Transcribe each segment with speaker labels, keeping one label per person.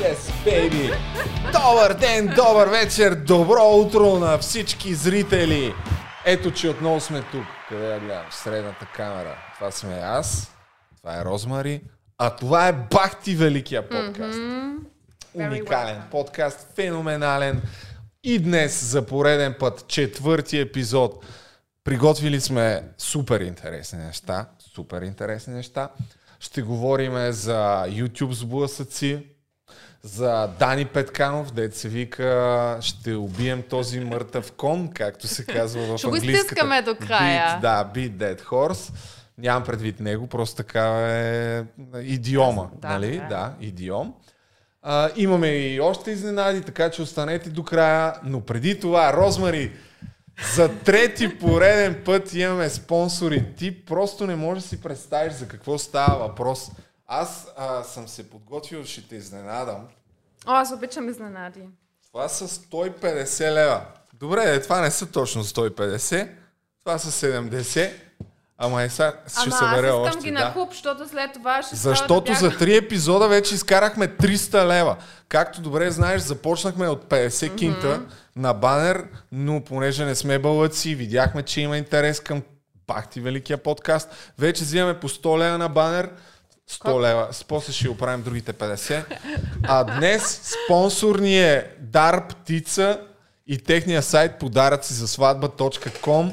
Speaker 1: Yes, baby! Добър ден, добър вечер, добро утро на всички зрители! Ето, че отново сме тук. Къде я гледам? В средната камера. Това сме аз, това е Розмари, а това е Бахти Великия подкаст. Mm-hmm. Уникален подкаст, феноменален. И днес за пореден път, четвърти епизод. Приготвили сме супер интересни неща. Супер интересни неща. Ще говорим за YouTube сблъсъци, за Дани Петканов, дет се вика ще убием този мъртъв кон, както се казва в
Speaker 2: Ще го
Speaker 1: английската.
Speaker 2: изтискаме до края.
Speaker 1: Beat, да, Beat Dead Horse. Нямам предвид него, просто такава е идиома.
Speaker 2: Да,
Speaker 1: нали?
Speaker 2: да.
Speaker 1: да, идиом. А, имаме и още изненади, така че останете до края. Но преди това, Розмари, за трети пореден път имаме спонсори. Ти просто не можеш да си представиш за какво става въпрос. Аз а, съм се подготвил, ще те изненадам.
Speaker 2: О, аз обичам изненади.
Speaker 1: Това са 150 лева. Добре, е, това не са точно 150. Това са 70. Ама е сега ще
Speaker 2: Ама
Speaker 1: събера
Speaker 2: аз искам
Speaker 1: още.
Speaker 2: ги
Speaker 1: да.
Speaker 2: на куп, защото след това ще
Speaker 1: Защото
Speaker 2: да
Speaker 1: за три епизода вече изкарахме 300 лева. Както добре знаеш, започнахме от 50 кинта на банер, но понеже не сме бълъци, видяхме, че има интерес към Бахти Великия подкаст, вече взимаме по 100 лева на банер, 100 лева, после ще оправим другите 50. А днес спонсор ни е Дар Птица и техния сайт подаръци за сватба.com.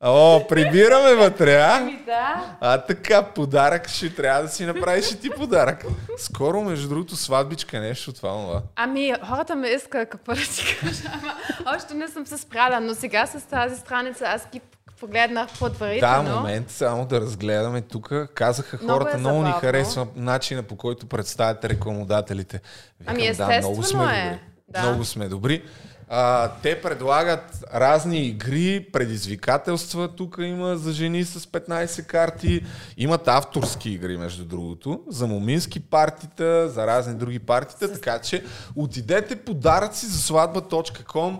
Speaker 1: О, прибираме вътре, а?
Speaker 2: Ами да.
Speaker 1: А така, подарък ще трябва да си направиш и ти подарък. Скоро, между другото, сватбичка, нещо това, това.
Speaker 2: Ами, хората ме искат какво да ти кажа, ама още не съм се справила, но сега с тази страница аз ги погледнах
Speaker 1: Да,
Speaker 2: предварително.
Speaker 1: момент, само да разгледаме тук. Казаха
Speaker 2: Много
Speaker 1: хората,
Speaker 2: е
Speaker 1: много, ни
Speaker 2: забавно.
Speaker 1: харесва начина по който представят рекламодателите. Викам,
Speaker 2: Ами,
Speaker 1: да, много сме
Speaker 2: естествено е.
Speaker 1: добри.
Speaker 2: Да.
Speaker 1: Много сме добри. А, те предлагат разни игри, предизвикателства. Тук има за жени с 15 карти. Имат авторски игри, между другото, за момински партита, за разни други партита. Така че отидете подаръци за сватба.com.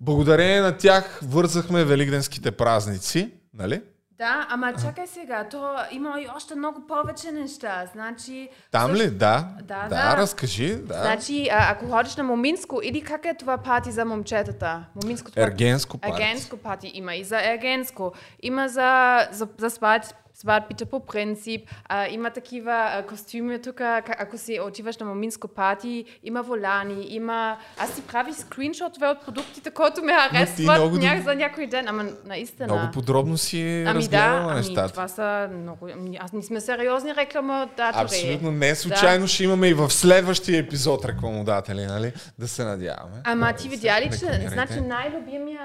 Speaker 1: Благодарение на тях вързахме великденските празници. Нали?
Speaker 2: Да, ама чакай сега, то има и още много повече неща. Значи,
Speaker 1: Там ли? Да.
Speaker 2: Да,
Speaker 1: да,
Speaker 2: да.
Speaker 1: разкажи. Да.
Speaker 2: Значи, а, ако ходиш на Моминско, или как е това пати за момчетата? Моминско това...
Speaker 1: Ергенско парти.
Speaker 2: Ергенско пати има и за Ергенско. Има за, за, за сват, сватбите по принцип. А, има такива костюми тук, ка- ако си отиваш на Моминско пати, има волани, има... Аз си правих скриншотове от продуктите, които ме харесват
Speaker 1: много
Speaker 2: ня...
Speaker 1: доб-
Speaker 2: за някой ден. Ама наистина.
Speaker 1: Много подробно си
Speaker 2: Ами да,
Speaker 1: разгледала
Speaker 2: ами
Speaker 1: нещата.
Speaker 2: това са много... ами Аз не сме сериозни рекламодатори.
Speaker 1: Абсолютно не случайно ще имаме и в следващия епизод рекламодатели, нали? Да се надяваме.
Speaker 2: Ама
Speaker 1: Да,
Speaker 2: ти видя ли, че значи най-любимия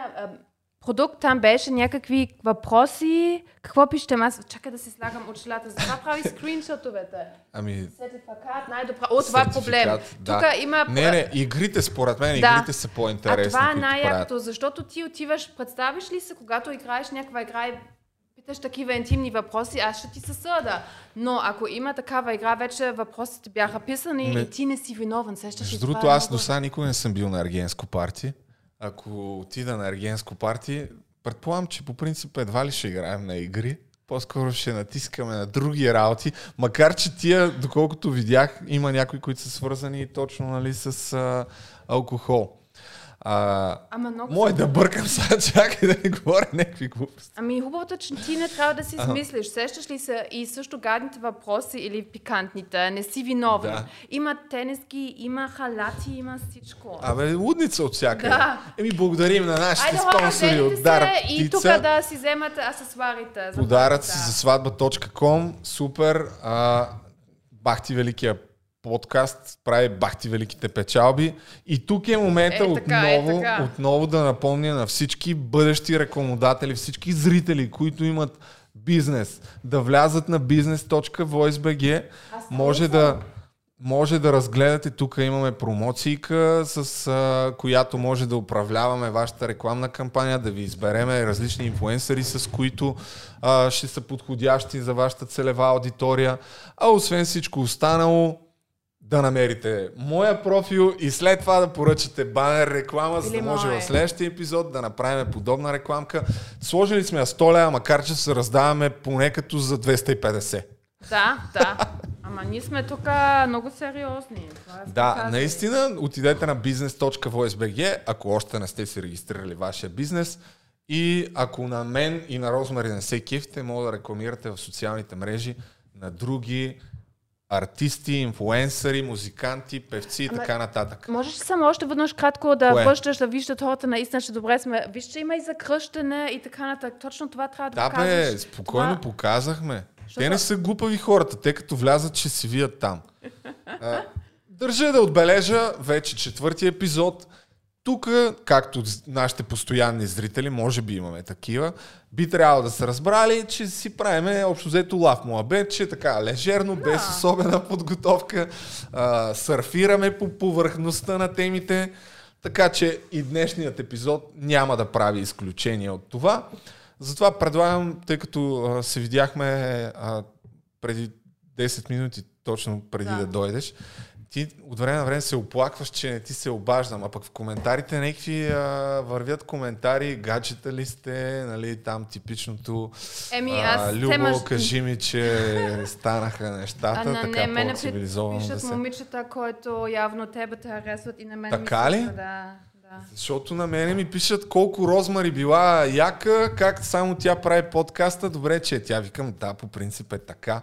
Speaker 2: продукт там беше някакви въпроси. Какво пишете? Аз чакай да си слагам очилата. За това прави скриншотовете.
Speaker 1: Ами,
Speaker 2: Сертификат, най-добра. О, това е проблем.
Speaker 1: да.
Speaker 2: Тук има...
Speaker 1: Не, не, игрите, според мен,
Speaker 2: Да.
Speaker 1: игрите са
Speaker 2: а
Speaker 1: по-интересни.
Speaker 2: това е най-якото, защото ти отиваш, представиш ли се, когато играеш някаква игра и питаш такива интимни въпроси, аз ще ти се съда. Но ако има такава игра, вече въпросите бяха писани
Speaker 1: Ме-
Speaker 2: и ти не си виновен. Сещаш
Speaker 1: Между другото, аз до сега никога не съм бил на ергенско парти. Ако отида на ергенско парти, предполагам, че по принцип едва ли ще играем на игри. По-скоро ще натискаме на други работи. Макар, че тия, доколкото видях, има някои, които са свързани точно нали, с а, алкохол. А,
Speaker 2: Ама много
Speaker 1: Мой да бъркам сега, чакай да не говоря някакви глупости.
Speaker 2: Ами хубавото, е, че ти не трябва да си измислиш. Сещаш ли се и също гадните въпроси или пикантните, не си виновен.
Speaker 1: Да.
Speaker 2: Има тениски, има халати, има всичко.
Speaker 1: Абе, лудница от всякъде.
Speaker 2: Да.
Speaker 1: Еми, благодарим на нашите
Speaker 2: Айде хора,
Speaker 1: спонсори
Speaker 2: вземете
Speaker 1: от Дар
Speaker 2: и тук да си вземате аксесуарите. за
Speaker 1: Подаръци
Speaker 2: хората.
Speaker 1: за сватба.com. Супер. А, Бахти Великия подкаст прави Бахти Великите печалби. И тук е момента
Speaker 2: Е, така, е,
Speaker 1: отново,
Speaker 2: така.
Speaker 1: отново да напомня на всички бъдещи рекламодатели, всички зрители, които имат бизнес, да влязат на business.voicebg. Може да, може да разгледате, тук имаме промоцийка, с а, която може да управляваме вашата рекламна кампания, да ви избереме различни инфуенсъри, с които а, ще са подходящи за вашата целева аудитория. А освен всичко останало, да намерите моя профил и след това да поръчате банер реклама, за да може
Speaker 2: мое.
Speaker 1: в следващия епизод да направим подобна рекламка. Сложили сме я 100 лева, макар че се раздаваме поне като за 250.
Speaker 2: Да, да. Ама ние сме тук много сериозни. Това е
Speaker 1: Да,
Speaker 2: показва.
Speaker 1: наистина, отидете на business.voice.bg, ако още не сте си регистрирали вашия бизнес. И ако на мен и на Розмари не се кефите, мога да рекламирате в социалните мрежи на други артисти, инфлуенсъри, музиканти, певци и
Speaker 2: Ама-
Speaker 1: така нататък.
Speaker 2: Можеш ли само още веднъж кратко да
Speaker 1: Кое?
Speaker 2: връщаш, да виждат хората наистина, че добре сме. Вижте, има и за кръщане и така нататък. Точно това трябва да,
Speaker 1: Да,
Speaker 2: показваш.
Speaker 1: бе, спокойно
Speaker 2: Това-
Speaker 1: показахме.
Speaker 2: Защото-
Speaker 1: Те не са глупави хората, те като влязат, ще си вият там. А, държа да отбележа вече четвърти епизод. Тук, както нашите постоянни зрители, може би имаме такива, би трябвало да са разбрали, че си правиме общо взето лав муабет, че така лежерно, без особена подготовка, а, сърфираме по повърхността на темите, така че и днешният епизод няма да прави изключение от това. Затова предлагам, тъй като а, се видяхме а, преди 10 минути, точно преди да,
Speaker 2: Да.
Speaker 1: да дойдеш, ти от време на време се оплакваш, че не ти се обаждам, а пък в коментарите някакви а, вървят коментари, гаджета ли сте, нали, там типичното
Speaker 2: Еми,
Speaker 1: а,
Speaker 2: аз
Speaker 1: Любо,
Speaker 2: темаш-
Speaker 1: кажи ми, че станаха нещата,
Speaker 2: А на
Speaker 1: така
Speaker 2: не, мене
Speaker 1: по-цивилизовано
Speaker 2: пишат
Speaker 1: да се...
Speaker 2: момичета, които явно тебе те харесват и на мен
Speaker 1: Така
Speaker 2: ми
Speaker 1: ли?
Speaker 2: Да, да.
Speaker 1: Защото на мене ми пишат колко Розмари била яка, как само тя прави подкаста. Добре, че тя викам, да, по принцип е така.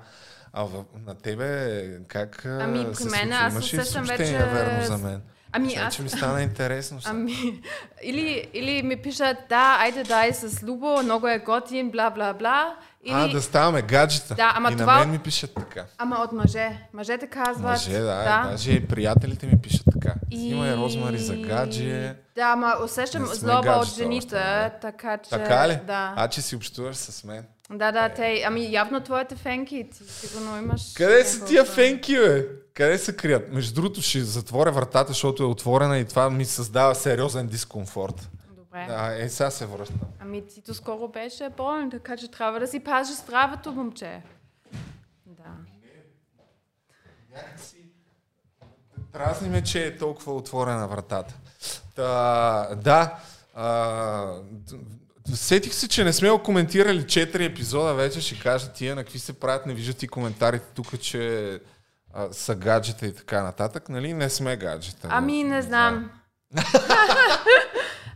Speaker 1: А в, на тебе как
Speaker 2: Ами, при
Speaker 1: се
Speaker 2: мен, аз
Speaker 1: Имаш
Speaker 2: усещам
Speaker 1: съобщения,
Speaker 2: вече-
Speaker 1: верно за мен?
Speaker 2: Ами,
Speaker 1: Сега,
Speaker 2: аз-
Speaker 1: че ми стана интересно. сега.
Speaker 2: Ами, или, или ми пишат, да, айде дай с Любо, много е готин, бла, бла, бла. Или,
Speaker 1: А, да ставаме гаджета.
Speaker 2: Да, ама
Speaker 1: и
Speaker 2: това-
Speaker 1: на мен ми пишат така.
Speaker 2: Ама от мъже. Мъжете казват.
Speaker 1: Мъже, да, даже и приятелите ми пишат така.
Speaker 2: И...
Speaker 1: Има и Розмари за гадже.
Speaker 2: Да, ама усещам злоба от жените,
Speaker 1: още,
Speaker 2: така че...
Speaker 1: Така ли?
Speaker 2: Да.
Speaker 1: А, че си общуваш с мен.
Speaker 2: Да, да, те, ами явно твоите фенки, ти сигурно имаш...
Speaker 1: Къде са тия фенки, бе? Къде се крият? Между другото ще затворя вратата, защото е отворена и това ми създава сериозен дискомфорт.
Speaker 2: Добре.
Speaker 1: Да, е, сега се връщам.
Speaker 2: Ами ти доскоро беше болен, така че трябва да си пазиш здравето, момче. Да.
Speaker 1: Дразни ме, че е толкова отворена вратата. Та, да, а, сетих се, че не сме коментирали 4 епизода, вече ще кажа тия на какви се правят, не виждат и коментарите тук, че а, са гаджета и така нататък. Нали? Не сме гаджета.
Speaker 2: Ами не знам.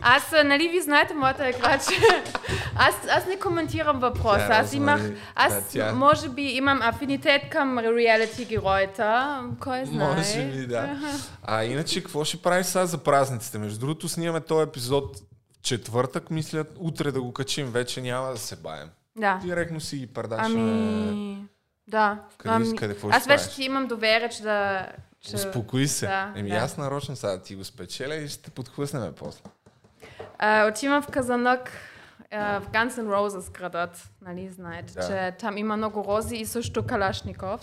Speaker 2: Аз, нали ви знаете моята игра, че аз, аз не коментирам въпроса.
Speaker 1: Е
Speaker 2: Аз имах, аз може би имам афинитет към реалити героите. Кой знае?
Speaker 1: Може би, да. А иначе, какво ще правиш сега за празниците? Между другото, снимаме този епизод четвъртък, мисля, утре да го качим, вече няма да се баем.
Speaker 2: Да.
Speaker 1: Директно си ги предашме.
Speaker 2: Ами, да.
Speaker 1: Къде
Speaker 2: Ами,
Speaker 1: къде, какво
Speaker 2: аз вече ти имам доверие, че да... Че...
Speaker 1: Успокои се.
Speaker 2: Да,
Speaker 1: Еми
Speaker 2: да.
Speaker 1: аз нарочно сега ти го спечеля и ще те подхлъснем после.
Speaker 2: А, отивам в Казанък, в Guns N' Roses градът, нали знаете,
Speaker 1: Да.
Speaker 2: че там има много рози и също Калашниковс.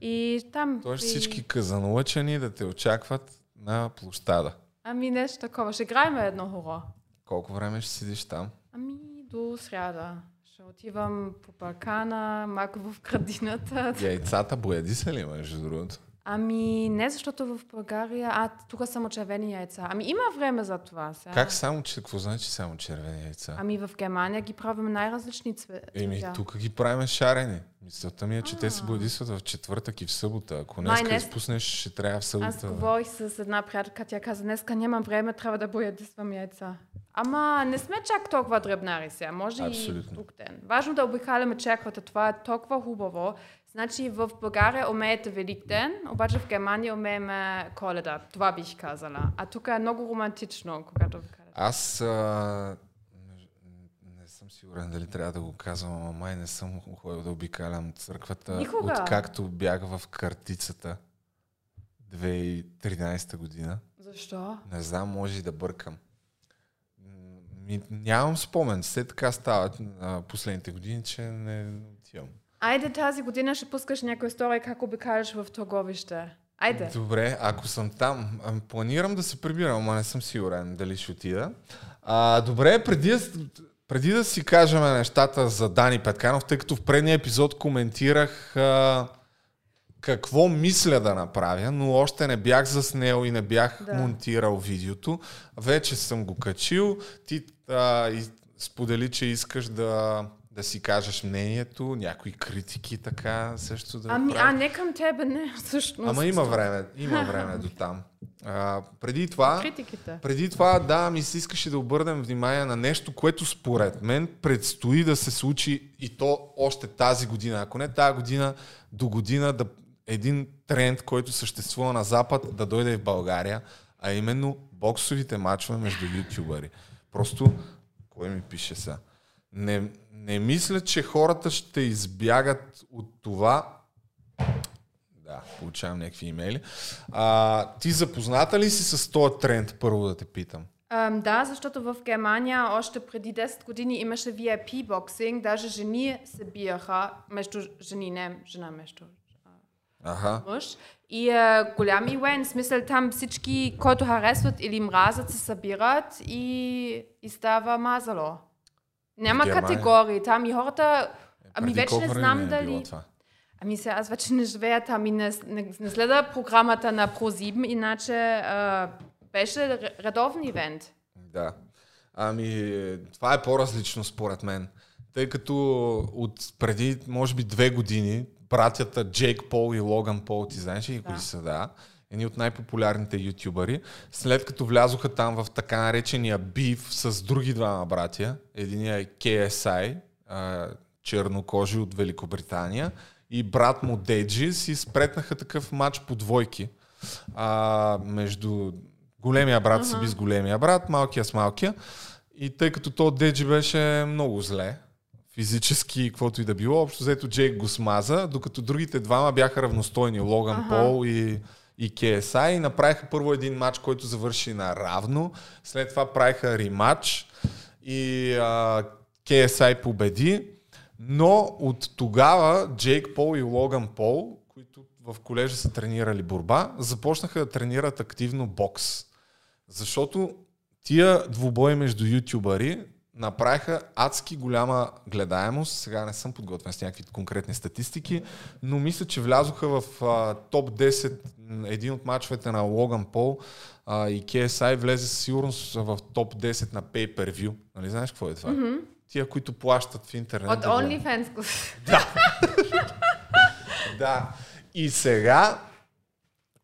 Speaker 2: И там...
Speaker 1: Тоест
Speaker 2: и-
Speaker 1: всички казанлъчани да те очакват на площада.
Speaker 2: Ами нещо такова. Ще играем едно хоро.
Speaker 1: Колко време ще седиш там?
Speaker 2: Ами до сряда. Ще отивам по паркана, малко в градината.
Speaker 1: Яйцата бояди са ли, между другото?
Speaker 2: Ами не, защото в България... А, тук само червени яйца. Ами има време за това. Сега.
Speaker 1: Как само, че, какво значи само червени яйца?
Speaker 2: Ами в Германия ги правим най-различни цвета.
Speaker 1: Еми, тук ги правим шарени. Мисълта ми е, че те се боядисват в четвъртък и в събота. Ако днес
Speaker 2: не-
Speaker 1: изпуснеш, ще трябва в събота.
Speaker 2: Аз говорих с една приятелка, тя каза, днеска нямам време, трябва да боядисвам яйца. Ама не сме чак толкова дребнари сега, може
Speaker 1: Абсолютно.
Speaker 2: и друг ден. Важно да обикаляме черквата, това е толкова хубаво. Значи в България умеете Великден, обаче в Германия умееме Коледа. Това бих казала. А тук е много романтично, когато обикаляте.
Speaker 1: Аз а, не, не съм сигурен дали трябва да го казвам, ама май не съм ходил да обикалям църквата,
Speaker 2: Никога.
Speaker 1: откакто бях в картицата 2013 година.
Speaker 2: Защо?
Speaker 1: Не знам, може да бъркам. Нямам спомен. Все така става а, последните години, че не отивам.
Speaker 2: Айде тази година ще пускаш някоя история как обикаляш в Търговище. Айде.
Speaker 1: Добре, ако съм там, ам, планирам да се прибирам, ама не съм сигурен дали ще отида. А, добре, преди, преди да си кажем нещата за Дани Петканов, тъй като в предния епизод коментирах а, какво мисля да направя, но още не бях заснел и не бях
Speaker 2: Да.
Speaker 1: монтирал видеото. Вече съм го качил. Ти а, и сподели, че искаш да да си кажеш мнението, някои критики така също да
Speaker 2: Ами, а не към тебе, не, всъщност.
Speaker 1: Ама има време, има време до там. А, преди това,
Speaker 2: Критиките.
Speaker 1: преди това, да, ми се искаше да обърнем внимание на нещо, което според мен предстои да се случи и то още тази година. Ако не тази година, до година да един тренд, който съществува на Запад, да дойде и в България, а именно боксовите матчове между ютубъри. Просто, кой ми пише сега? Не, не мисля, че хората ще избягат от това. Да, получавам някакви имейли. А, ти запозната ли си с този тренд, първо да те питам?
Speaker 2: Ам, да, защото в Германия още преди 10 години имаше VIP боксинг, даже жени се биеха между жени, не жена между
Speaker 1: Аха.
Speaker 2: мъж. И е, голям ивент, смисъл там всички, който харесват или мразят, се събират и, и става мазало. Няма
Speaker 1: Германия?
Speaker 2: категории, там и хората... Ами вече не знам
Speaker 1: време е
Speaker 2: дали...
Speaker 1: това?
Speaker 2: Ами сега аз вече не живея там и не, не, не следа програмата на Pro7, иначе а, беше ре- редовен ивент.
Speaker 1: Да. Ами, това е по-различно според мен. Тъй като от преди, може би, две години, братята Джейк Пол и Логан Пол, ти знаеш ли кои
Speaker 2: Да.
Speaker 1: са, да? Едни от най-популярните ютубъри. След като влязоха там в така наречения бив с други двама братя, единия е KSI, чернокожи от Великобритания, и брат му Деджи си спретнаха такъв матч по двойки. А, между големия брат се би с големия брат, малкия с малкия. И тъй като то Деджи беше много зле, физически, каквото и да било, общо взето Джейк го смаза, докато другите двама бяха равностойни, Логан
Speaker 2: Аха.
Speaker 1: Пол и, и KSI, и направиха първо един матч, който завърши на равно, след това правиха рематч и а, KSI победи, но от тогава Джейк Пол и Логан Пол, които в колежа са тренирали борба, започнаха да тренират активно бокс. Защото тия двубои между ютубъри направиха адски голяма гледаемост. Сега не съм подготвен с някакви конкретни статистики, но мисля, че влязоха в а, топ 10 м, един от мачовете на Логан Пол а, и KSI влезе със сигурност в топ 10 на Pay Per View. Нали знаеш какво е това? Mm-hmm. Тия, които плащат в интернет.
Speaker 2: От
Speaker 1: да.
Speaker 2: OnlyFans. го-
Speaker 1: Да. И сега,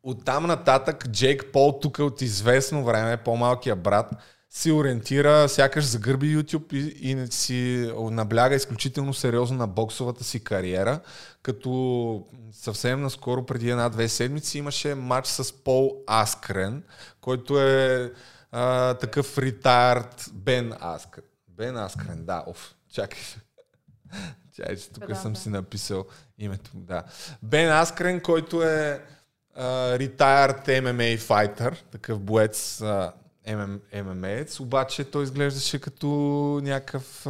Speaker 1: оттам нататък, Джейк Пол тук от известно време, по-малкия брат, се ориентира, сякаш загърби YouTube и, и си набляга изключително сериозно на боксовата си кариера, като съвсем наскоро, преди една-две седмици, имаше матч с Пол Аскрен, който е а, такъв ретард Бен Аскрен. Бен Аскрен, да, оф, чакай. Чай, че тук
Speaker 2: Да,
Speaker 1: съм
Speaker 2: да.
Speaker 1: си написал името. Да. Бен Аскрен, който е retired MMA fighter, такъв боец а, ММ, ММАец, обаче той изглеждаше като някакъв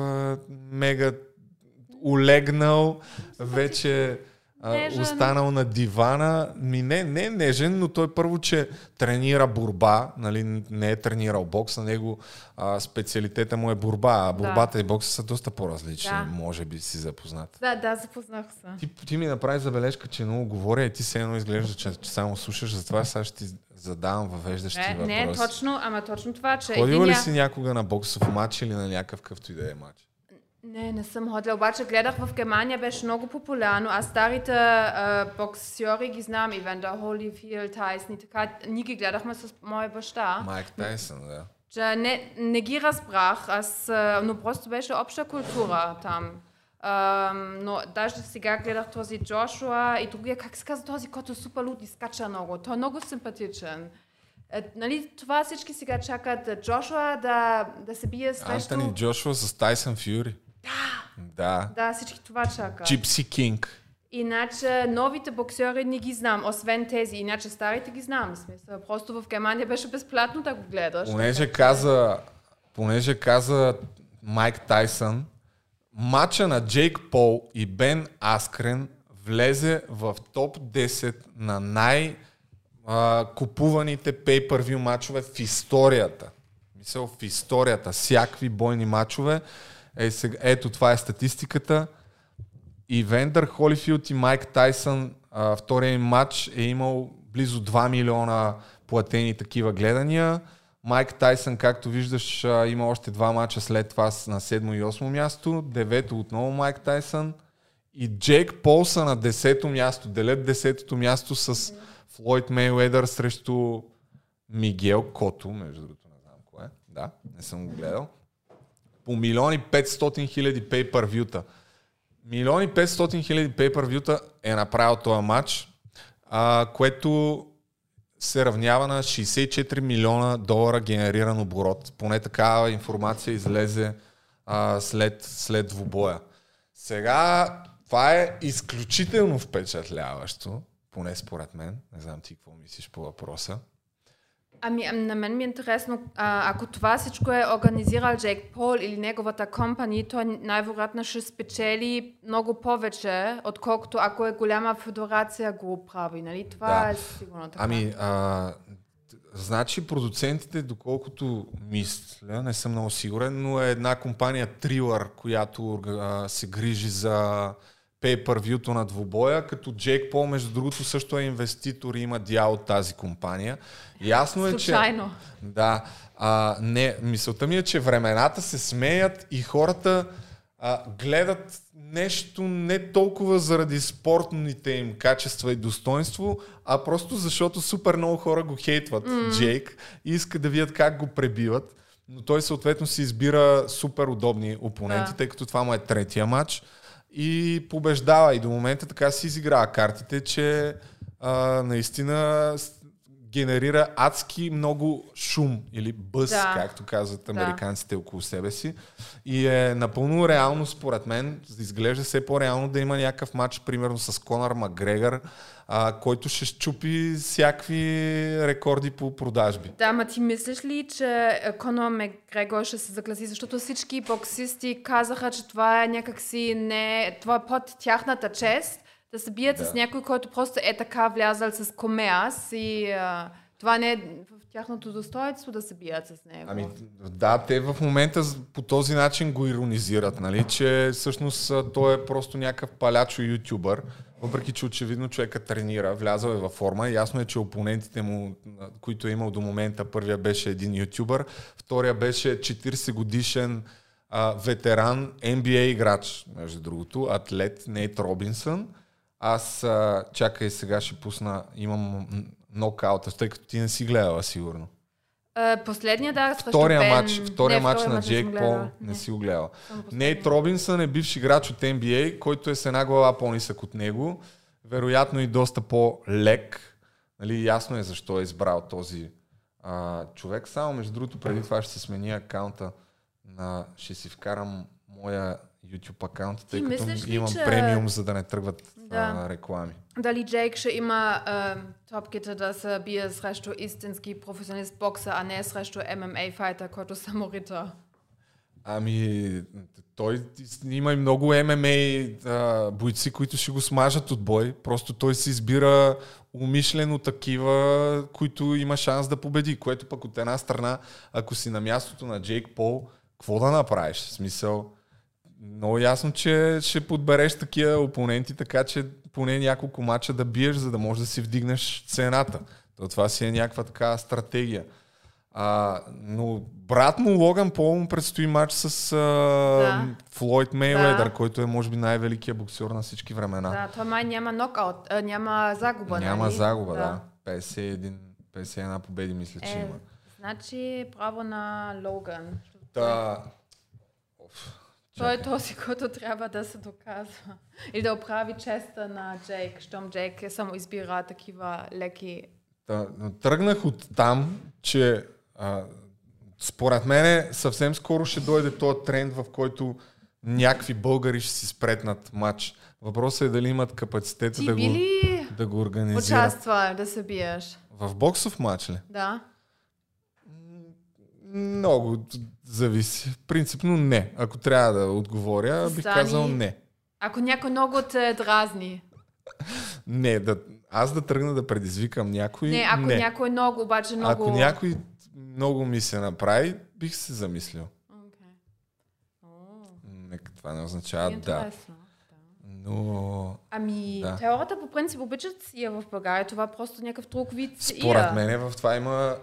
Speaker 1: мега улегнал, вече а, останал на дивана. Ми не, не е нежен, но той първо, че тренира борба, нали, не е тренирал бокс, на него а, специалитета му е борба, а борбата и бокса са доста по-различни,
Speaker 2: Да.
Speaker 1: може би си запознат.
Speaker 2: Да, да, запознах се.
Speaker 1: Ти, ти ми направи забележка, че много говоря и ти се едно изглежда, че, че само слушаш, затова сега ще ти задавам въвеждащи
Speaker 2: Не,
Speaker 1: въпроси.
Speaker 2: не е точно, ама точно това, че
Speaker 1: Ходила ли си някога на боксов матч или на някакъв къвто и да е матч?
Speaker 2: Не, не съм ходила, обаче гледах в Германия, беше много популярно, а старите а, боксьори ги знам, Ивендър Холифилд, Тайсън и така, ние ги гледахме с моя баща.
Speaker 1: Майк Тайсън, да.
Speaker 2: Че не, не ги разбрах, аз, но просто беше обща култура там. Ам, но даже сега гледах този Джошуа и другия, как се казва този, който е супер луд и скача много. Той е много симпатичен. Е, нали, това всички сега чакат е, Джошуа да, да се бие срещу...
Speaker 1: Антони Джошуа с Тайсън Фюри. Да.
Speaker 2: Да, всички това чакат.
Speaker 1: Джипси Кинг.
Speaker 2: Иначе новите боксери не ги знам, освен тези. Иначе старите ги знам. Смисъл, просто в Германия беше безплатно да го гледаш.
Speaker 1: Понеже
Speaker 2: така
Speaker 1: каза, понеже каза Майк Тайсън, матча на Джейк Пол и Бен Аскрен влезе в топ 10 на най- купуваните pay-per-view матчове в историята. Мисъл в историята. Всякакви бойни матчове. Е, сега, ето това е статистиката. И Вендър Холифилд и Майк Тайсън, а, втория им матч е имал близо 2 милиона платени такива гледания. Майк Тайсън, както виждаш, има още два мача след това на 7 и 8 място. Девето отново Майк Тайсън. И Джейк Пол са на 10-то място. Делят 10-то място с Флойд Мейуедър срещу Мигел Кото, между другото, не знам кое. Да, не съм го гледал. По милиони 500 хиляди pay-per-view-та. Милиони 500 хиляди pay-per-view-та е направил този матч, а, което се равнява на 64 милиона долара генериран оборот. Поне такава информация излезе а, след, след двубоя. Сега това е изключително впечатляващо, поне според мен. Не знам ти какво мислиш по въпроса.
Speaker 2: Ами, ам, на мен ми е интересно, а, ако това всичко е организирал Джейк Пол или неговата компания, той най-вероятно ще спечели много повече, отколкото ако е голяма федерация го прави, нали? Това
Speaker 1: Да.
Speaker 2: е сигурно така.
Speaker 1: Ами, а, значи продуцентите, доколкото мисля, не съм много сигурен, но е една компания Thriller, която а, се грижи за pay-per-view-то на двубоя, като Джейк Пол, между другото, също е инвеститор и има дял от тази компания. Ясно е, че...
Speaker 2: Случайно.
Speaker 1: Да. А, не, мисълта ми е, че времената се смеят и хората а, гледат нещо не толкова заради спортните им качества и достоинство, а просто защото супер много хора го хейтват, mm. Джейк, и искат да видят как го пребиват. Но той съответно си избира супер удобни опоненти,
Speaker 2: Да.
Speaker 1: тъй като това му е третия матч. И побеждава. И до момента така си изиграва картите, че а, наистина генерира адски много шум или бъз,
Speaker 2: Да.
Speaker 1: както казват американците около себе си. И е напълно реално, според мен, изглежда все по-реално да има някакъв матч, примерно с Конър Макгрегор, а, който ще щупи всякакви рекорди по продажби.
Speaker 2: Да, ма ти мислиш ли, че Конор Макгрегор ще се загласи, защото всички боксисти казаха, че това е някакси не... Това е под тяхната чест, да се бият
Speaker 1: Да.
Speaker 2: с някой, който просто е така влязал с комеас и а, това не е тяхното достоинство да се бият с него.
Speaker 1: Ами да, те в момента по този начин го иронизират, нали, че всъщност той е просто някакъв палячо ютубър, въпреки че очевидно човека тренира, влязъл е във форма. Ясно е, че опонентите му, които е имал до момента, първия беше един ютубър, втория беше 40 годишен а, ветеран NBA играч, между другото, атлет Нейт Робинсън. Аз, а, чакай сега ще пусна, имам нокаута, тъй като ти не си гледала сигурно.
Speaker 2: Последния да,
Speaker 1: Втория
Speaker 2: Бен...
Speaker 1: матч, втория
Speaker 2: не,
Speaker 1: матч
Speaker 2: втория
Speaker 1: на Джейк Пол не си го гледал. Нейт Робинсън е бивш играч от NBA, който е с една глава по-нисък от него. Вероятно и доста по-лек. Нали, ясно е защо е избрал този а, човек. Само между другото, преди това ще се смени акаунта на... Ще си вкарам моя YouTube акаунт, тъй като
Speaker 2: мислиш ли,
Speaker 1: имам
Speaker 2: че-
Speaker 1: премиум, за да не тръгват
Speaker 2: Да.
Speaker 1: а, реклами.
Speaker 2: Дали Джейк ще има а, топките да се бие срещу истински професионалист боксер, а не срещу ММА файтер, който саморита.
Speaker 1: Ами, той има и много ММА а, бойци, които ще го смажат от бой. Просто той се избира умишлено такива, които има шанс да победи. Което пък от една страна, ако си на мястото на Джейк Пол, какво да направиш? В смисъл, много ясно, че ще подбереш такива опоненти, така че поне няколко мача да биеш, за да можеш да си вдигнеш цената. То това си е някаква такава стратегия. А, но брат му Логан Пол му предстои матч с а,
Speaker 2: Да.
Speaker 1: Флойд Мейуедър,
Speaker 2: Да.
Speaker 1: който е може би най-великият боксер на всички времена.
Speaker 2: Да, той май няма нокаут, а, няма загуба,
Speaker 1: Няма
Speaker 2: нали?
Speaker 1: загуба, да. 51, 51 победи мисля, че
Speaker 2: Е,
Speaker 1: има.
Speaker 2: значи право на Логан.
Speaker 1: Та... Оф,
Speaker 2: Той е този, който трябва да се доказва. Или да оправи честа на Джейк, щом Джейк е само избира такива леки...
Speaker 1: Та, тръгнах от там, че а, според мен съвсем скоро ще дойде този тренд, в който някакви българи ще си спретнат матч. Въпросът е дали имат капацитета
Speaker 2: Ти
Speaker 1: да го, да го организират.
Speaker 2: участва да се биеш?
Speaker 1: В боксов матч ли?
Speaker 2: Да.
Speaker 1: Много зависи. Принципно не. Ако трябва да отговоря, бих казал не.
Speaker 2: Ако някой много те дразни.
Speaker 1: Не, да, аз да тръгна да предизвикам някой.
Speaker 2: Не, ако
Speaker 1: не.
Speaker 2: някой много, обаче много...
Speaker 1: Ако някой много ми се направи, бих се замислил.
Speaker 2: О,
Speaker 1: Нека това не означава да.
Speaker 2: интересно.
Speaker 1: Но
Speaker 2: Ами,
Speaker 1: Да.
Speaker 2: теорията по принцип обичат си я в България. Това е просто някакъв друг вид
Speaker 1: според мен в това има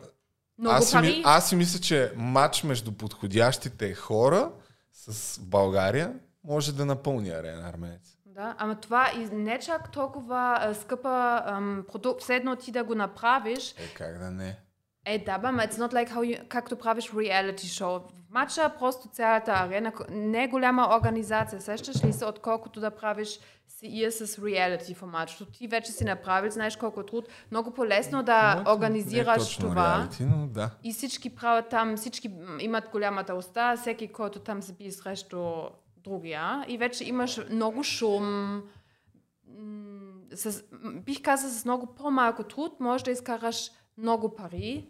Speaker 2: Много
Speaker 1: аз, си,
Speaker 2: пари.
Speaker 1: аз си мисля, че матч между подходящите хора с България може да напълни арена арменец.
Speaker 2: Да, ама това и не чак толкова а, скъпа ам, продукт, все едно ти да го направиш.
Speaker 1: Е, как да не?
Speaker 2: Е, да, ама it's not like how you, както правиш реалити шоу. В матча просто цялата арена, не е голяма организация, сещаш ли се, отколкото да правиш ия с реалити формат, защото ти вече си направил, знаеш колко е труд, много по-лесно да
Speaker 1: Моето не е
Speaker 2: организираш
Speaker 1: точно
Speaker 2: това.
Speaker 1: Реалити, но да.
Speaker 2: И всички правят там, всички имат голямата уста, всеки, който там се бие срещу другия. И вече имаш много шум. С, бих казал, с много по-малко труд можеш да изкараш много пари.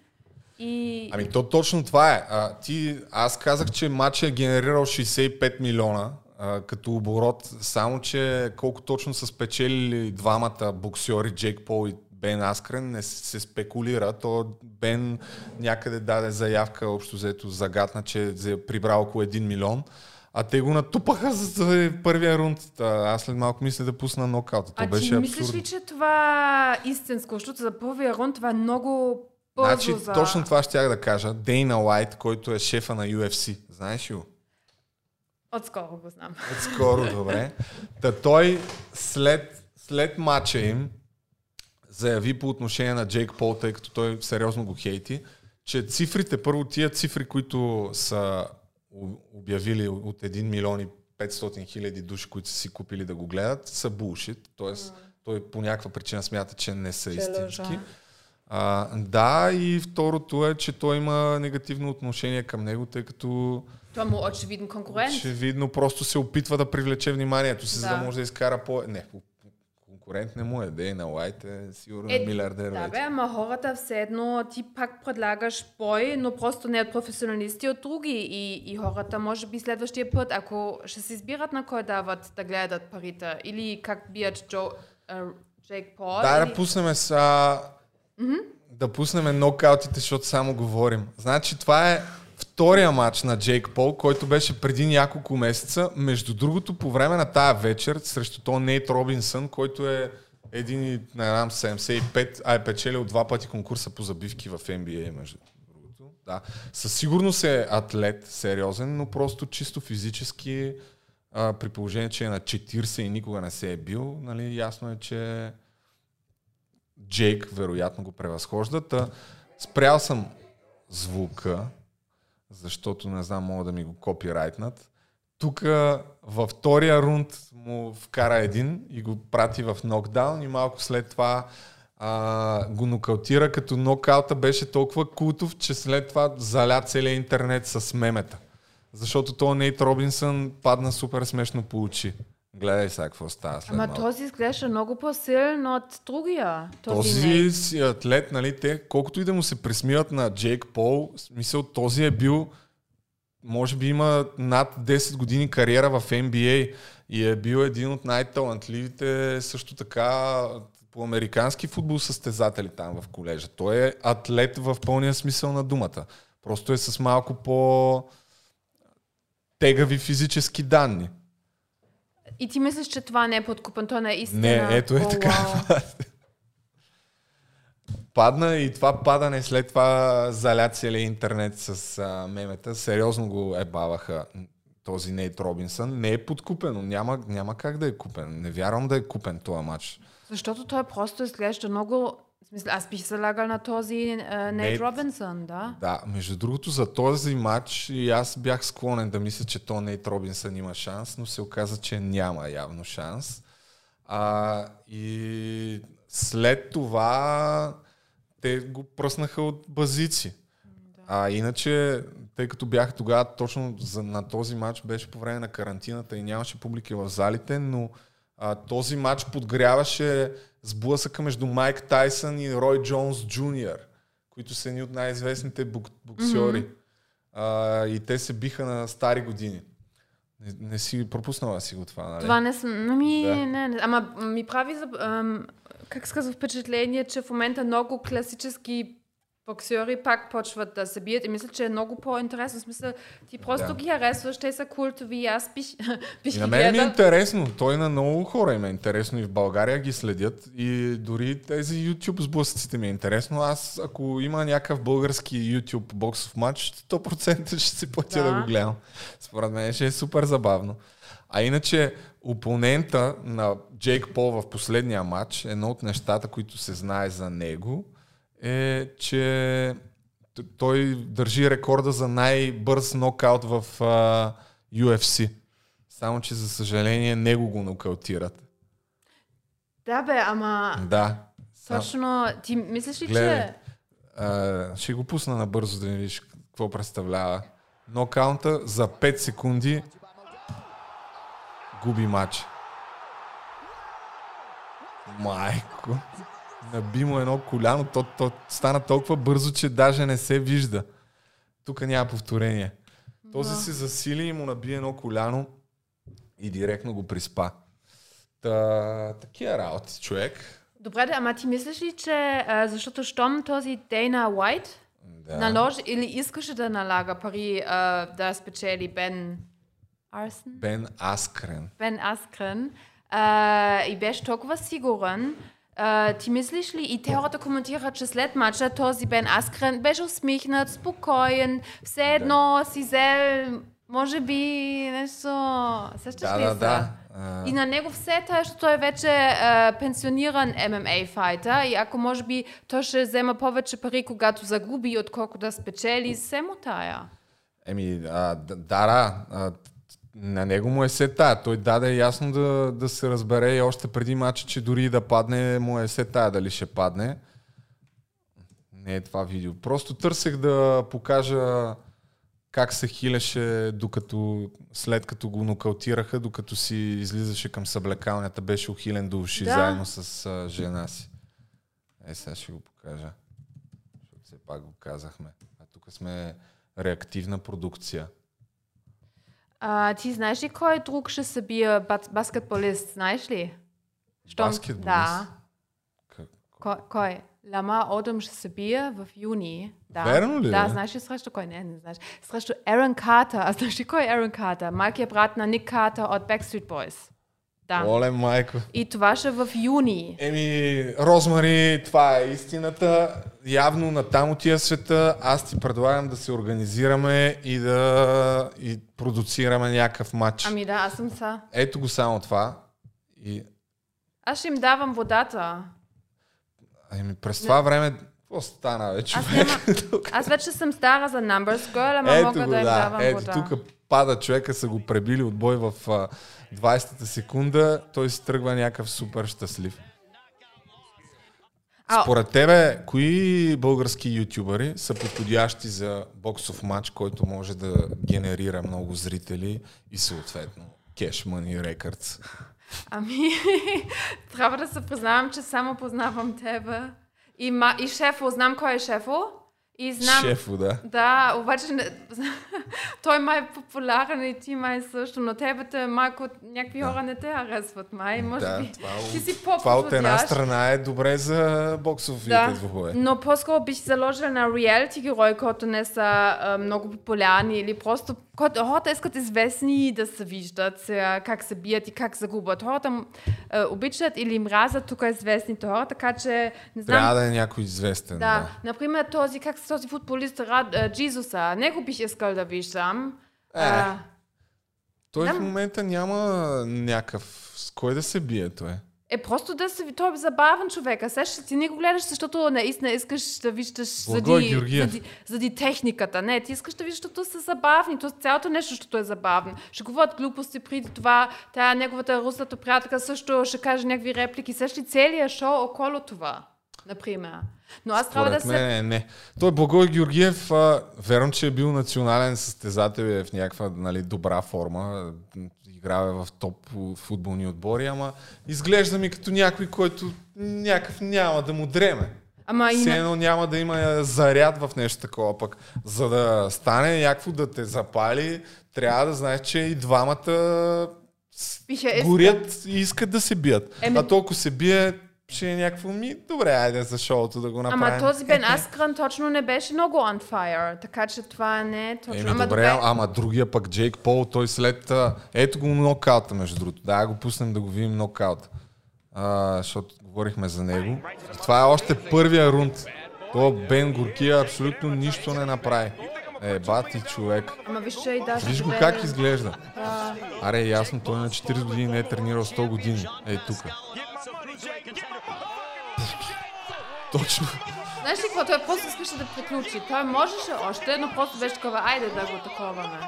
Speaker 2: И
Speaker 1: Ами то точно това е. А, ти, аз казах, че матчът е генерирал 65 милиона а, като оборот, само че колко точно са спечелили двамата боксьори, Джейк Пол и Бен Аскрен, не се спекулира. То Бен някъде даде заявка, общо взето загадна, че е прибрал около 1 милион. А те го натупаха за първия рунд. Аз след малко мисля да пусна нокаута. То
Speaker 2: а
Speaker 1: беше
Speaker 2: ти мислиш
Speaker 1: абсурдно.
Speaker 2: ли, че това е истинско? Защото за първия рунд това е много бързо
Speaker 1: Значи,
Speaker 2: за...
Speaker 1: точно това щях да кажа. Дейна Уайт, който е шефа на UFC. Знаеш ли го?
Speaker 2: Отскоро го знам.
Speaker 1: Скоро, добре. Та той след, след матча им заяви по отношение на Джейк Пол, тъй като той сериозно го хейти, че цифрите, първо тия цифри, които са обявили от 1 милион и 500 хиляди души, които са си купили да го гледат, са булшит. Тоест, той по някаква причина смята, че не са
Speaker 2: Че
Speaker 1: истински.
Speaker 2: лъжа.
Speaker 1: А, да, и второто е, че той има негативно отношение към него, тъй като
Speaker 2: Това му е очевиден конкурент.
Speaker 1: Очевидно просто се опитва да привлече вниманието си, за да
Speaker 2: Да.
Speaker 1: може да изкара по... Не, конкурент не му е. Дейна Уайт е сигурно
Speaker 2: Е,
Speaker 1: милиардер
Speaker 2: Да,
Speaker 1: вече.
Speaker 2: бе, ама хората все едно ти пак предлагаш бой, но просто не от професионалисти, от други. И, и хората, може би следващия път, ако ще се избират на кой дават да гледат парите, или как бият Джо, а, Джейк Пол.
Speaker 1: Дай
Speaker 2: или...
Speaker 1: да пуснем са... Да пуснем нокаутите, защото само говорим. Значи това е втория матч на Джейк Пол, който беше преди няколко месеца. Между другото, по време на тая вечер, срещу то Нейт Робинсън, който е един, не знам, 75, а е печелил два пъти конкурса по забивки в NBA, между другото. Да. Със сигурност е атлет, сериозен, но просто чисто физически, а, при положение, че е на 40 и никога не се е бил, нали, ясно е, че Джейк вероятно го превъзхожда. Спрял съм звука, защото не знам, мога да ми го копирайтнат. Тук във втория рунд му вкара един и го прати в нокдаун и малко след това а, го нокаутира, като нокаута беше толкова култов, че след това заля целият интернет с мемета. Защото то Нейт Робинсън падна супер смешно по очи. Гледай сега какво става след
Speaker 2: Ама
Speaker 1: малко.
Speaker 2: този изглежда много по-силен от другия. Този,
Speaker 1: Този си атлет, нали, те, колкото и да му се присмиват на Джейк Пол, смисъл, този е бил, може би има над 10 години кариера в NBA и е бил един от най-талантливите също така по американски футбол състезатели там в колежа. Той е атлет в пълния смисъл на думата. Просто е с малко по тегави физически данни.
Speaker 2: И ти мислиш, че това не е подкупен, то не е.
Speaker 1: Не, ето е
Speaker 2: О,
Speaker 1: така. Падна и това падане след това заля целия интернет с а, мемета. Сериозно го ебаваха този Нейт Робинсън. Не е подкупено. Няма, няма как да е купен. Не вярвам да е купен този матч.
Speaker 2: Защото той просто изглежда много... В смисъл, аз бих залагал на този Нейт
Speaker 1: Нейт.
Speaker 2: Робинсън, да.
Speaker 1: Да, между другото за този матч и аз бях склонен да мисля, че то Нейт Робинсън има шанс, но се оказа, че няма явно шанс. А, и след това те го пръснаха от базици. А иначе, тъй като бях тогава точно за, на този матч, беше по време на карантината и нямаше публика в залите, но а, този матч подгряваше сблъсъка между Майк Тайсън и Рой Джонс Джуниор, които са едни от най-известните бук, боксьори. Mm-hmm. А, и те се биха на стари години. Не, не си пропуснала си го това, нали?
Speaker 2: Това не съм... Ами,
Speaker 1: Да.
Speaker 2: не, не. Ама ми прави, за, ам, как се казва, впечатление, че в момента много класически боксери пак почват да се бият и мисля, че е много по-интересно. В смисъл, ти просто
Speaker 1: Да.
Speaker 2: ги харесваш, те са култови аз бих, бих
Speaker 1: И на мен ми е интересно. Той на много хора им е интересно и в България ги следят. И дори тези YouTube сблъсъците ми е интересно. Аз, ако има някакъв български YouTube боксов матч, 100% ще си платя да,
Speaker 2: Да.
Speaker 1: го гледам. Според мен ще е супер забавно. А иначе, опонента на Джейк Пол в последния матч, едно от нещата, които се знае за него, е, че той държи рекорда за най-бърз нокаут в а, UFC. Само, че за съжаление него го нокаутират.
Speaker 2: Да бе, ама
Speaker 1: Да.
Speaker 2: Точно, ти мислиш ли,
Speaker 1: Гледай.
Speaker 2: че...
Speaker 1: а, ще го пусна набързо да видиш какво представлява. Нокаунта за 5 секунди губи матч. Майко. Наби му едно коляно, то, то стана толкова бързо, че даже не се вижда. Тук няма повторение. Този
Speaker 2: Да.
Speaker 1: се засили и му наби едно коляно и директно го приспа. Та, такива работи, човек.
Speaker 2: Добре, да, ама ти мислиш ли, че а, защото щом този Дейна Уайт
Speaker 1: Да.
Speaker 2: наложи или искаше да налага пари а, да спечели Бен Арсен?
Speaker 1: Бен Аскрен.
Speaker 2: Бен Аскрен а, и беше толкова сигурен, а, ти мислиш ли, и те хората коментираха, че след матча този Бен Аскрен беше усмихнат, спокоен, все едно си взел, може би нещо, сещаш
Speaker 1: Да,
Speaker 2: ли
Speaker 1: да,
Speaker 2: се?
Speaker 1: да.
Speaker 2: И на него все защото той е вече а, пенсиониран ММА файтер и ако може би той ще взема повече пари, когато загуби, отколкото да спечели, се му тая.
Speaker 1: Еми, а, да, да. На него му е се тая. Той даде ясно да, да се разбере и още преди мача, че дори и да падне, му е се тая дали ще падне. Не е това видео. Просто търсех да покажа как се хилеше, докато, след като го нокаутираха, докато си излизаше към съблекалнята, беше ухилен до уши
Speaker 2: Да.
Speaker 1: заедно с а, жена си. Е, сега ще го покажа. Защото все пак го казахме. А тук сме реактивна продукция.
Speaker 2: А, ти знаеш ли кой друг ще се бие бас- баскетболист, знаеш ли? Щом-
Speaker 1: Баскетболист?
Speaker 2: Да.
Speaker 1: Как?
Speaker 2: Кой? кой? Лама Одъм ще се бие в юни. Да.
Speaker 1: Верно ли,
Speaker 2: Да,
Speaker 1: бе?
Speaker 2: знаеш ли срещу кой? Не, не знаеш. Срещу Ерон Картер. А знаеш ли кой е Ерон Картер? Малкият брат на Ник Картер от Backstreet Boys. Да.
Speaker 1: Оле, майко.
Speaker 2: И това ще е в юни.
Speaker 1: Еми, Розмари, това е истината. Явно на там от тия света аз ти предлагам да се организираме и да и продуцираме някакъв матч.
Speaker 2: Ами да, аз съм са.
Speaker 1: Ето го само това. И
Speaker 2: Аз ще им давам водата.
Speaker 1: ами, през това време, какво стана вече?
Speaker 2: Аз, няма... аз вече съм стара за Numbers Girl, ама
Speaker 1: Ето
Speaker 2: мога
Speaker 1: го,
Speaker 2: да им
Speaker 1: да.
Speaker 2: давам
Speaker 1: Ето
Speaker 2: вода.
Speaker 1: тук пада човека, са го пребили от бой в а, 20-та секунда. Той си тръгва някакъв супер щастлив. Според тебе, кои български ютубъри са подходящи за боксов матч, който може да генерира много зрители и съответно Cash Money Records?
Speaker 2: Ами, трябва да се признавам, че само познавам тебе. И, ма... и шефо, знам кой е шефо. И знам...
Speaker 1: Шефо, да.
Speaker 2: Да, обаче той май е популярен и ти май също, но тебе те малко някакви хора не те харесват май. Може
Speaker 1: да,
Speaker 2: би
Speaker 1: това,
Speaker 2: ти си
Speaker 1: това от една страна е добре за боксовите
Speaker 2: Да,
Speaker 1: двубои.
Speaker 2: но по-скоро бих заложила на реалити герои, които не са а, много популярни или просто хората искат известни да се виждат как се бият и как загубят. Хората а, обичат или мразят тук известните хора, така че не знам.
Speaker 1: Трябва да е някой известен.
Speaker 2: Да,
Speaker 1: Да.
Speaker 2: например, този, как се този футболист, Рад, а, Джизуса, него бих искал да виждам.
Speaker 1: Е.
Speaker 2: А,
Speaker 1: Той
Speaker 2: Да.
Speaker 1: в момента няма някакъв... С кой да се бие той?
Speaker 2: Е, просто да се... Той е забавен човек. А сега ще ти не го гледаш, защото наистина искаш да виждаш
Speaker 1: Георгиев.
Speaker 2: зади, зади техниката. Не, ти искаш да виждаш, защото са забавни. То цялото нещо, защото е забавно. Ще говорят глупости преди това. Тя неговата руслата приятелка също ще каже някакви реплики. Също ли целият шоу около това, например. Но аз трябва да
Speaker 1: Според
Speaker 2: се...
Speaker 1: мен не, не. Той Благой Георгиев, а, верно, че е бил национален състезател и е в някаква нали, добра форма. Играва в топ футболни отбори, ама изглежда ми като някой, който някакъв няма да му дреме.
Speaker 2: Ама
Speaker 1: Все
Speaker 2: на...
Speaker 1: едно няма да има заряд в нещо такова пък. За да стане някакво да те запали, трябва да знаеш, че и двамата
Speaker 2: Биха искали.
Speaker 1: горят и искат да се бият.
Speaker 2: Еми-
Speaker 1: А толкова се бие, ще е някакво ми, добре, айде за шоуто да го направим.
Speaker 2: Ама този Бен Аскран точно не беше много on fire, така че това не е точно.
Speaker 1: Еми,
Speaker 2: Ама
Speaker 1: добре, ама другия пък Джейк Пол, той след... Ето го нокаута, между другото. Да, го пуснем да го видим нокаута. А, защото говорихме за него. Това е още първия рунд. То Бен Горкия абсолютно нищо не направи. Е, бати човек.
Speaker 2: Ама виж, че и даже...
Speaker 1: Виж го
Speaker 2: добре.
Speaker 1: как изглежда.
Speaker 2: Да.
Speaker 1: Аре, ясно, той на 40 години не е тренирал 100 години. Ей, тук. Точно.
Speaker 2: Знаеш ли какво? Той просто искаше да приключи. Той можеше още, но просто беше такова, айде да го таковаме.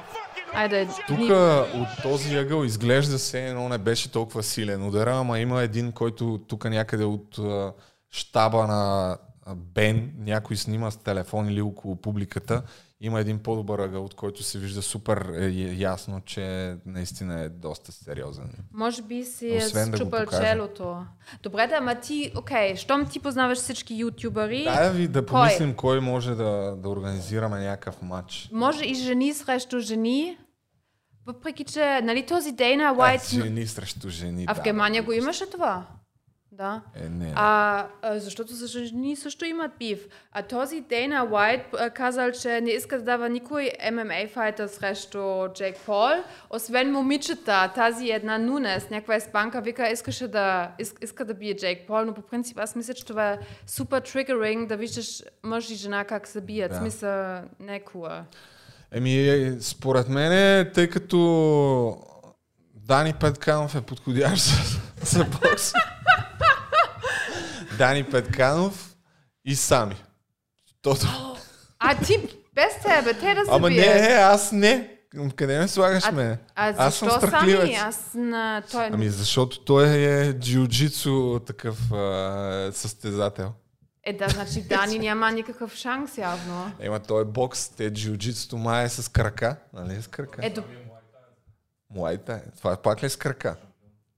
Speaker 2: Айде.
Speaker 1: Тук
Speaker 2: ни-
Speaker 1: от този ъгъл изглежда се едно не беше толкова силен удара, ама има един, който тук някъде от а, щаба на а, Бен, някой снима с телефон или около публиката, има един по-добър ъгъл, от който се вижда супер е, е, ясно, че наистина е доста сериозен.
Speaker 2: Може би си е
Speaker 1: да
Speaker 2: счупал
Speaker 1: покажа.
Speaker 2: челото. Добре, да, ама ти, окей, щом ти познаваш всички ютубъри,
Speaker 1: Да, ви да
Speaker 2: Кой?
Speaker 1: помислим кой може да, да организираме някакъв матч.
Speaker 2: може и жени срещу жени, въпреки че, нали този Дейна Уайт...
Speaker 1: Е, жени срещу жени.
Speaker 2: А в
Speaker 1: да,
Speaker 2: Германия
Speaker 1: да,
Speaker 2: го имаше това? Да.
Speaker 1: Е, не.
Speaker 2: А, а защото за жени също имат бив. А този Дейна Уайт казал, че не иска да дава никой ММА файтер срещу Джейк Пол, освен момичета. Тази една Нунес, някаква испанка, вика, искаше да, ис, иска да бие Джейк Пол, но по принцип аз мисля, че това е супер тригеринг да виждаш мъж и жена как се бият.
Speaker 1: Да.
Speaker 2: Смисъл, не е кула.
Speaker 1: Еми, е, според мен, тъй като Дани Петканов е подходящ за, за бокс. Дани Петканов и сами. Тото.
Speaker 2: А ти без тебе, те да се
Speaker 1: Ама
Speaker 2: бият.
Speaker 1: не, аз не. Къде ме слагаш
Speaker 2: А,
Speaker 1: ме?
Speaker 2: а
Speaker 1: аз съм
Speaker 2: защо
Speaker 1: страхливец.
Speaker 2: сами? Аз на... Той...
Speaker 1: Ами защото той е джиу-джитсу такъв а, състезател.
Speaker 2: Е, да, значи Дани няма никакъв шанс явно.
Speaker 1: Ема той е бокс, те джиу-джитсуто май е с крака. Нали е с крака?
Speaker 2: Е, до...
Speaker 1: Муайта. Това е пак ли с крака?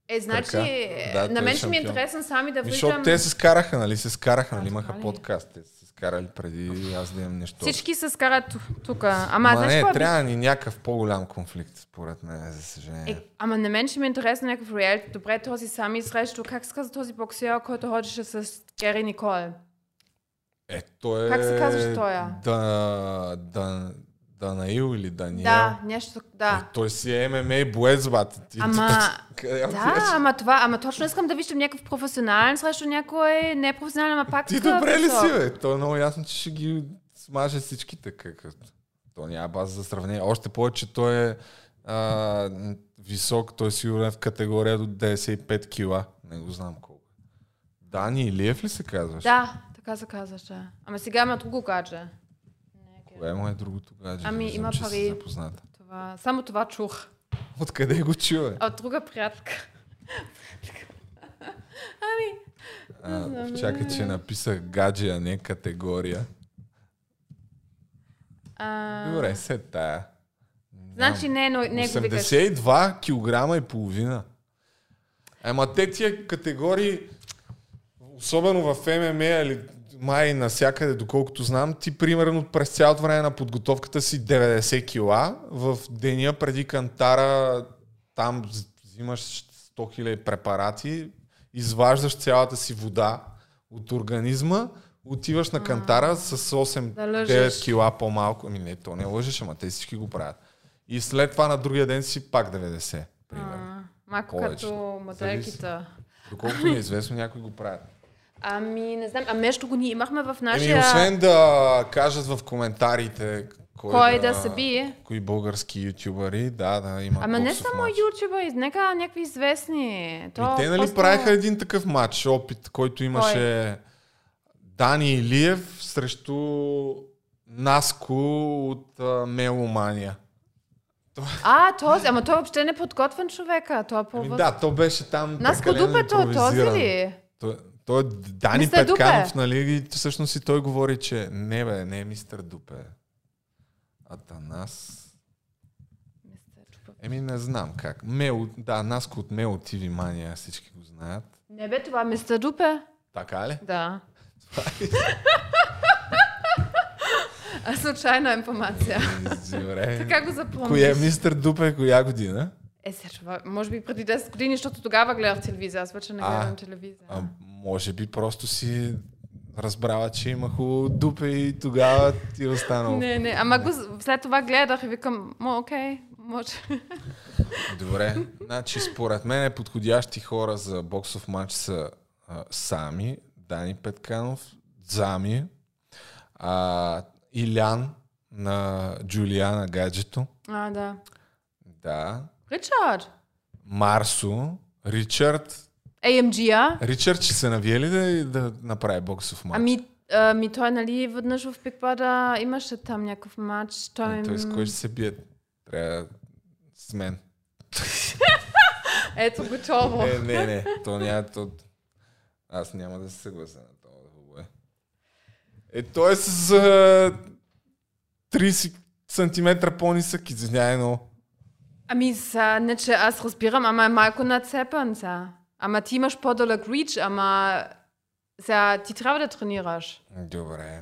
Speaker 2: Е значи,
Speaker 1: Крака.
Speaker 2: е,
Speaker 1: Да,
Speaker 2: на
Speaker 1: той е
Speaker 2: мен ще ми е интересно сами да
Speaker 1: Защото
Speaker 2: виждам...
Speaker 1: те се скараха, нали? Се скараха, нали? Имаха
Speaker 2: така ли?
Speaker 1: подкаст. Те се скарали преди аз да имам нещо.
Speaker 2: Всички се скарат тук. Ама,
Speaker 1: Ама не,
Speaker 2: какво?
Speaker 1: трябва ни някакъв по-голям конфликт, според мен, за съжаление.
Speaker 2: Е, ама на мен ще ми е интересно някакъв реалити. Добре, този сами срещу, как се казва този боксер, който ходеше с Гери Никол?
Speaker 1: Е, той е...
Speaker 2: Как се казваш тоя?
Speaker 1: Да, да, Данаил или Даниел.
Speaker 2: Да, нещо,
Speaker 1: Е,
Speaker 2: да.
Speaker 1: той си е ММА боец, бат. Ти,
Speaker 2: Ама- Да, ама това, ама точно искам да виждам някакъв професионален срещу някой непрофесионален, ама пак
Speaker 1: Ти добре ли си, бе? То е много ясно, че ще ги смаже всичките. Какъв. То няма база за сравнение. Още повече, че той е а, висок, той е сигурен в категория до 95 кила. Не го знам колко. Дани Илиев ли се казваш?
Speaker 2: Да, така се казваше. Ама сега има друго гадже.
Speaker 1: Кое му е другото гадже?
Speaker 2: Ами,
Speaker 1: Виждам,
Speaker 2: има пари. Това, само това чух.
Speaker 1: Откъде го чуе?
Speaker 2: От друга приятелка. ами,
Speaker 1: А, чакай, че написах гадже, а не категория.
Speaker 2: а,
Speaker 1: Добре, се тая.
Speaker 2: значи не, но не го викаш.
Speaker 1: 82 килограма и половина. Ема те тия категории, особено в ММА или май навсякъде, доколкото знам, ти примерно през цялото време на подготовката си 90 кила, в деня преди кантара там взимаш 100 000 препарати, изваждаш цялата си вода от организма, отиваш на кантара с 8-9
Speaker 2: Да лъжеш.
Speaker 1: кила по-малко. Ами не, то не лъжеш, ама те всички го правят. И след това на другия ден си пак 90. Примерно. Повече.
Speaker 2: като моделките.
Speaker 1: Доколкото ми е известно, някои го правят.
Speaker 2: Ами, не знам, а нещо го ние имахме в нашия...
Speaker 1: Еми, освен да кажат в коментарите кой,
Speaker 2: Кой да се бие?
Speaker 1: Кои български ютубъри, да, да, има
Speaker 2: Ама не само ютубъри, нека някакви известни. То
Speaker 1: те нали
Speaker 2: просто-
Speaker 1: правиха един такъв матч, опит, който имаше Дани Илиев срещу Наско от а, Меломания.
Speaker 2: А, този, ама той въобще не е подготвен човека. Той е по...
Speaker 1: Ами, да, то беше там
Speaker 2: Наско Дупето, този
Speaker 1: импровизиран.
Speaker 2: ли?
Speaker 1: Той, той е Дани
Speaker 2: Мистер Дупе.
Speaker 1: Петканов, нали? И всъщност и той говори, че не бе, не е мистер Дупе. Атанас. Еми не знам как. Мел, да, Наско от Мел TV Мания, всички го знаят.
Speaker 2: Не бе, това е мистер Дупе.
Speaker 1: Така ли?
Speaker 2: Да. А случайна информация.
Speaker 1: Добре.
Speaker 2: Така го запомниш.
Speaker 1: Кое е мистер Дупе, коя година?
Speaker 2: Е, сега, това, може би преди 10 години, защото тогава гледах телевизия. Аз вече не
Speaker 1: А,
Speaker 2: гледам телевизия.
Speaker 1: А, може би просто си разбрала, че има хубаво дупе и тогава ти е останало.
Speaker 2: Не, не, ама го, след това гледах и викам, мо, окей, може.
Speaker 1: Добре, значи според мен подходящи хора за боксов матч са а, Сами, Дани Петканов, Зами, а, Илян на Джулиана Гаджето,
Speaker 2: А, да.
Speaker 1: да,
Speaker 2: Ричард!
Speaker 1: Марсо, Ричард.
Speaker 2: AMG, а?
Speaker 1: Ричард ще се навие ли да, да направи боксов матч?
Speaker 2: Ами, ами той, нали, веднъж в Big Brother имаше там някакъв матч. Той,
Speaker 1: Е, Той с кой ще се бие? Трябва с мен.
Speaker 2: Ето, готово.
Speaker 1: Е, не, не, то няма... То... Аз няма да се съглася на това бой. Е, той е с а, 30 сантиметра по-нисък, извинявай, но...
Speaker 2: Ами, са, не че аз разбирам, ама е малко нацепен, са. Ама ти имаш по-дълъг рич, ама са, ти трябва да тренираш.
Speaker 1: Добре.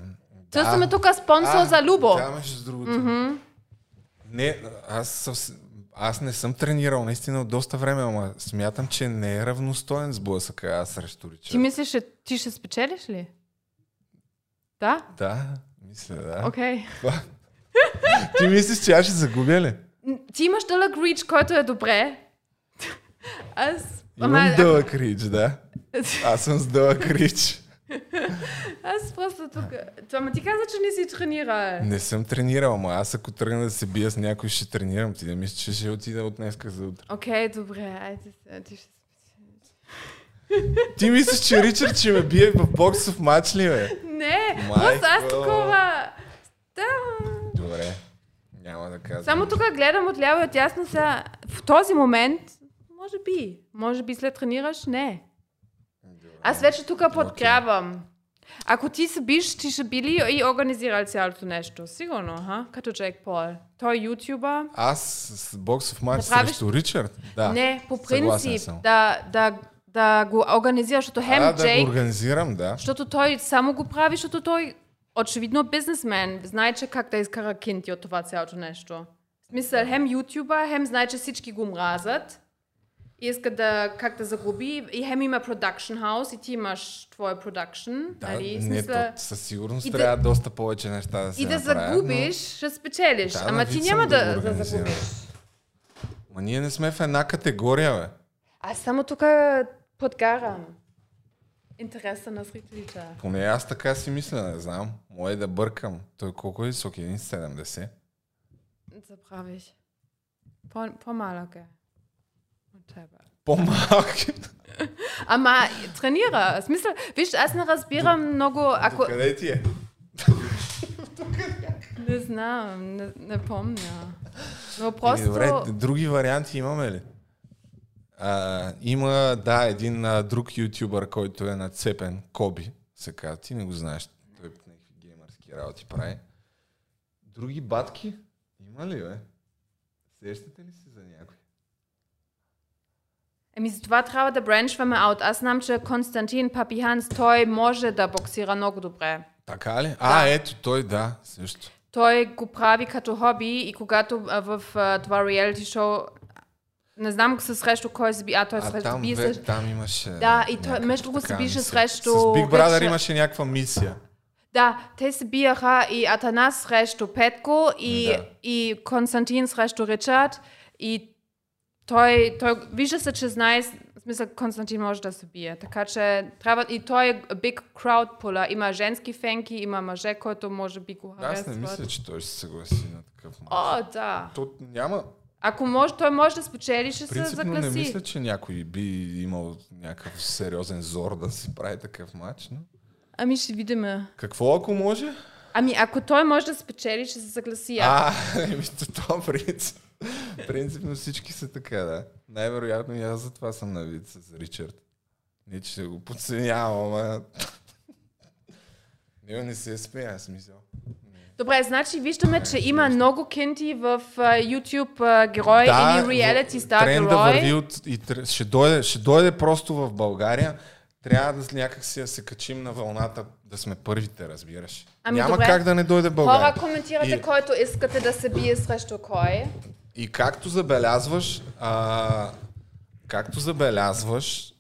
Speaker 2: Търсиме тук спонсор за Любо.
Speaker 1: Да, между другото. Не, аз, съвс... аз не съм тренирал наистина от доста време, ама смятам, че не е равностоен сблъсъка аз срещу Ричард.
Speaker 2: Ти мислиш, че ти ще спечелиш ли? Да?
Speaker 1: Да, мисля, да.
Speaker 2: Окей.
Speaker 1: Това- Ти мислиш, че аз ще загубя ли?
Speaker 2: Ти имаш дълъг рич, който е добре. Аз...
Speaker 1: Имам
Speaker 2: ама-
Speaker 1: дълъг рич, да. Аз съм с дълъг рич.
Speaker 2: Аз просто тук... Ама ти каза, че не си тренирал.
Speaker 1: Не съм тренирал, ама аз ако тръгна да се бия с някой, ще тренирам. Ти да мислиш, че ще отида от днеска за утре.
Speaker 2: Окей, добре. Айде, сега, ти ще...
Speaker 1: Ти мислиш, че Ричард ще ме бие в боксов матч ли, бе?
Speaker 2: Не, просто аз такова... Да.
Speaker 1: Добре. Няма да казвам.
Speaker 2: Само тук гледам отляво и отясно са... В този момент, може би. Може би след тренираш, не. Аз вече тук подкрепям. Ако ти се биш, ти ще били и организирал цялото нещо. Сигурно, ха? Като Джек Пол. Той е ютубър.
Speaker 1: Аз с боксов матч
Speaker 2: Да правиш-
Speaker 1: срещу Ричард? Да.
Speaker 2: Не, по принцип, да, да, да го организираш, защото хем
Speaker 1: а, да
Speaker 2: Джейк,
Speaker 1: го организирам, да.
Speaker 2: защото той само го прави, защото той очевидно е бизнесмен, знае, че как да изкара кинти от това цялото нещо. В смисъл, хем ютубър, хем знае, че всички го мразят иска да, как да загуби, и хем има продакшн хаус, и ти имаш твоя продакшн,
Speaker 1: Да,
Speaker 2: нали?
Speaker 1: Не,
Speaker 2: смисъл,
Speaker 1: то, със сигурност
Speaker 2: и да-
Speaker 1: трябва доста повече неща да се
Speaker 2: и да
Speaker 1: направят,
Speaker 2: загубиш, ще спечелиш.
Speaker 1: Да,
Speaker 2: Ама ти няма
Speaker 1: да
Speaker 2: да, да загубиш.
Speaker 1: Но... Ма ние не сме в една категория, бе.
Speaker 2: Аз само тук подгарам интереса на зрителите.
Speaker 1: Поне аз така си мисля, не знам. Мое да бъркам. Той колко е висок? 1,70?
Speaker 2: Забравих. По, по-малък е. Тебе.
Speaker 1: По-малък.
Speaker 2: Ама тренира. В смисъл, виж, аз не разбирам много, ако...
Speaker 1: Къде ти е?
Speaker 2: Не знам, не, не помня. Но просто...
Speaker 1: Добре, други варианти имаме ли? А, има, да, един а, друг ютубър, който е нацепен, Коби, се казва. Ти не го знаеш. Той някакви геймърски работи прави. Други батки? Има ли, бе? Сещате ли се за някой?
Speaker 2: Еми, за това трябва да бренчваме аут. Аз знам, че Константин Папиханс, той може да боксира много добре.
Speaker 1: Така ли? А, ето той, да, също.
Speaker 2: Той го прави като хоби и когато а, в а, това реалити шоу не знам се срещу кой се би, а той
Speaker 1: А
Speaker 2: срещу
Speaker 1: там,
Speaker 2: би
Speaker 1: ве,
Speaker 2: се...
Speaker 1: там имаше...
Speaker 2: Да, и той, между другото, се
Speaker 1: мисия.
Speaker 2: срещу
Speaker 1: С Big Brother
Speaker 2: Ричард.
Speaker 1: имаше някаква мисия.
Speaker 2: Да, те се биjaха и Атанас срещу Петко и,
Speaker 1: Да.
Speaker 2: и Константин срещу Ричард и той, той вижда се, че знае, в смисъл Константин може да се бие, така че трябва, и той е big crowd puller, има женски фенки, има мъже, който може би го
Speaker 1: Аз
Speaker 2: харесват.
Speaker 1: не мисля, че той ще се съгласи на такъв мач.
Speaker 2: О, да.
Speaker 1: То няма...
Speaker 2: Ако може, той може да спечели, ще се
Speaker 1: Принципно не
Speaker 2: загласи.
Speaker 1: мисля, че някой би имал някакъв сериозен зор да си прави такъв матч. Но...
Speaker 2: Ами ще видим.
Speaker 1: Какво ако може?
Speaker 2: Ами ако той може да спечели, ще се съгласи.
Speaker 1: А, еми, то принцип. Принципно всички са така, да. Най-вероятно и аз затова съм на вид с Ричард. Не, че го подценявам, ама... Не, не се смея, аз мисля.
Speaker 2: Добре, значи виждаме, че има много кинти в а, YouTube а, герой или реалити стар
Speaker 1: тренда
Speaker 2: герой.
Speaker 1: върви от, и ще, дойде, ще дойде просто в България. Трябва да някак си да се качим на вълната, да сме първите, разбираш.
Speaker 2: Ами
Speaker 1: Няма
Speaker 2: добре.
Speaker 1: как да не дойде България.
Speaker 2: Хора, коментирате
Speaker 1: И-
Speaker 2: който искате да се бие срещу кой.
Speaker 1: И както забелязваш, а, както забелязваш,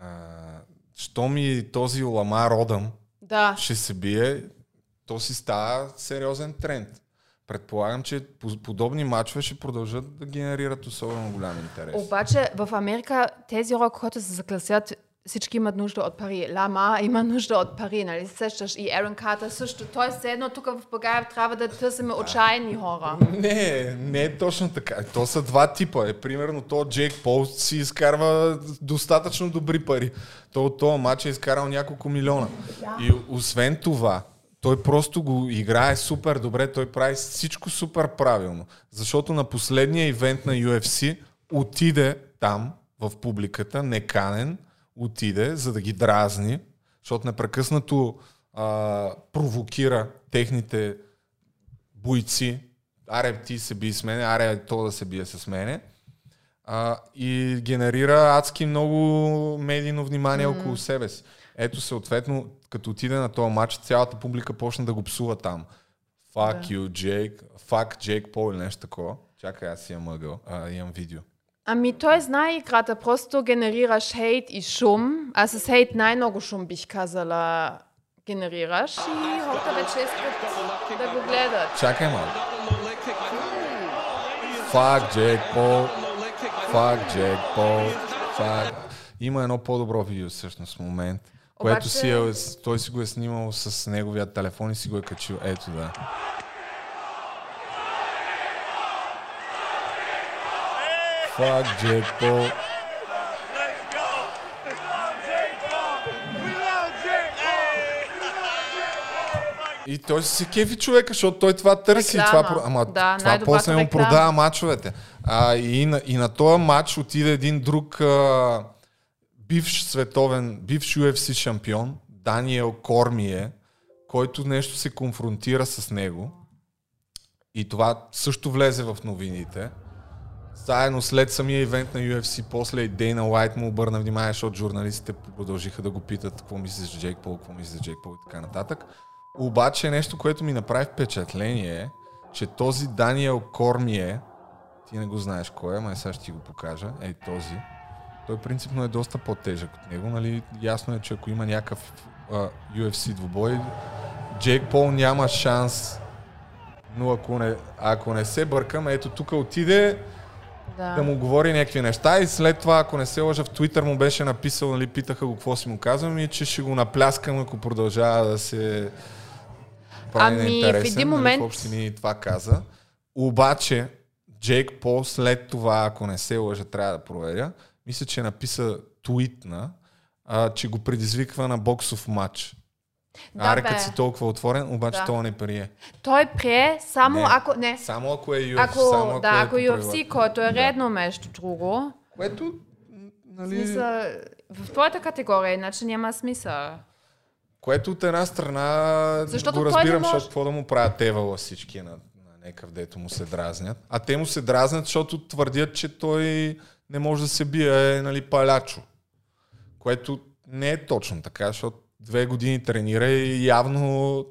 Speaker 1: а, що ми този Олама Родъм
Speaker 2: Да.
Speaker 1: ще се бие, то си става сериозен тренд. Предполагам, че по- подобни матчове ще продължат да генерират особено голям интерес.
Speaker 2: Обаче в Америка тези хора, които се закласят, всички имат нужда от пари. Лама има нужда от пари, нали се сещаш? И Ерон Картер също. Той все едно тук в България трябва да търсим отчаяни хора.
Speaker 1: Не, не е точно така. То са два типа. Е, примерно то Джейк Пол си изкарва достатъчно добри пари. То от този матч е изкарал няколко милиона. И освен това, той просто го играе супер добре, той прави всичко супер правилно. Защото на последния ивент на UFC отиде там, в публиката, неканен, отиде, за да ги дразни, защото непрекъснато а, провокира техните бойци. Аре, ти се би с мене, аре, то да се бие с мене. А, и генерира адски много медийно внимание mm. около себе си. Ето, съответно, като отиде на този матч, цялата публика почна да го псува там. Fuck
Speaker 2: Да.
Speaker 1: you, Jake. Fuck Jake Paul или нещо такова. Чакай, аз имам ъгъл. А, имам видео.
Speaker 2: Ами той знае играта, просто генерираш хейт и шум. Аз с хейт най-много шум бих казала генерираш и хората вече искат да го гледат.
Speaker 1: Чакай малко. Fuck Jake Paul. Fuck Jake Paul. Fuck. Има едно по-добро видео всъщност в момент, което
Speaker 2: Обаче-
Speaker 1: си е, той си го е снимал с неговия телефон и си го е качил. Ето да. Fuck Jake Paul. И той си се кефи човека, защото той това търси.
Speaker 2: Реклама.
Speaker 1: Това, ама
Speaker 2: Да,
Speaker 1: това после му
Speaker 2: реклама.
Speaker 1: продава мачовете. А, и, на, и на този матч отиде един друг а, бивш световен, бивш UFC шампион, Даниел Кормие, който нещо се конфронтира с него. И това също влезе в новините. Заедно след самия ивент на UFC, после и Дейна Уайт му обърна внимание, защото журналистите продължиха да го питат какво мислиш за Джейк Пол, какво мислиш за Джейк Пол и така нататък. Обаче нещо, което ми направи впечатление е, че този Даниел Кормие, ти не го знаеш кой е, май сега ще ти го покажа, ей този, той принципно е доста по-тежък от него, нали? Ясно е, че ако има някакъв а, UFC двубой, Джейк Пол няма шанс, но ако не, ако не се бъркам, ето тук отиде,
Speaker 2: Да.
Speaker 1: да му говори някакви неща и след това, ако не се лъжа, в Твитър му беше написал, нали, питаха го какво си му казвам и че ще го напляскам, ако продължава да се прави
Speaker 2: Ами, в един
Speaker 1: нали,
Speaker 2: момент-
Speaker 1: в общи линии това каза. Обаче, Джейк Пол след това, ако не се лъжа, трябва да проверя, мисля, че написа твитна, а, че го предизвиква на боксов матч.
Speaker 2: Да,
Speaker 1: Аре, като си толкова отворен, обаче
Speaker 2: Да.
Speaker 1: това не прие.
Speaker 2: Той прие само
Speaker 1: Не.
Speaker 2: ако... Не.
Speaker 1: Само ако е UFC,
Speaker 2: Ако,
Speaker 1: само ако
Speaker 2: да,
Speaker 1: е
Speaker 2: ако
Speaker 1: по
Speaker 2: UFC, който е
Speaker 1: Да.
Speaker 2: редно между друго,
Speaker 1: Което, нали...
Speaker 2: смисъл, в твоята категория, иначе няма смисъл.
Speaker 1: Което от една страна
Speaker 2: Защото
Speaker 1: го разбирам,
Speaker 2: може-
Speaker 1: защото какво да му правят тевала всички на, на някакъв, дето му се дразнят. А те му се дразнят, защото твърдят, че той не може да се бие, е, нали, палячо. Което не е точно така, защото две години тренира и явно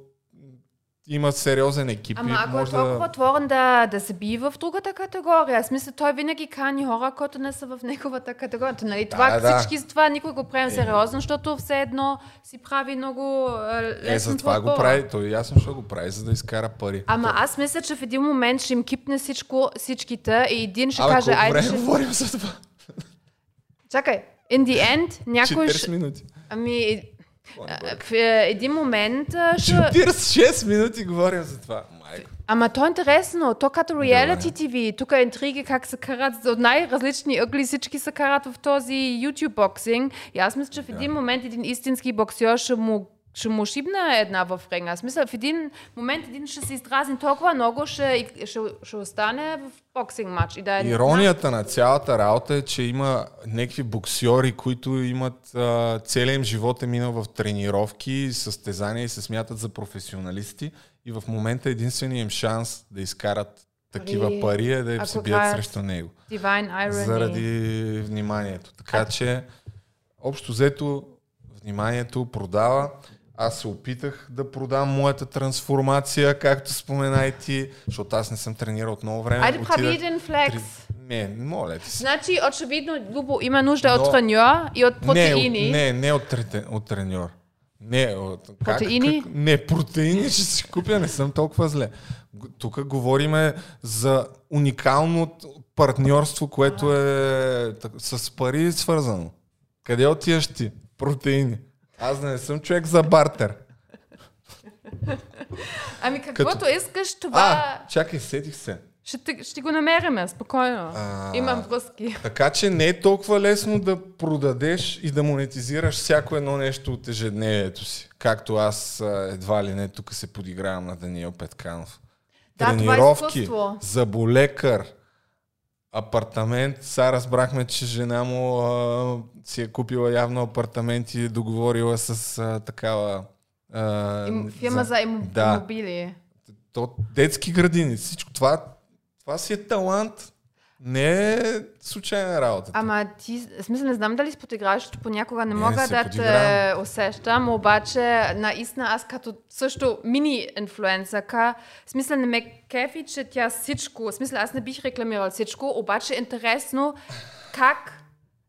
Speaker 1: има сериозен екип.
Speaker 2: Ама ако е
Speaker 1: може
Speaker 2: толкова
Speaker 1: да...
Speaker 2: отворен да, да се бие в другата категория, аз мисля, той винаги кани хора, които не са в неговата категория. То, Нали, това,
Speaker 1: Да, да.
Speaker 2: всички за това никой го приема сериозно, защото все едно си прави много е, лесно
Speaker 1: Е, за това го прави. Той ясно, що го прави, за да изкара пари.
Speaker 2: Ама аз мисля, че в един момент ще им кипне всичко, всичките и един ще
Speaker 1: Абе,
Speaker 2: каже, айде
Speaker 1: време
Speaker 2: ще...
Speaker 1: говорим за това?
Speaker 2: Чакай, in the end, някой
Speaker 1: 40
Speaker 2: ще...
Speaker 1: минути.
Speaker 2: Ами, в е, един момент а, ще...
Speaker 1: 46 минути говорим за това. Майко.
Speaker 2: Ама то е интересно, то като реалити TV, тук е интриги как се карат, от най-различни ъгли всички се карат в този YouTube боксинг. И аз мисля, че в един момент един истински боксер ще му ще му шибна една в ринга. Аз мисля, в един момент един ще се издразни толкова много, ще, ще, ще остане в боксинг матч. И да е
Speaker 1: Иронията на цялата работа е, че има някакви боксьори, които имат а, целият им живот е минал в тренировки, състезания и се смятат за професионалисти. И в момента единственият им шанс да изкарат такива
Speaker 2: Пари,
Speaker 1: пари е да
Speaker 2: ако
Speaker 1: се бият срещу него.
Speaker 2: Divine Irony.
Speaker 1: Заради вниманието. Така че, общо взето, вниманието продава. Аз се опитах да продам моята трансформация, както спомена и ти, защото аз не съм тренирал от много време.
Speaker 2: Айде прави един флекс.
Speaker 1: Не, моля ти се.
Speaker 2: Значи, очевидно, Любо има нужда от
Speaker 1: Но-
Speaker 2: треньор и от
Speaker 1: Не,
Speaker 2: протеини.
Speaker 1: от- не, не от, от треньор. Не, от, как-
Speaker 2: Протеини?
Speaker 1: Как, не, протеини ще си купя, не съм толкова зле. Тук говориме за уникално партньорство, което е с пари свързано. Къде отиваш ти? Протеини. Аз не съм човек за бартер.
Speaker 2: Ами каквото искаш,
Speaker 1: А,
Speaker 2: това
Speaker 1: чакай, сетих се.
Speaker 2: ще, те- ще го намериме, спокойно.
Speaker 1: А.
Speaker 2: Имам връзки.
Speaker 1: Така че не е толкова лесно да продадеш и да монетизираш всяко едно нещо от ежедневието си. Както аз а, едва ли не тук се подигравам на Даниел Петканов.
Speaker 2: Да, това е
Speaker 1: Тренировки,
Speaker 2: изкуство.
Speaker 1: заболекар, апартамент. Сега разбрахме, че жена му а, си е купила явно апартамент и договорила с а, такава... А,
Speaker 2: Им, фирма за, им,
Speaker 1: да.
Speaker 2: имобили.
Speaker 1: То, детски градини, всичко. Това, това си е талант. Не е случайна работа.
Speaker 2: Ама ти, смисъл не знам дали си подиграваш, защото понякога не
Speaker 1: Не,
Speaker 2: мога да те
Speaker 1: подигравам.
Speaker 2: усещам, обаче наистина аз като също мини инфлуенсърка, в смисъл не ме кефи, че тя всичко, смисъл аз не бих рекламирал всичко, обаче интересно как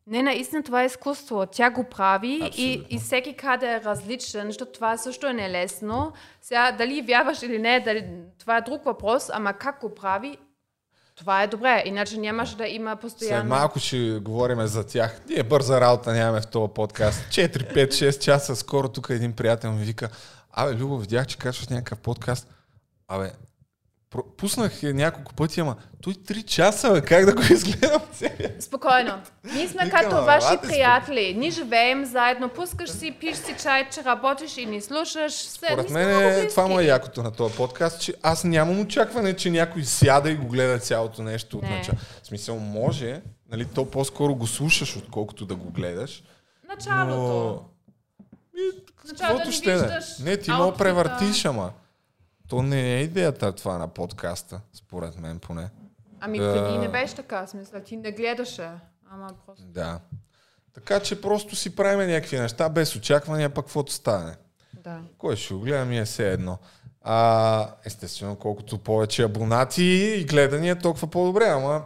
Speaker 2: не, наистина това е изкуство. Тя го прави и,
Speaker 1: Абсолютно.
Speaker 2: и всеки каде е различен, защото това също е нелесно. Сега, дали вярваш или не, дали, това е друг въпрос, ама как го прави, това е добре. Иначе нямаше да има
Speaker 1: След
Speaker 2: постоянно...
Speaker 1: малко ще говорим за тях. Ние бърза работа нямаме в този подкаст. 4, 5, 6 часа. Скоро тук един приятел ми вика, абе, Любо, видях, че качваш някакъв подкаст. Абе, пуснах я няколко пъти, ама той 3 часа, бе, как да го изгледам целия?
Speaker 2: Спокойно. Ние сме
Speaker 1: Викам,
Speaker 2: като ваши приятели. Ние живеем заедно, пускаш си, пиш си чай, че работиш и ни слушаш. Все,
Speaker 1: Според мен е, това му е якото на този подкаст, че аз нямам очакване, че някой сяда и го гледа цялото нещо от
Speaker 2: Не.
Speaker 1: начало. В смисъл, може, нали, то по-скоро го слушаш, отколкото да го гледаш.
Speaker 2: Началото. Началото
Speaker 1: Каквото
Speaker 2: ни
Speaker 1: ще да.
Speaker 2: виждаш
Speaker 1: Не, ти
Speaker 2: аутфита.
Speaker 1: превъртиш, ама. То не е идеята това на подкаста, според мен поне.
Speaker 2: Ами
Speaker 1: Да.
Speaker 2: преди не беше така, смисъл. Ти не гледаше. Ама просто.
Speaker 1: Да. Така че просто си правим някакви неща без очаквания, пък каквото стане.
Speaker 2: Да.
Speaker 1: Кой ще го гледа, ми е все едно. А, естествено, колкото повече абонати и гледания, толкова по-добре, ама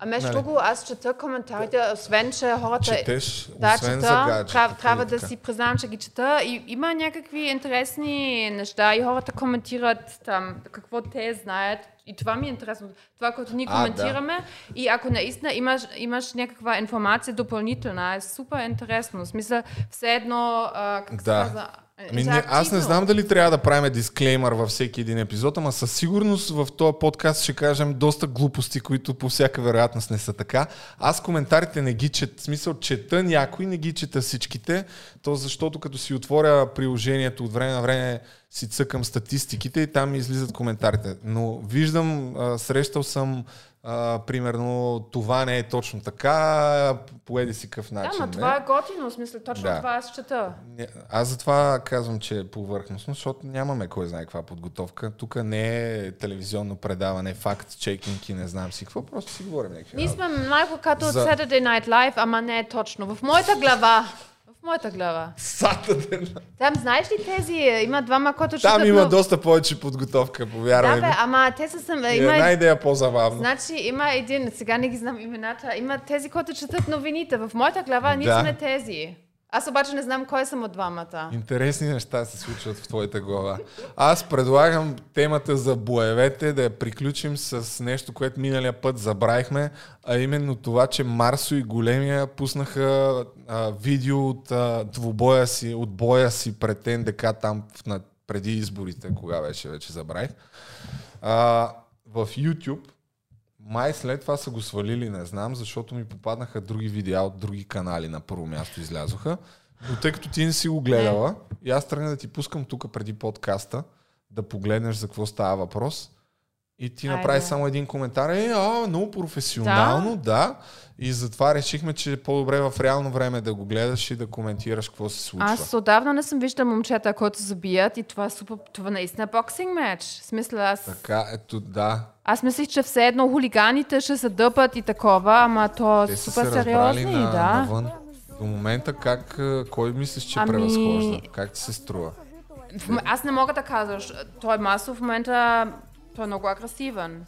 Speaker 2: А между
Speaker 1: Нали.
Speaker 2: друго, аз чета коментарите, освен, че хората...
Speaker 1: четеш,
Speaker 2: Да,
Speaker 1: освен
Speaker 2: чета,
Speaker 1: за гаджета.
Speaker 2: трябва, трябва
Speaker 1: нали
Speaker 2: да си признавам, че ги чета. И има някакви интересни неща и хората коментират там какво те знаят. И това ми е интересно. Това, което ние
Speaker 1: А,
Speaker 2: коментираме. И ако наистина имаш, имаш някаква информация допълнителна, е супер интересно. В смисъл, все едно... А, как се
Speaker 1: Да.
Speaker 2: казва?
Speaker 1: Ами не, аз не знам дали трябва да правим дисклеймър във всеки един епизод, ама със сигурност в този подкаст ще кажем доста глупости, които по всяка вероятност не са така. Аз коментарите не ги чет, в смисъл чета някой, не ги чета всичките, то защото като си отворя приложението от време на време си цъкам статистиките и там излизат коментарите. Но виждам, срещал съм а, примерно това не е точно така, поеди си къв
Speaker 2: Да,
Speaker 1: начин.
Speaker 2: но
Speaker 1: не.
Speaker 2: това е готино. В смисъл, точно
Speaker 1: Да.
Speaker 2: това аз чета.
Speaker 1: Аз затова казвам, че е повърхностно, защото нямаме кой знае каква подготовка. Тук не е телевизионно предаване, факт, чекинг и не знам си какво, просто си говорим някакви
Speaker 2: Ние сме малко като от
Speaker 1: За-
Speaker 2: Saturday Night Live, ама не е точно. В моята глава. Моята глава.
Speaker 1: Night.
Speaker 2: Там знаеш ли тези? Има двама, които
Speaker 1: Там
Speaker 2: четат
Speaker 1: има
Speaker 2: нов-
Speaker 1: доста повече подготовка, повярвай
Speaker 2: Да, бе, ама те са съм...
Speaker 1: И
Speaker 2: Има...
Speaker 1: една идея по-забавна.
Speaker 2: Значи има един, сега не ги знам имената, има тези, които четат новините. В моята глава ние
Speaker 1: Да.
Speaker 2: сме тези. Аз обаче не знам кой съм от двамата.
Speaker 1: Интересни неща се случват в твоята глава. Аз предлагам темата за боевете да я приключим с нещо, което миналия път забравихме, а именно това, че Марсо и Големия пуснаха а, видео от а, двубоя си, от боя си пред НДК там в, на, преди изборите, кога беше, вече забравих. А, в YouTube май след това са го свалили, не знам, защото ми попаднаха други видеа от други канали на първо място излязоха. Но тъй като ти не си го гледала, и аз тръгна да ти пускам тук преди подкаста, да погледнеш за какво става въпрос. И ти
Speaker 2: Айде.
Speaker 1: направи само един коментар. Е, а, много професионално, да. да. И затова решихме, че е по-добре в реално време да го гледаш и да коментираш какво се случва.
Speaker 2: Аз отдавна не съм виждала момчета, които забият и това е супер, това наистина е боксинг матч. В смисъл аз...
Speaker 1: Така, ето, да.
Speaker 2: Аз мислих, че все едно хулиганите ще се дъпат и такова, ама то е супер
Speaker 1: се
Speaker 2: сериозни,
Speaker 1: на,
Speaker 2: да.
Speaker 1: навън. До момента как, кой мислиш, че
Speaker 2: Ами-
Speaker 1: превъзхожда? Как ти се струва?
Speaker 2: Аз не мога да кажа, той Масо в момента той е много агресивен.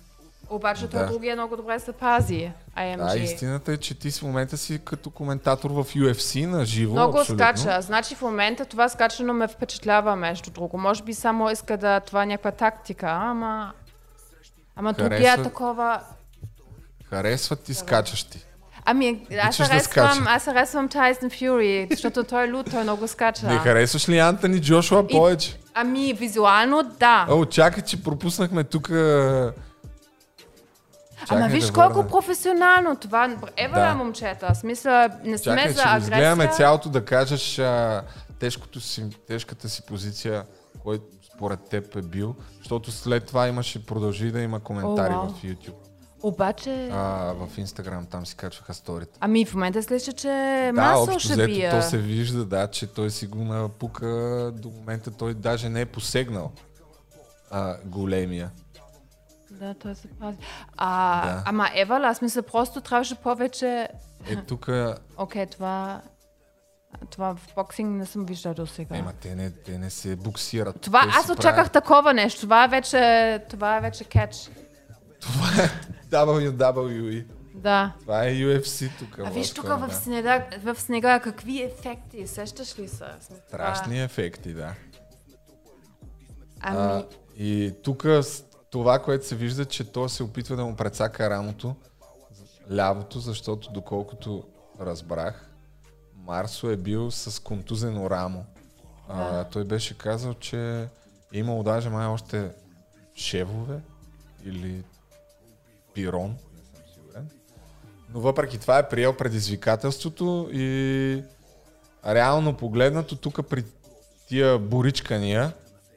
Speaker 2: Обаче той
Speaker 1: Да.
Speaker 2: другия много добре се пази.
Speaker 1: Да,
Speaker 2: IMG.
Speaker 1: истината е, че ти в момента си като коментатор в UFC на живо.
Speaker 2: Много
Speaker 1: абсолютно.
Speaker 2: скача. Значи в момента това скачано ме впечатлява между друго. Може би само иска да това е някаква тактика, ама... Ама
Speaker 1: Харесва-
Speaker 2: другия е такова...
Speaker 1: Харесват ти скачащи.
Speaker 2: Ами, аз
Speaker 1: да
Speaker 2: харесвам,
Speaker 1: скача.
Speaker 2: аз харесвам Tyson Fury, защото той е луд, той много скача.
Speaker 1: Не харесваш ли Антони Джошуа
Speaker 2: И-
Speaker 1: повече?
Speaker 2: Ами, визуално да.
Speaker 1: О, чакай, че пропуснахме тук.
Speaker 2: Ама виж колко професионално това. Ева
Speaker 1: Да.
Speaker 2: да. момчета. Смисъл, не сме
Speaker 1: Чакай,
Speaker 2: за агресия.
Speaker 1: цялото да кажеш а, тежкото си, тежката си позиция, който според теб е бил, защото след това имаше продължи да има коментари
Speaker 2: О, вау.
Speaker 1: в YouTube.
Speaker 2: Обаче...
Speaker 1: А, в Instagram там си качваха сторите.
Speaker 2: Ами в момента слеша, че
Speaker 1: Да,
Speaker 2: масо
Speaker 1: общо
Speaker 2: ще
Speaker 1: взето
Speaker 2: бие.
Speaker 1: то се вижда, да, че той си го напука до момента, той даже не е посегнал а, големия.
Speaker 2: Да, той се пази. А,
Speaker 1: Да.
Speaker 2: Ама Евала, аз мисля, просто трябваше повече...
Speaker 1: Е, тук,
Speaker 2: Окей, това... Това в боксинг не съм виждала до сега.
Speaker 1: ема те не, те не се буксират.
Speaker 2: Това,
Speaker 1: Те
Speaker 2: аз
Speaker 1: си
Speaker 2: очаквах
Speaker 1: правят-
Speaker 2: такова нещо. Това е вече, това е вече кетч.
Speaker 1: Това е WWE.
Speaker 2: Да.
Speaker 1: Това е UFC тук.
Speaker 2: А виж тук в снега, в снега какви ефекти, сещаш ли се? Смисъл, това-
Speaker 1: Страшни ефекти, да.
Speaker 2: Ами,
Speaker 1: А, и тук това, което се вижда, че той се опитва да му прецака рамото, лявото, защото доколкото разбрах, Марсо е бил с контузено рамо. А, той беше казал, че е имал даже май още шевове или пирон, не съм сигурен. Но въпреки това е приел предизвикателството и реално погледнато тук при тия боричкания,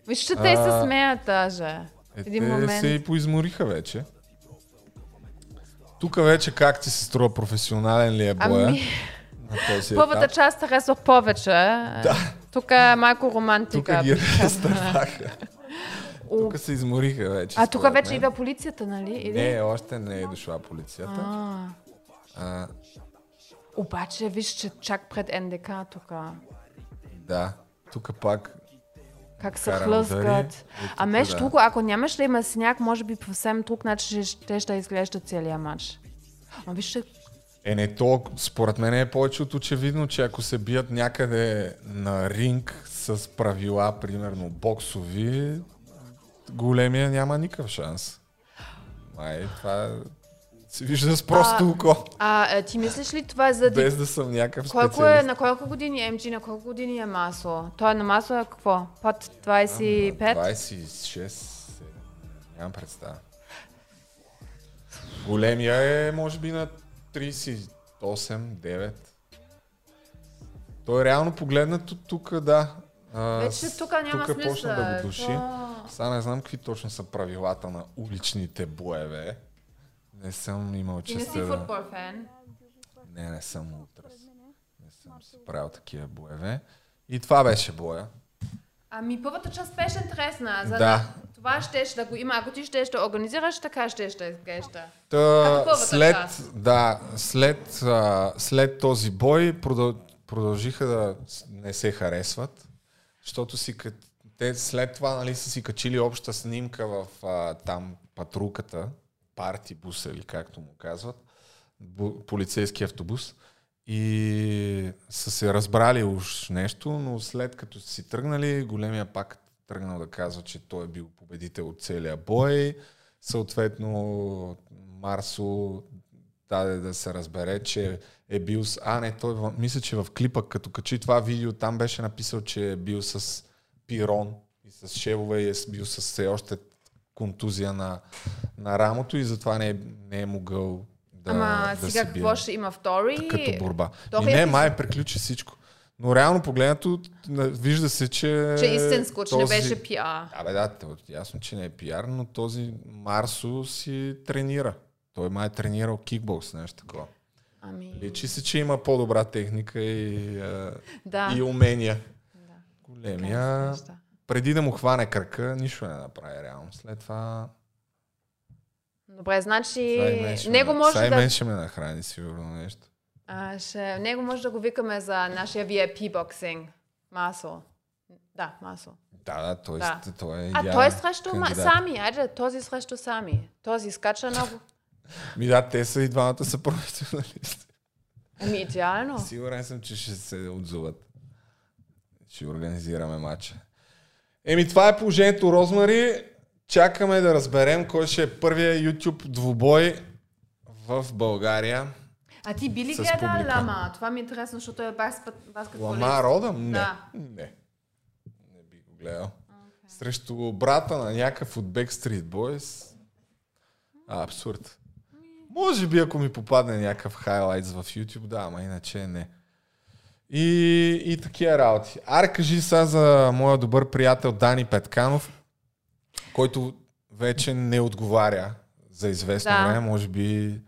Speaker 2: виж, че те се
Speaker 1: а,
Speaker 2: смеят даже.
Speaker 1: е,
Speaker 2: един
Speaker 1: те
Speaker 2: момент.
Speaker 1: се и поизмориха вече. Тук вече как ти се струва професионален ли е боя
Speaker 2: Ами, първата част харесвах повече. Да. Тук е малко
Speaker 1: Тук
Speaker 2: романтика.
Speaker 1: ги
Speaker 2: бих казала.
Speaker 1: разтърваха. Тук се измориха вече.
Speaker 2: А тук вече идва полицията, нали? Или?
Speaker 1: Не, още не е дошла полицията.
Speaker 2: А,
Speaker 1: А,
Speaker 2: обаче, виж, че чак пред НДК тук.
Speaker 1: да, тук пак
Speaker 2: Как се
Speaker 1: удари. Е,
Speaker 2: А
Speaker 1: тук,
Speaker 2: между друго, ако нямаш да има сняг, може би по съвсем друг начин ще, ще изглежда целият матч. А виж, че
Speaker 1: Е, не, то според мен е повече от очевидно, че ако се бият някъде на ринг с правила, примерно боксови, големия няма никакъв шанс. Май, това се вижда с просто
Speaker 2: А,
Speaker 1: око,
Speaker 2: А, е, ти мислиш ли това е за...
Speaker 1: без да съм някакъв
Speaker 2: Колко е, на колко години е МГ, на колко години е Масо? Той е на Масо е какво? Под 25?
Speaker 1: 26, 7, нямам представа. Големия е, може би, на 38, 9. Той е реално погледнато тук, да.
Speaker 2: Вече тук няма
Speaker 1: тук
Speaker 2: смисъл.
Speaker 1: почна да го души.
Speaker 2: То-
Speaker 1: Сега не знам какви точно са правилата на уличните боеве. Не съм имал
Speaker 2: Ти не
Speaker 1: честа
Speaker 2: си футбол фен.
Speaker 1: Не, не съм утрас. Не съм си правил такива боеве. И това беше боя.
Speaker 2: Ами първата част беше интересна. За
Speaker 1: Да.
Speaker 2: Това щеш да го има. Ако ти щеш да организираш, така щеш да изглежда.
Speaker 1: Та, след, да, след, а, след този бой продъл, продължиха да не се харесват, защото си, те след това нали, са си качили обща снимка в а, там патрулката, парти буса или както му казват, бу, полицейски автобус и са се разбрали уж нещо, но след като си тръгнали, големия пак тръгнал да казва, че той е бил победител от целия бой. Съответно, Марсо даде да се разбере, че е бил с... А, не, той в- мисля, че в клипа, като качи това видео, там беше написал, че е бил с пирон и с шевове и е бил с все още контузия на, на рамото и затова не е, не е могъл да,
Speaker 2: Ама
Speaker 1: да
Speaker 2: сега
Speaker 1: се
Speaker 2: какво
Speaker 1: бие
Speaker 2: ще има втори?
Speaker 1: като борба.
Speaker 2: Втори
Speaker 1: И не,
Speaker 2: епизод.
Speaker 1: май приключи всичко. Но реално погледнато, на- вижда се, че...
Speaker 2: Че истинско, че не
Speaker 1: този-
Speaker 2: беше пиар.
Speaker 1: Абе да, ясно, че не е пиар, но този Марсо си тренира. Той май е тренирал кикбокс, нещо такова.
Speaker 2: Ами,
Speaker 1: Личи се, че има по-добра техника и,
Speaker 2: да.
Speaker 1: и умения.
Speaker 2: Да.
Speaker 1: Големия, преди да му хване кръка, нищо не направи реално. След това...
Speaker 2: Добре, значи него може да...
Speaker 1: мен ще ме нахрани сигурно нещо.
Speaker 2: А, ще... Него може да го викаме за нашия VIP боксинг. Масо. Да, масо.
Speaker 1: Да, да, т.е.
Speaker 2: Да.
Speaker 1: той е
Speaker 2: А
Speaker 1: идеален
Speaker 2: той е срещу
Speaker 1: кандидат.
Speaker 2: сами. Айде, този срещу сами. Този скача много.
Speaker 1: Ми да, те са и двамата са професионалисти.
Speaker 2: Ами идеално.
Speaker 1: Сигурен съм, че ще се отзуват. Ще организираме матча. Еми, това е положението, Розмари. Чакаме да разберем кой ще е първия YouTube двубой в България.
Speaker 2: А ти би ли гледал. Лама? Това ми е интересно, защото е баскет, баскетболист.
Speaker 1: Лама Родъм? Не.
Speaker 2: Да.
Speaker 1: Не. Не би го гледал. Срещу брата на някакъв от Backstreet Boys. А, абсурд. Може би ако ми попадне някакъв хайлайтс в YouTube, да, ама иначе не. И, и такива работи. Аре, кажи сега за моя добър приятел Дани Петканов, който вече не отговаря за известно
Speaker 2: Да.
Speaker 1: време, може би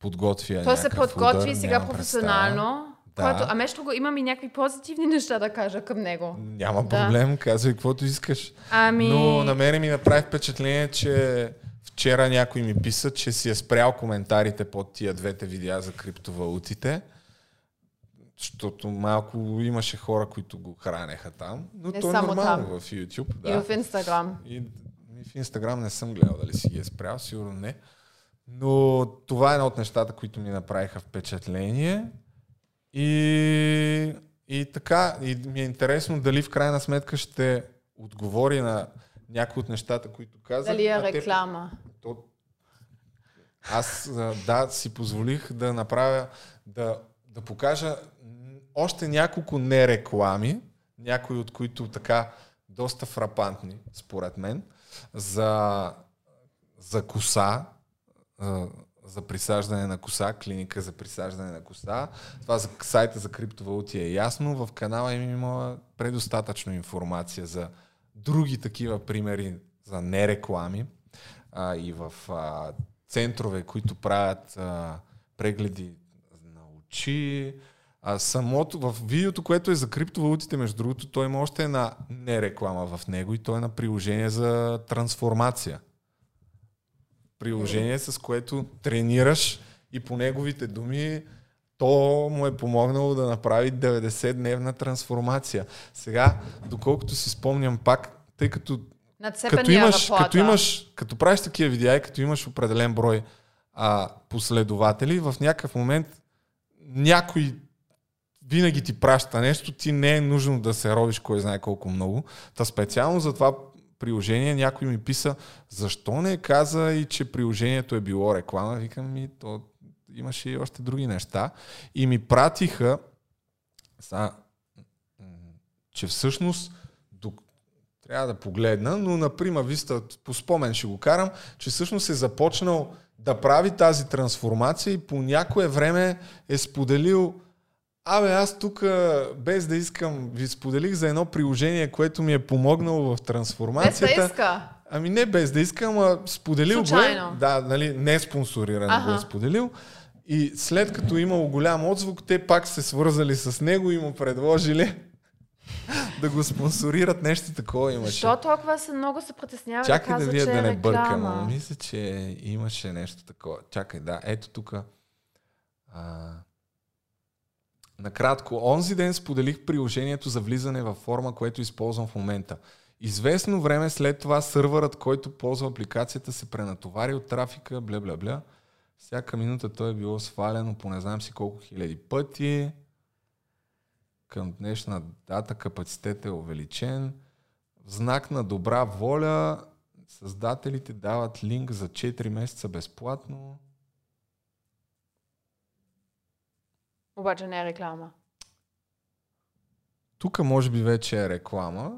Speaker 1: подготвя
Speaker 2: Той се подготви
Speaker 1: удар,
Speaker 2: сега професионално.
Speaker 1: Да.
Speaker 2: Който, а между го имам и някакви позитивни неща да кажа към него.
Speaker 1: Няма
Speaker 2: Да.
Speaker 1: проблем, казвай каквото искаш.
Speaker 2: Ами...
Speaker 1: Но на мен ми направи впечатление, че вчера някой ми писа, че си е спрял коментарите под тия двете видеа за криптовалутите. Защото малко имаше хора, които го хранеха там. Но
Speaker 2: Не
Speaker 1: то е
Speaker 2: само
Speaker 1: нормално
Speaker 2: там.
Speaker 1: в YouTube.
Speaker 2: И
Speaker 1: Да.
Speaker 2: в Инстаграм.
Speaker 1: И, и в Инстаграм не съм гледал дали си ги е спрял, сигурно не. Но това е едно от нещата, които ми направиха впечатление. И, и така, и ми е интересно дали в крайна сметка ще отговори на някои от нещата, които казах.
Speaker 2: Дали е
Speaker 1: а те-
Speaker 2: реклама?
Speaker 1: то, аз да си позволих да направя, да, да покажа още няколко нереклами, някои от които така доста фрапантни, според мен, за, за коса, за присаждане на коса, клиника за присаждане на коса. Това за сайта за криптовалути е ясно. В канала им има предостатъчно информация за други такива примери за нереклами а, и в а, центрове, които правят а, прегледи на очи. А самото, в видеото, което е за криптовалутите, между другото, той има още една нереклама в него и то е на приложение за трансформация. Приложение, с което тренираш и по неговите думи то му е помогнало да направи 90-дневна трансформация. Сега, доколкото си спомням пак, тъй като като имаш,
Speaker 2: рапорта.
Speaker 1: като имаш, като правиш такива видеа и като имаш определен брой а, последователи, в някакъв момент някой винаги ти праща нещо, ти не е нужно да се робиш кой знае колко много. Та специално за това приложение някой ми писа, защо не каза и че приложението е било реклама. Викам ми, то имаше и още други неща. И ми пратиха, са, че всъщност трябва да погледна, но на Прима Виста по спомен ще го карам, че всъщност е започнал да прави тази трансформация и по някое време е споделил Абе, аз тук, без да искам, ви споделих за едно приложение, което ми е помогнало в
Speaker 2: Без да
Speaker 1: трансформацията.
Speaker 2: иска.
Speaker 1: Ами не без да искам, а споделил го е.
Speaker 2: Случайно.
Speaker 1: Да, нали, не спонсорирано
Speaker 2: Аха.
Speaker 1: го е споделил. И след като имало голям отзвук, те пак се свързали с него и му предложили да го спонсорират. Нещо такова имаше.
Speaker 2: Защо толкова се много се притеснява
Speaker 1: Чакай
Speaker 2: да
Speaker 1: да
Speaker 2: казва,
Speaker 1: вие
Speaker 2: че
Speaker 1: да
Speaker 2: е
Speaker 1: не бъркам. ама Мисля, че имаше нещо такова. Чакай, да. Ето тук. А... Накратко, онзи ден споделих приложението за влизане във форма, което използвам в момента. Известно време след това сървърът, който ползва апликацията, се пренатовари от трафика, бля, бля, бля. Всяка минута той е било свалено по не знам си колко хиляди пъти. Към днешна дата капацитет е увеличен. В знак на добра воля създателите дават линк за 4 месеца безплатно.
Speaker 2: Обаче не е реклама.
Speaker 1: Тук може би вече е реклама.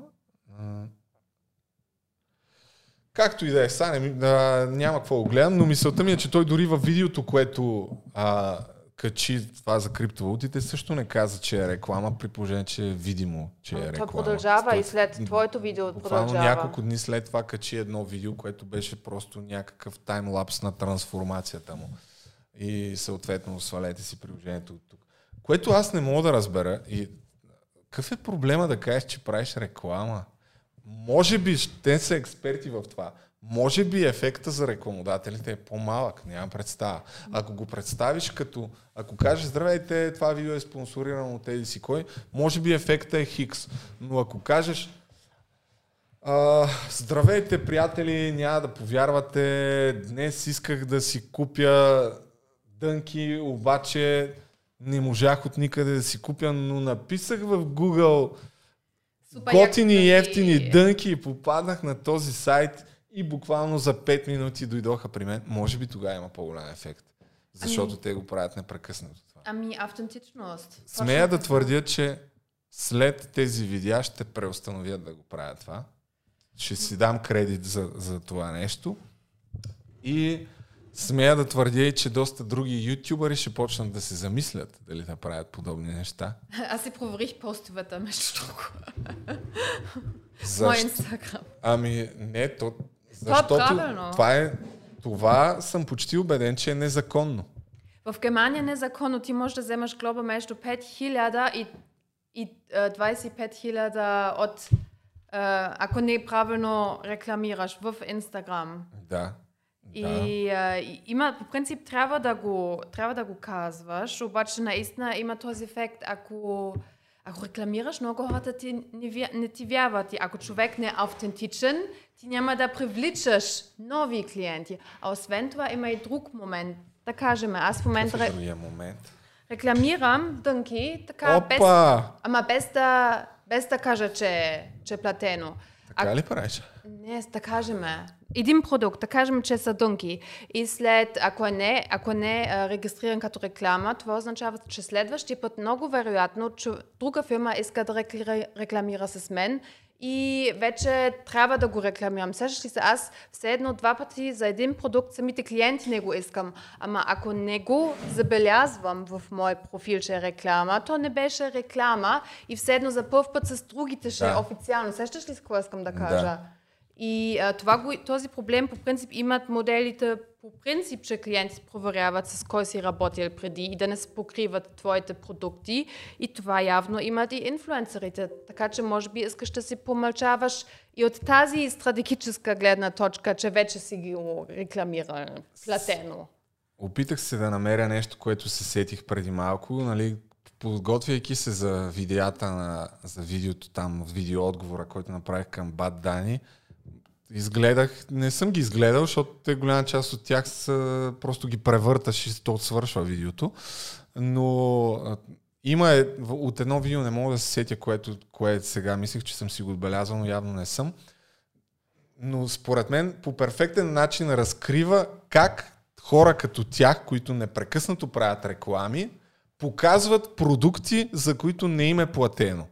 Speaker 1: Както и да е, сега не, ми- а, няма какво го гледам, но мисълта ми е, че той дори във видеото, което а, качи това за криптовалутите, също не каза, че е реклама, при положение, че е видимо, че е реклама.
Speaker 2: То продължава и след твоето видео продължава.
Speaker 1: няколко дни след това качи едно видео, което беше просто някакъв таймлапс на трансформацията му. И съответно свалете си приложението от. Което аз не мога да разбера. И какъв е проблема да кажеш, че правиш реклама? Може би, те са експерти в това. Може би ефекта за рекламодателите е по-малък, нямам представа. Ако го представиш като, ако кажеш, здравейте, това видео е спонсорирано от еди си кой, може би ефекта е хикс. Но ако кажеш, А, здравейте, приятели! Няма да повярвате. Днес исках да си купя дънки, обаче не можах от никъде да си купя, но написах в Google
Speaker 2: Супер
Speaker 1: готини и ефтини
Speaker 2: дънки.
Speaker 1: и попаднах на този сайт и буквално за 5 минути дойдоха при мен. Може би тогава има по-голям ефект, защото те го правят непрекъснато. Това.
Speaker 2: Ами, автентичност.
Speaker 1: Смея да твърдя, че след тези видеа ще преустановят да го правят това. Ще си дам кредит за, за това нещо. И смея да твърдя че доста други ютубъри ще почнат да се замислят дали да правят подобни неща.
Speaker 2: Аз си проверих постовете, между другото. Мой
Speaker 1: Защо?
Speaker 2: инстаграм.
Speaker 1: Ами не, то, защото
Speaker 2: правилно.
Speaker 1: това е, това съм почти убеден, че е незаконно.
Speaker 2: В Германия незаконно ти можеш да вземаш глоба между 5000 и, и е, 25 000 от е, ако не правилно рекламираш в Инстаграм.
Speaker 1: Да.
Speaker 2: И, и има, по принцип, трябва да го, трябва да го казваш, обаче наистина има този ефект, ако, ако рекламираш, много хората ти не, вя- не ти вярват. И ако човек не е автентичен, ти няма да привличаш нови клиенти. А освен това има и друг момент. Да кажем, аз в момента ре-
Speaker 1: момент?
Speaker 2: рекламирам дънки, така без,
Speaker 1: Опа!
Speaker 2: ама без да, без да кажа, че, че е платено.
Speaker 1: Така ли правиш?
Speaker 2: Не, да кажем, един продукт, да кажем, че са дънки. И след, ако не, ако не е регистриран като реклама, това означава, че следващия път много вероятно, че друга фирма иска да рекламира с мен и вече трябва да го рекламирам. Сещаш ли се, аз все едно два пъти за един продукт самите клиенти не го искам. Ама ако не го забелязвам в мой профил, че е реклама, то не беше реклама и все едно за първ път с другите ще
Speaker 1: Да.
Speaker 2: е официално. Сещаш ли с какво искам да кажа?
Speaker 1: Да.
Speaker 2: И а, това този проблем по принцип имат моделите по принцип, че клиенти проверяват с кой си работил преди и да не се покриват твоите продукти. И това явно имат и инфлуенсърите. Така че може би искаш да си помълчаваш и от тази стратегическа гледна точка, че вече си ги рекламирал платено.
Speaker 1: Опитах се да намеря нещо, което се сетих преди малко, нали, подготвяйки се за видеята на, за видеото там, видео отговора, който направих към Бат Дани, изгледах, не съм ги изгледал, защото те голяма част от тях са, просто ги превърташ и то свършва видеото, но има е, от едно видео не мога да се сетя, което, което сега мислех, че съм си го отбелязал, но явно не съм. Но според мен по перфектен начин разкрива как хора като тях, които непрекъснато правят реклами, показват продукти, за които не им е платено.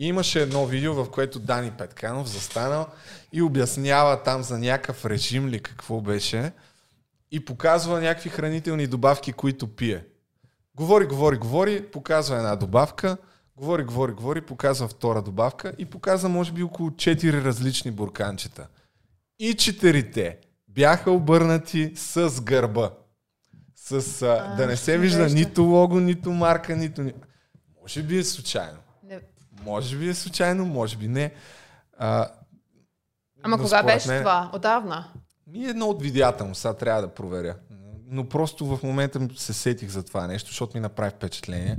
Speaker 1: И имаше едно видео, в което Дани Петканов застанал и обяснява там за някакъв режим ли какво беше и показва някакви хранителни добавки, които пие. Говори, говори, говори, показва една добавка, говори, говори, говори, показва втора добавка и показва може би около 4 различни бурканчета. И четирите бяха обърнати с гърба. С, а, да не се вижда нито лого, нито марка, нито... ни- Може би е случайно.
Speaker 2: Не.
Speaker 1: Може би е случайно, може би не. А,
Speaker 2: Ама
Speaker 1: но
Speaker 2: кога беше
Speaker 1: мен-
Speaker 2: това? Отдавна?
Speaker 1: Ми едно от видеята му, сега трябва да проверя. Но просто в момента се сетих за това нещо, защото ми направи впечатление.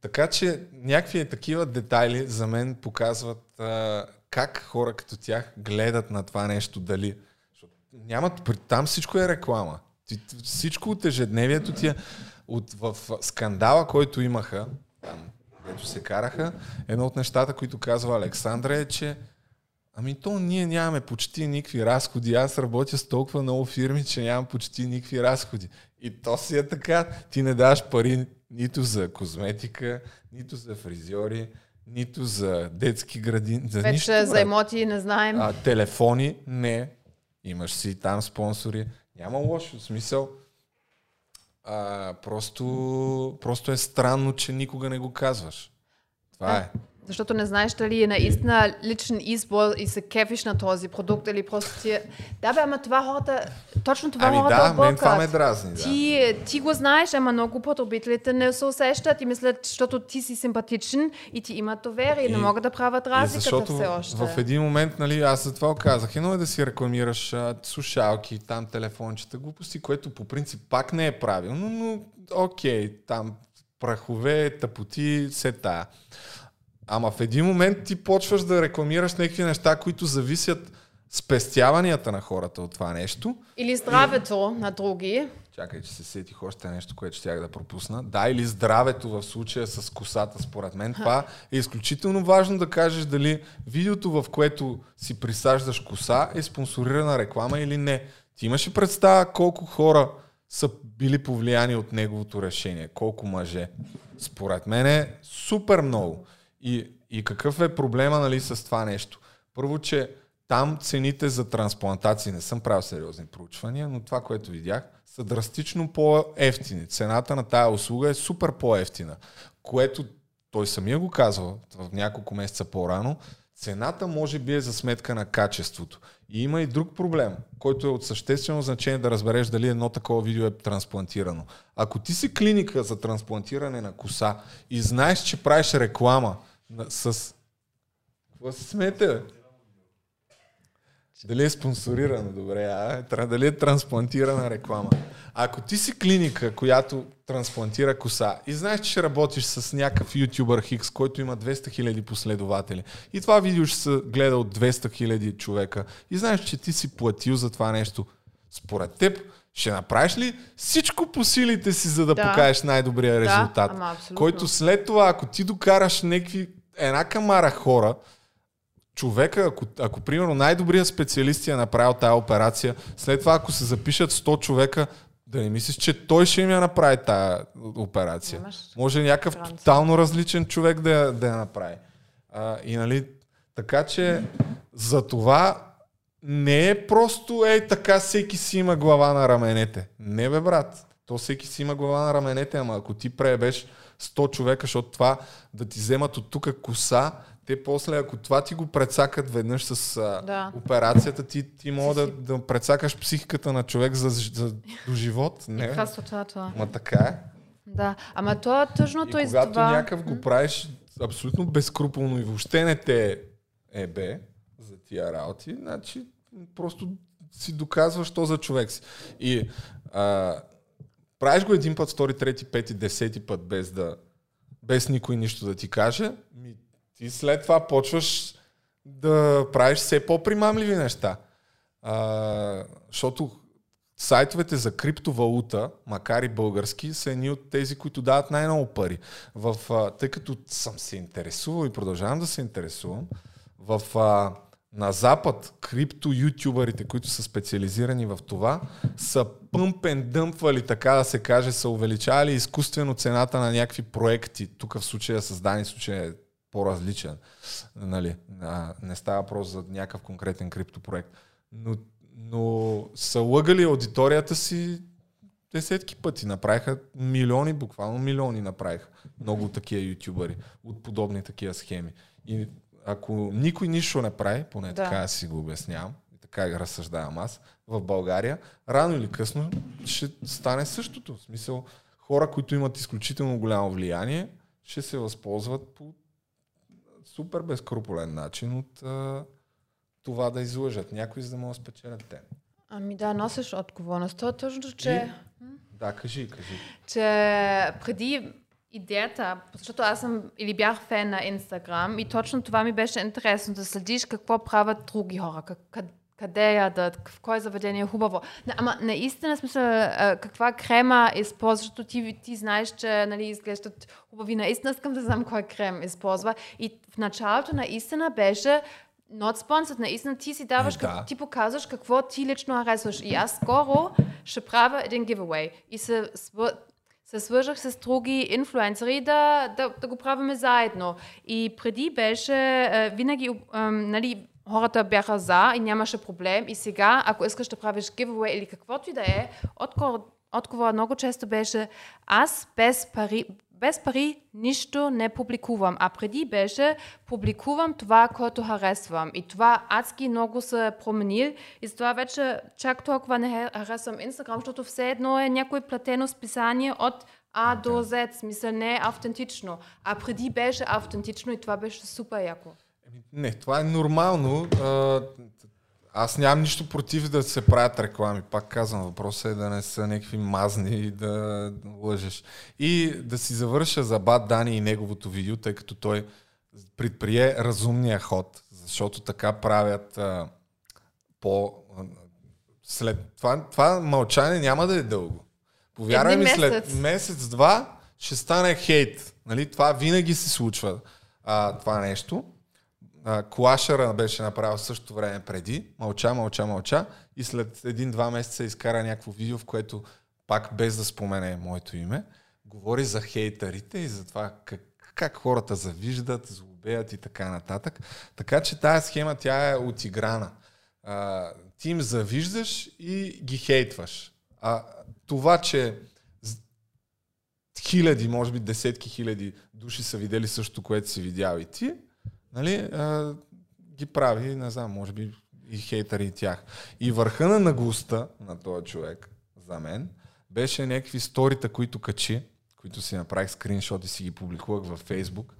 Speaker 1: Така че някакви е такива детайли за мен показват а, как хора като тях гледат на това нещо дали. Защото Нямат, там всичко е реклама. Ти- Всичко от ежедневието ти е от, в скандала, който имаха, там, където се караха, едно от нещата, които казва Александра е, че Ами то ние нямаме почти никакви разходи. Аз работя с толкова много фирми, че нямам почти никакви разходи. И то си е така. Ти не даваш пари нито за козметика, нито за фризьори, нито за детски градини, за нищо.
Speaker 2: Вече за
Speaker 1: брат.
Speaker 2: емоти не знаем.
Speaker 1: А, телефони не. Имаш си там спонсори. Няма лошо смисъл. А, просто, просто е странно, че никога не го казваш. Това е.
Speaker 2: Защото не знаеш дали е наистина личен избор и се кефиш на този продукт или просто ти е... Да бе, ама това хората... Точно това
Speaker 1: Ами
Speaker 2: хората
Speaker 1: да, мен това ме
Speaker 2: объркат.
Speaker 1: дразни. Да.
Speaker 2: Ти, ти го знаеш, ама много потребителите не се усещат и мислят, защото ти си симпатичен и ти имат доверие и не могат да правят разликата
Speaker 1: защото
Speaker 2: все още.
Speaker 1: в един момент, нали, аз за това казах, едно е да си рекламираш а, слушалки, там телефончета, глупости, което по принцип пак не е правилно, но окей, там прахове, тъпоти, се тая. Ама в един момент ти почваш да рекламираш някакви неща, които зависят спестяванията на хората от това нещо.
Speaker 2: Или здравето на други.
Speaker 1: Чакай, че се сетих още нещо, което щях да пропусна. Да, или здравето в случая с косата, според мен. Това е изключително важно да кажеш дали видеото, в което си присаждаш коса, е спонсорирана реклама или не. Ти имаш ли представа колко хора са били повлияни от неговото решение? Колко мъже? Според мен е супер много. И, и какъв е проблема нали, с това нещо? Първо, че там цените за трансплантации не съм правил сериозни проучвания, но това, което видях, са драстично по-ефтини. Цената на тая услуга е супер по-ефтина, което той самия го казва в няколко месеца по-рано. Цената може би е за сметка на качеството. И има и друг проблем, който е от съществено значение да разбереш дали едно такова видео е трансплантирано. Ако ти си клиника за трансплантиране на коса и знаеш, че правиш реклама с... Какво се смете? Дали е спонсорирано, добре, а? Дали е трансплантирана реклама. Ако ти си клиника, която трансплантира коса и знаеш, че ще работиш с някакъв ютубър Хикс, който има 200 000 последователи и това видео ще се гледа от 200 000 човека и знаеш, че ти си платил за това нещо, според теб, ще направиш ли всичко по силите си, за да, да. покажеш най-добрия резултат?
Speaker 2: Да,
Speaker 1: който след това, ако ти докараш някакви една камара хора, човека, ако, ако примерно най-добрият специалист е направил тази операция, след това ако се запишат 100 човека, да не мислиш, че той ще им я направи тази операция. Имаш Може някакъв франция. тотално различен човек да я, да я направи. А, и нали, така че за това не е просто ей така всеки си има глава на раменете. Не бе брат, то всеки си има глава на раменете, ама ако ти пребеш 100 човека, защото това да ти вземат от тук коса, те после, ако това ти го прецакат веднъж с а, да. операцията, ти, ти мога да, да прецакаш психиката на човек за, за до живот. Не,
Speaker 2: това.
Speaker 1: Ма така е.
Speaker 2: Да, ама то е тъжното
Speaker 1: и когато това... някакъв го правиш абсолютно безкруполно и въобще не те е бе за тия работи, значи просто си доказваш то за човек си. И а, правиш го един път, втори, трети, пети, десети път без да без никой нищо да ти каже, ми ти след това почваш да правиш все по-примамливи неща. А, защото сайтовете за криптовалута, макар и български, са едни от тези, които дават най-много пари. В, а, тъй като съм се интересувал и продължавам да се интересувам, в, а, на Запад крипто-ютубърите, които са специализирани в това, са пъмпен дъмпвали, така да се каже, са увеличавали изкуствено цената на някакви проекти. Тук в случая създани, в случая по-различен. Нали? А, не става въпрос за някакъв конкретен криптопроект. Но, но са лъгали аудиторията си десетки пъти. Направиха милиони, буквално милиони направиха. Много такива ютубъри от подобни такива схеми. И ако никой нищо не прави, поне да. така си го обяснявам, така разсъждавам аз, в България, рано или късно ще стане същото. В смисъл, хора, които имат изключително голямо влияние, ще се възползват по супер безкруполен начин от а, това да излъжат някой, за да могат да спечелят те.
Speaker 2: Ами да, носиш отговорност. Това е точно, че... И?
Speaker 1: Да, кажи, кажи.
Speaker 2: Че преди идеята, защото аз съм или бях фен на Инстаграм и точно това ми беше интересно, да следиш какво правят други хора, как, къде ядат, в кое заведение е хубаво. Не, ама наистина смисъл, каква крема използва, защото ти, ти знаеш, че нали, изглеждат хубави. Наистина искам да знам кой крем използва. И в началото наистина беше not sponsored, наистина ти си даваш, е, да. как, ти показваш какво ти лично харесваш. И аз скоро ще правя един giveaway. И се, се свържах с други инфлуенсъри да, да, да го правиме заедно. И преди беше винаги, нали, хората бяха за и нямаше проблем. И сега, ако искаш да правиш giveaway или каквото и да е, отговор, отговор много често беше аз без пари, без пари нищо не публикувам. А преди беше публикувам това, което харесвам. И това адски много се променил. И затова вече чак толкова не харесвам Инстаграм, защото все едно е някое платено списание от А до Z. Смисъл не е автентично. А преди беше автентично и това беше супер яко.
Speaker 1: Не, това е нормално. Аз нямам нищо против да се правят реклами. Пак казвам, въпросът е да не са някакви мазни и да лъжеш. И да си завърша за Бад Дани и неговото видео, тъй като той предприе разумния ход, защото така правят а, по... След това, това мълчание няма да е дълго. Повярвай ми, след
Speaker 2: месец.
Speaker 1: месец-два ще стане хейт. Нали? Това винаги се случва. А, това нещо. Клашера беше направил същото време преди. Мълча, мълча, мълча. И след един-два месеца изкара някакво видео, в което пак без да спомене моето име, говори за хейтерите и за това как, как хората завиждат, злобеят и така нататък. Така че тази схема тя е отиграна. А, ти им завиждаш и ги хейтваш. А това, че хиляди, може би десетки хиляди души са видели също, което си видял и ти, нали, а, ги прави, не знам, може би и хейтери и тях. И върха на наглостта на този човек, за мен, беше някакви сторита, които качи, които си направих скриншот и си ги публикувах във Фейсбук,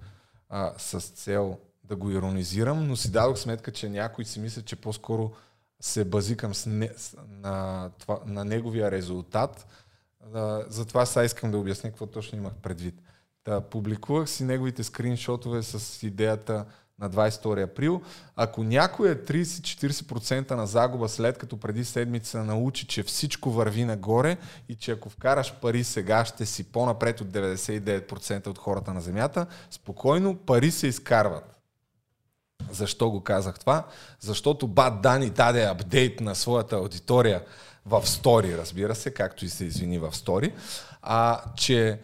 Speaker 1: а, с цел да го иронизирам, но си дадох сметка, че някой си мисля, че по-скоро се базикам с не, с, на, това, на неговия резултат. А, затова сега искам да обясня какво точно имах предвид. Та, публикувах си неговите скриншотове с идеята на 22 април. Ако някой е 30-40% на загуба след като преди седмица научи, че всичко върви нагоре и че ако вкараш пари сега ще си по-напред от 99% от хората на Земята, спокойно пари се изкарват. Защо го казах това? Защото Бад Дани даде апдейт на своята аудитория в стори, разбира се, както и се извини в стори, а, че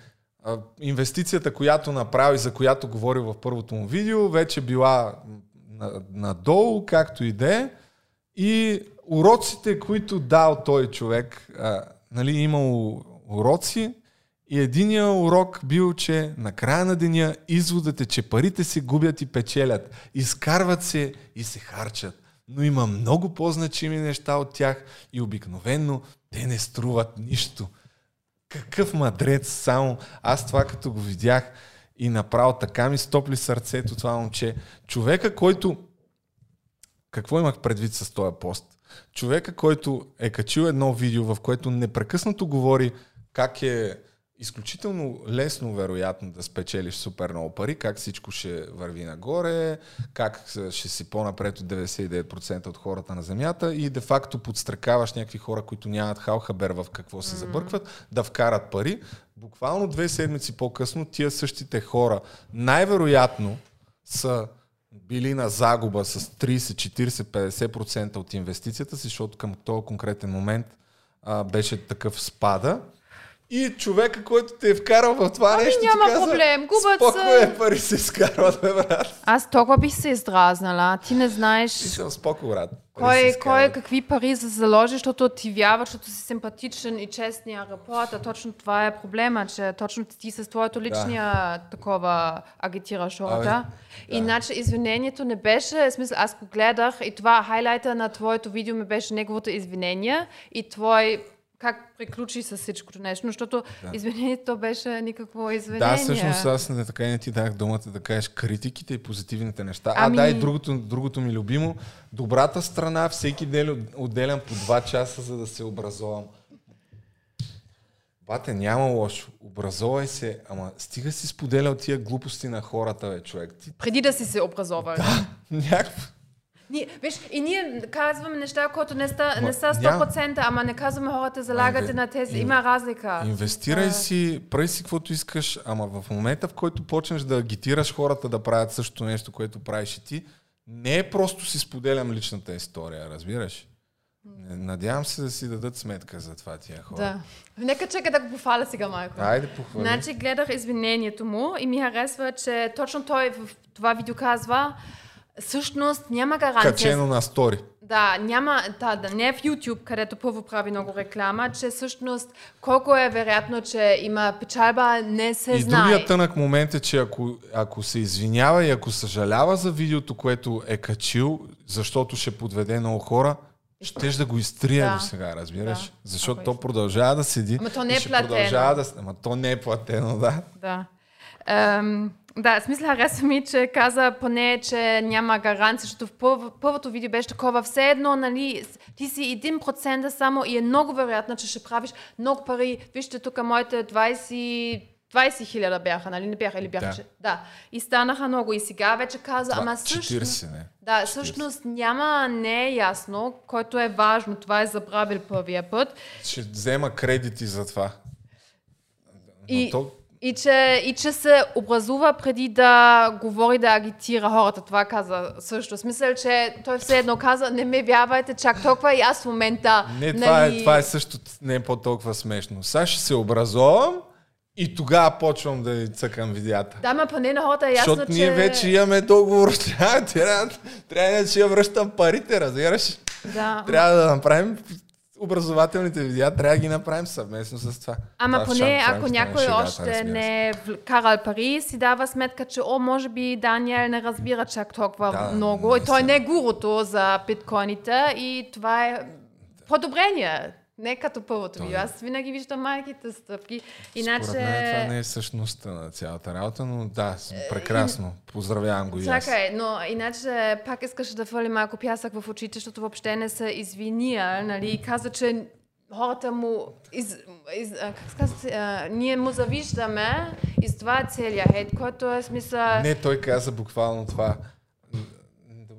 Speaker 1: инвестицията, която направи, за която говори в първото му видео, вече била на- надолу, както и да. И уроците, които дал той човек, а, нали, имал уроци, и единия урок бил, че на края на деня изводът е, че парите се губят и печелят, изкарват се и се харчат. Но има много по-значими неща от тях и обикновенно те не струват нищо. Какъв мадрец само. Аз това като го видях и направо така ми стопли сърцето това момче. Човека, който... Какво имах предвид с този пост? Човека, който е качил едно видео, в което непрекъснато говори как е изключително лесно, вероятно, да спечелиш супер много пари, как всичко ще върви нагоре, как ще си по-напред от 99% от хората на Земята и де-факто подстракаваш някакви хора, които нямат халхабер в какво се забъркват, да вкарат пари. Буквално две седмици по-късно тия същите хора най-вероятно са били на загуба с 30, 40, 50% от инвестицията си, защото към този конкретен момент а, беше такъв спада. И човека, който те е вкарал в това
Speaker 2: Ами,
Speaker 1: нещо, ти
Speaker 2: няма
Speaker 1: каза,
Speaker 2: проблем, губят се.
Speaker 1: спокойно пари се изкарват, бе, брат.
Speaker 2: Аз толкова бих се издразнала. Ти не знаеш
Speaker 1: И съм споко, брат. Пари се
Speaker 2: кой, кой
Speaker 1: изкарват.
Speaker 2: какви пари се заложи, защото ти вярва, защото си симпатичен и честния репортер. Точно това е проблема, че точно ти с твоето личния такова агитираш хората. Иначе извинението не беше, в смисъл аз го гледах и това хайлайта на твоето видео ми беше неговото извинение и твой как приключи с всичкото нещо, защото извинението беше никакво извинение.
Speaker 1: Да, всъщност аз не така и не ти дах думата да кажеш критиките и позитивните неща.
Speaker 2: Ами-
Speaker 1: А да, и другото, другото ми любимо. Добрата страна, всеки ден отделям по 2 часа, за да се образовам. Бате, няма лошо. Образовай се, ама стига си споделял тия глупости на хората, бе, човек. Ти
Speaker 2: Преди да си се образовал.
Speaker 1: някакво...
Speaker 2: Ние, виж, и ние казваме неща, които не, ста, не са
Speaker 1: няма.
Speaker 2: 100%, ама не казваме хората залагате на тези. Има разлика.
Speaker 1: Инвестирай си, прави си каквото искаш, ама в момента, в който почнеш да агитираш хората да правят същото нещо, което правиш и ти, не е просто си споделям личната история, разбираш? Надявам се да си дадат сметка за това тия хора.
Speaker 2: Да. Нека чакай да го пофаля сега, Майко.
Speaker 1: Айде похвали.
Speaker 2: Значи гледах извинението му и ми харесва, че точно той в това видео казва, всъщност няма гаранция.
Speaker 1: Качено на стори.
Speaker 2: Да, няма, да, да, не е в YouTube, където първо прави много реклама, че всъщност колко е вероятно, че има печалба, не се
Speaker 1: И
Speaker 2: знае.
Speaker 1: другия тънък момент е, че ако, ако се извинява и ако съжалява за видеото, което е качил, защото ще подведе много хора, щеш да го изтрие
Speaker 2: Да.
Speaker 1: до сега, разбираш?
Speaker 2: Да.
Speaker 1: Защото
Speaker 2: Ако
Speaker 1: то продължава да седи.
Speaker 2: Ама то не
Speaker 1: и
Speaker 2: е платено.
Speaker 1: Да... Ама то не е платено, да.
Speaker 2: Да. Ем, да, смисъл хареса ми, че каза поне, че няма гаранция, защото в първо, първото видео беше такова, все едно, нали, ти си 1% само и е много вероятно, че ще правиш много пари. Вижте тук моите 20 20 хиляда бяха, нали? Не бяха или бяха.
Speaker 1: Да.
Speaker 2: че- да. И станаха много. И сега вече каза, ама всъщност...
Speaker 1: 40, не.
Speaker 2: Да, всъщност няма, не е ясно, който е важно. Това е забравил първия път.
Speaker 1: Ще взема кредити за това. Но
Speaker 2: И,
Speaker 1: то,
Speaker 2: и, че, и че се образува преди да говори, да агитира хората. Това каза също. Смисъл, че той все едно каза, не ме вярвайте чак толкова и аз в момента...
Speaker 1: не, това,
Speaker 2: нали,
Speaker 1: е, това е също не е по-толкова смешно. Сега ще се образовам и тогава почвам да цъкам видеята.
Speaker 2: Да, ма поне на хората е ясно,
Speaker 1: Защото
Speaker 2: че...
Speaker 1: ние вече имаме договор. Трябва, трябва, трябва иначе я връщам парите, разбираш?
Speaker 2: Да.
Speaker 1: Трябва да направим образователните видеа, трябва да ги направим съвместно с това.
Speaker 2: Ама
Speaker 1: Това
Speaker 2: поне
Speaker 1: Tank
Speaker 2: ако някой
Speaker 1: шегата,
Speaker 2: още не е вкарал пари, си дава сметка, че о, може би Даниел не разбира чак толкова
Speaker 1: Да,
Speaker 2: много. И той не е гурото за биткоините и това е подобрение. Не като първото видео. Аз винаги виждам майките стъпки. Иначе...
Speaker 1: Според мен това не е същността на цялата работа, но да, с- прекрасно. Поздравявам го и аз.
Speaker 2: Чакай, но иначе пак искаше да фърли малко пясък в очите, защото въобще не се извиния, нали, и каза, че хората му, из, из, как се казва, а, ние му завиждаме и с това е целият хейт, който е смисъл...
Speaker 1: Не, той каза буквално това.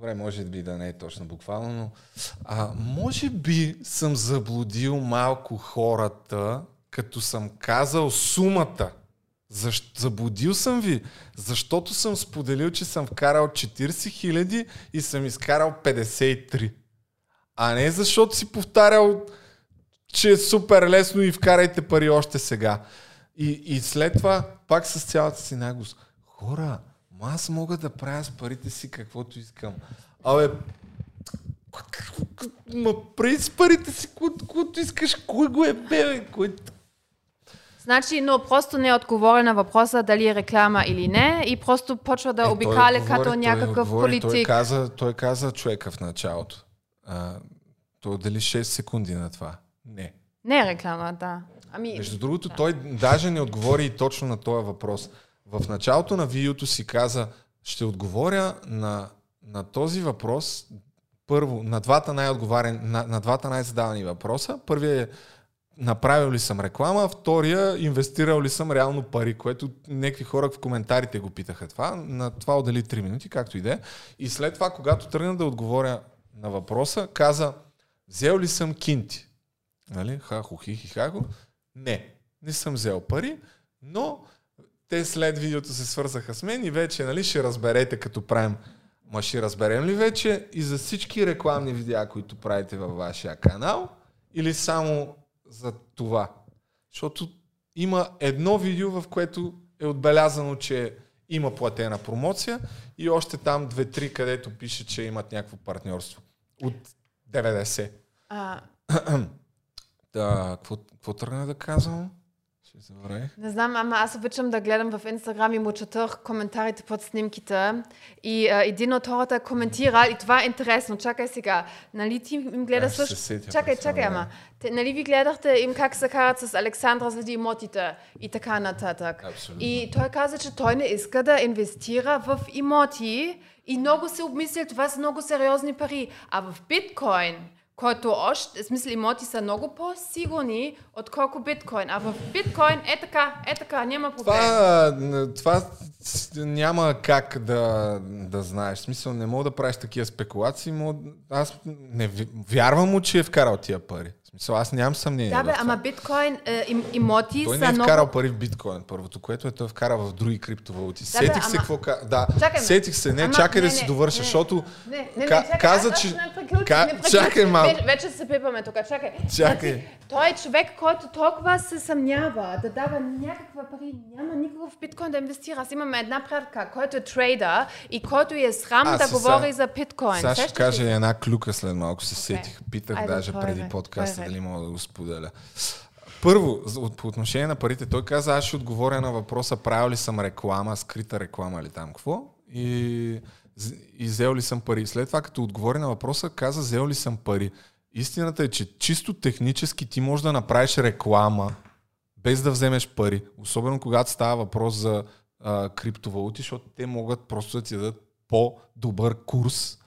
Speaker 1: Добре, може би да не е точно буквално, но а, може би съм заблудил малко хората, като съм казал сумата. Защ, заблудил съм ви, защото съм споделил, че съм вкарал 40 хиляди и съм изкарал 53. А не защото си повтарял, че е супер лесно и вкарайте пари още сега. И, и след това, пак с цялата си наглост. Хора, ма аз мога да правя с парите си каквото искам. Абе, ма прави с парите си каквото искаш. Кой го е бе, кой...
Speaker 2: Значи, но просто не отговори на въпроса дали е реклама или не и просто почва да
Speaker 1: Е, той
Speaker 2: обикаля
Speaker 1: отговори,
Speaker 2: като
Speaker 1: той
Speaker 2: някакъв
Speaker 1: отговори, Той
Speaker 2: политик.
Speaker 1: каза, той каза човека в началото. А, той отдели 6 секунди на това. Не.
Speaker 2: Не е реклама, да. Ами,
Speaker 1: Между другото, той даже не отговори и точно на този въпрос. В началото на видеото си каза, ще отговоря на, на този въпрос първо, на двата, на, на двата най-задавани въпроса. Първият е направил ли съм реклама, втория инвестирал ли съм реално пари, което някакви хора в коментарите го питаха това. На това отдели 3 минути, както и да е. И след това, когато тръгна да отговоря на въпроса, каза, взел ли съм кинти? Нали? Хахо, хихи, хахо. Не, не съм взел пари, но те след видеото се свързаха с мен и вече нали, ще разберете като правим. Ма ще разберем ли вече и за всички рекламни видеа, които правите във вашия канал или само за това? Защото има едно видео, в което е отбелязано, че има платена промоция и още там две-три, където пише, че имат някакво партньорство. От 90.
Speaker 2: а,
Speaker 1: Да, какво, какво тръгна да казвам? Забравя.
Speaker 2: Не знам, ама аз обичам да гледам в Инстаграм и му четах коментарите под снимките и а, един от хората коментирал и това е интересно. Чакай сега. Нали ти им гледа
Speaker 1: Да, ще
Speaker 2: също...
Speaker 1: се сетя
Speaker 2: Чакай, чакай, ама. Те, нали ви гледахте им как се карат с Александра заради имотите и така нататък.
Speaker 1: Абсолютно.
Speaker 2: И той каза, че той не иска да инвестира в имоти и много се обмисля, това са много сериозни пари. А в биткоин, който още, в смисъл имоти са много по-сигурни, отколко биткоин. А в биткоин е така, е така, няма проблем.
Speaker 1: Това, това няма как да, да знаеш. В смисъл, не мога да правиш такива спекулации. Мога, аз не вярвам му, че е вкарал тия пари. В смисъл, аз нямам съмнение.
Speaker 2: Да, бе, ама биткоин е, им, имоти
Speaker 1: Той
Speaker 2: са
Speaker 1: не е
Speaker 2: много...
Speaker 1: вкарал пари в биткоин, първото, което е той е вкарал в други криптовалути.
Speaker 2: Да, бе,
Speaker 1: сетих се
Speaker 2: ама-
Speaker 1: какво ка... Да,
Speaker 2: Чакай,
Speaker 1: сетих се. Не,
Speaker 2: Ама,
Speaker 1: чакай
Speaker 2: не,
Speaker 1: да си довърша,
Speaker 2: не.
Speaker 1: защото
Speaker 2: Не, не, не,
Speaker 1: ка-
Speaker 2: чакай,
Speaker 1: каза,
Speaker 2: аз,
Speaker 1: че... Ка-. Чакай малко.
Speaker 2: Вече, се пипаме тук, чакай.
Speaker 1: Чакай.
Speaker 2: Значи, той е човек, който толкова се съмнява да дава някаква пари, няма никого в биткоин да инвестира. Аз имаме една приятелка, който е трейдър и който е срам да
Speaker 1: се
Speaker 2: говори за биткоин.
Speaker 1: Сега ще кажа
Speaker 2: се?
Speaker 1: една клюка след малко, се сетих. Питах даже преди
Speaker 2: бе?
Speaker 1: подкаста
Speaker 2: бе?
Speaker 1: Дали мога да го споделя. Първо, по отношение на парите, той каза, аз ще отговоря на въпроса, правил ли съм реклама, скрита реклама или там какво. И, и взел ли съм пари. След това, като отговори на въпроса, каза, взел ли съм пари. Истината е, че чисто технически ти можеш да направиш реклама, без да вземеш пари. Особено когато става въпрос за а, криптовалути, защото те могат просто да ти дадат по-добър курс,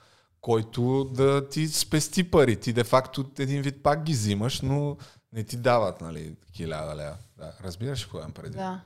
Speaker 1: който да ти спести пари. Ти де-факто един вид пак ги взимаш, но не ти дават, нали, хиляда лева. Да, разбираш какво имам преди?
Speaker 2: Да.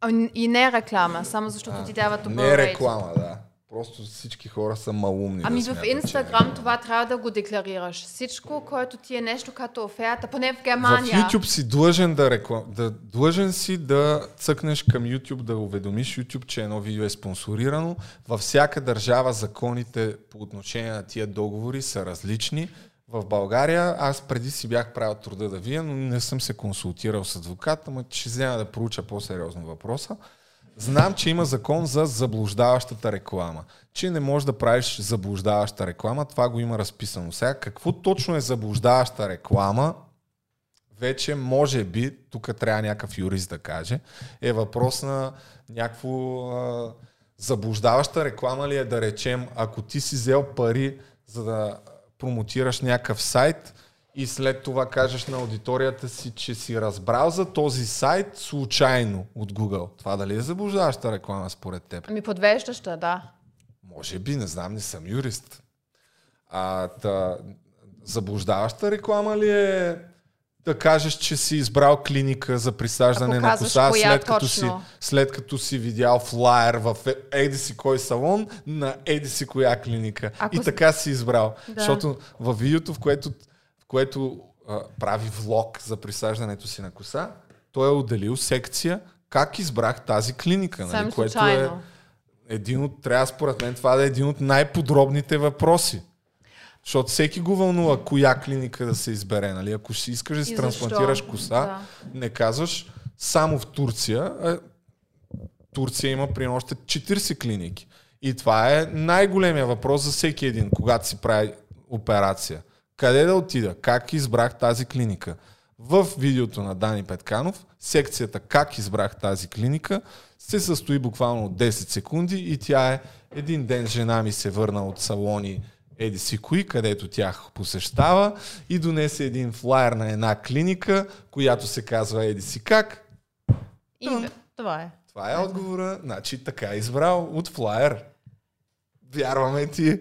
Speaker 2: А, И не е реклама, само защото ти дават добър
Speaker 1: Не е реклама, да. Просто всички хора са малумни.
Speaker 2: Ами
Speaker 1: да
Speaker 2: в
Speaker 1: смятат, че
Speaker 2: Инстаграм това трябва да го декларираш. Всичко, което ти е нещо като оферта, поне в
Speaker 1: В
Speaker 2: Германия.
Speaker 1: YouTube си длъжен да, реклам... да длъжен си да цъкнеш към YouTube, да уведомиш YouTube, че едно видео е спонсорирано. Във всяка държава законите по отношение на тия договори са различни. В България аз преди си бях правил труда да вия, но не съм се консултирал с адвоката, но ще взема да проуча по-сериозно въпроса. Знам, че има закон за заблуждаващата реклама. Че не можеш да правиш заблуждаваща реклама, това го има разписано. Сега, какво точно е заблуждаваща реклама, вече може би, тук трябва някакъв юрист да каже, е въпрос на някакво а, заблуждаваща реклама ли е да речем, ако ти си взел пари за да промотираш някакъв сайт и след това кажеш на аудиторията си, че си разбрал за този сайт случайно от Google. Това дали е заблуждаваща реклама според теб?
Speaker 2: Ами подвеждаща, да.
Speaker 1: Може би, не знам, не съм юрист. А, та, заблуждаваща реклама ли е да кажеш, че си избрал клиника за присаждане на коса, след като, си, след като си видял флаер в е- еди си кой салон на еди си коя клиника.
Speaker 2: Ако
Speaker 1: И така си избрал.
Speaker 2: Да.
Speaker 1: Защото в видеото, в което, което а, прави влог за присаждането си на коса, той е отделил секция как избрах тази клиника. Нали, което е един от, трябва според мен това да е един от най-подробните въпроси. Защото всеки го вълнува коя клиника да се избере. Нали? Ако си искаш да си трансплантираш коса,
Speaker 2: Да.
Speaker 1: не казваш само в Турция. А Турция има при още 40 клиники. И това е най-големия въпрос за всеки един, когато си прави операция. Къде да отида? Как избрах тази клиника? В видеото на Дани Петканов, секцията как избрах тази клиника се състои буквално от 10 секунди и тя е един ден жена ми се върна от салони Еди си кои, където тях посещава и донесе един флаер на една клиника, която се казва Еди си как.
Speaker 2: И това е.
Speaker 1: Това е отговора. Значи така е избрал от флаер. Вярваме ти.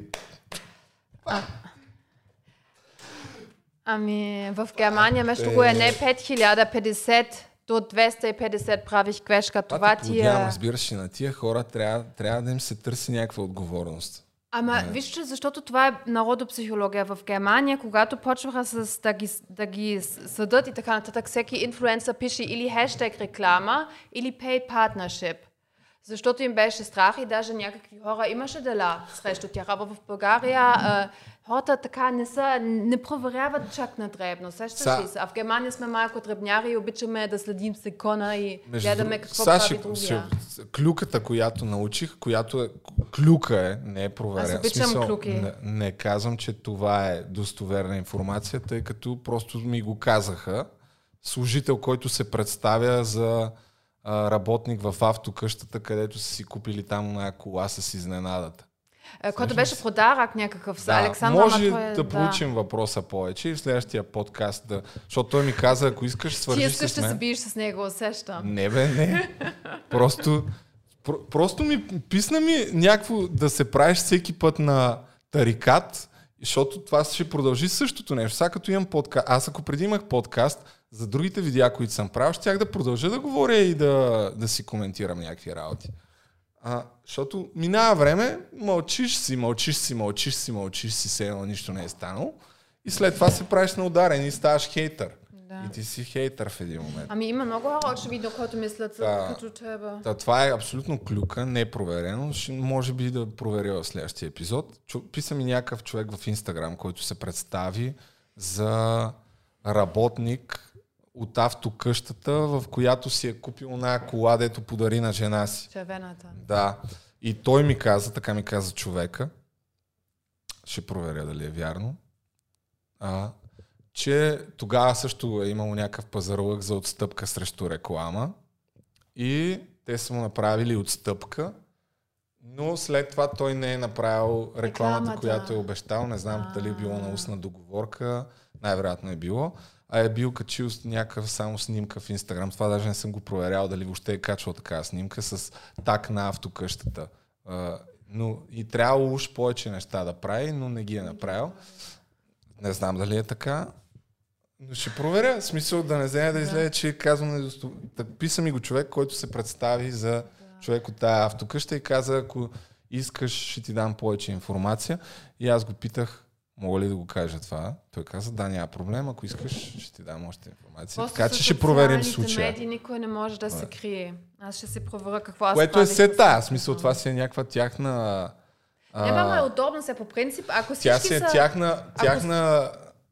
Speaker 2: Ами в Германия между другото е не 5050 до 250 правих грешка. Това ти е...
Speaker 1: разбираш, на тия хора трябва, трябва да им се търси някаква отговорност.
Speaker 2: Ама вижте, защото това е народопсихология в Германия, когато почваха с да ги, да ги съдат и така нататък, всеки инфлуенсър пише или хештег реклама, или paid partnership. Защото им беше страх и даже някакви хора имаше дела срещу тях. А в България хората така не, са, не проверяват чак на дребно. Сещаш ли се? А в Германия сме малко дребняри и обичаме да следим секона и
Speaker 1: Между
Speaker 2: гледаме какво
Speaker 1: Сега
Speaker 2: прави другия.
Speaker 1: Клюката, която научих, която е, клюка е, не е проверена.
Speaker 2: Аз обичам клюки.
Speaker 1: Не, не казвам, че това е достоверна информация, тъй като просто ми го казаха. Служител, който се представя за а, работник в автокъщата, където са си купили там на кола с изненадата.
Speaker 2: Е, Който беше подарък някакъв с Александър.
Speaker 1: може
Speaker 2: той е-
Speaker 1: да проучим въпроса повече и в следващия подкаст да... Защото той ми каза, ако искаш,
Speaker 2: Ти
Speaker 1: свържи
Speaker 2: искаш
Speaker 1: с
Speaker 2: да се биеш с него, усещам.
Speaker 1: Не бе, не. Просто, про, просто ми писна ми някакво да се правиш всеки път на тарикат, защото това ще продължи същото нещо. Сега като имам подкаст, аз ако преди имах подкаст, за другите видеа, които съм правил, щях да продължа да говоря и да, да си коментирам някакви работи. А, защото минава време, мълчиш си, мълчиш си, мълчиш си, мълчиш си, все едно нищо не е станало. И след това се правиш на ударен и ставаш хейтър.
Speaker 2: Да.
Speaker 1: И ти си хейтър в един момент.
Speaker 2: Ами има много хора, очевидно, които мислят
Speaker 1: Да.
Speaker 2: като тебе.
Speaker 1: Да, това е абсолютно клюка, не е проверено. Ще, може би да проверя в следващия епизод. Чу, писа ми някакъв човек в Инстаграм, който се представи за работник от автокъщата, в която си е купил една кола, дето подари на жена си.
Speaker 2: Червената.
Speaker 1: Да. И той ми каза, така ми каза човека, ще проверя дали е вярно, а, че тогава също е имало някакъв пазарлък за отстъпка срещу реклама и те са му направили отстъпка, но след това той не е направил рекламата,
Speaker 2: Рекламата.
Speaker 1: която е обещал. Не знам дали е било на устна договорка, най-вероятно е било. А е бил качил някакъв само снимка в Инстаграм. Това даже не съм го проверял дали въобще е качвал такава снимка с так на автокъщата. А, но и трябва уж повече неща да прави, но не ги е направил. Не знам дали е така. Но ще проверя, в смисъл да не вземе да излезе, че казвам недосто... Так, писа ми го човек, който се представи за човек от тази автокъща и каза, ако искаш, ще ти дам повече информация. И аз го питах, мога ли да го кажа това? Той каза, да, няма проблем, ако искаш, ще ти дам още информация.
Speaker 2: Просто
Speaker 1: така че ще проверим случая.
Speaker 2: медии никой не може да се крие. Аз ще се проверя какво аз
Speaker 1: Което е
Speaker 2: правих
Speaker 1: се
Speaker 2: с-
Speaker 1: тая, смисъл това си е някаква тяхна... а,
Speaker 2: Не, ама е удобно се по принцип, ако всички
Speaker 1: Тя си е
Speaker 2: са...
Speaker 1: тяхна, тяхна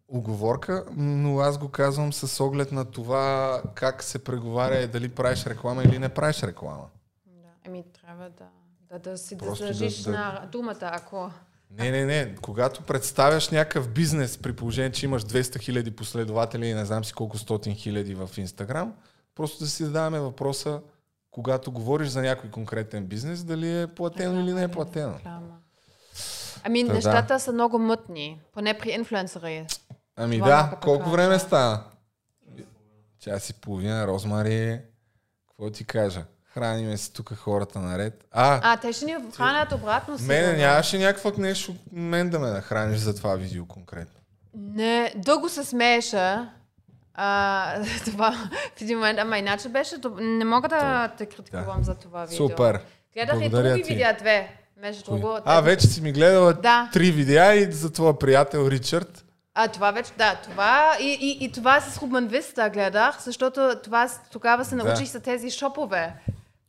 Speaker 1: оговорка, но аз го казвам с оглед на това как се преговаря и дали правиш реклама или не правиш реклама.
Speaker 2: Да, еми трябва да, да, да си да
Speaker 1: Просто да-
Speaker 2: държиш
Speaker 1: да-
Speaker 2: на думата, ако...
Speaker 1: Не, не, не. Когато представяш някакъв бизнес, при положение, че имаш 200 хиляди последователи и не знам си колко стотин хиляди в Инстаграм, просто да си задаваме въпроса, когато говориш за някой конкретен бизнес, дали е платено или не е платено.
Speaker 2: Реклама. Ами
Speaker 1: Та да.
Speaker 2: нещата са много мътни, поне при инфлуенсъри.
Speaker 1: Ами
Speaker 2: Това
Speaker 1: да,
Speaker 2: да
Speaker 1: колко
Speaker 2: кажа.
Speaker 1: време стана? Час и половина, Розмари, какво ти кажа? Храниме си тук хората наред. А,
Speaker 2: А, те ще ни хранят обратно
Speaker 1: мене нямаше някакво нещо, мен да ме нахраниш за това видео конкретно.
Speaker 2: Не, дълго се смееше. А, това в един момент, ама иначе беше, не мога да те критикувам за това видео.
Speaker 1: Супер.
Speaker 2: Гледах и
Speaker 1: Благодаря
Speaker 2: други
Speaker 1: ти.
Speaker 2: видеа, две. Между друго.
Speaker 1: А, вече си ми гледала
Speaker 2: Да.
Speaker 1: три видеа и за твоя приятел Ричард.
Speaker 2: А, това вече, да, това и, и, и това с Рубен Виста гледах, защото това, тогава се
Speaker 1: Да.
Speaker 2: научих за тези шопове,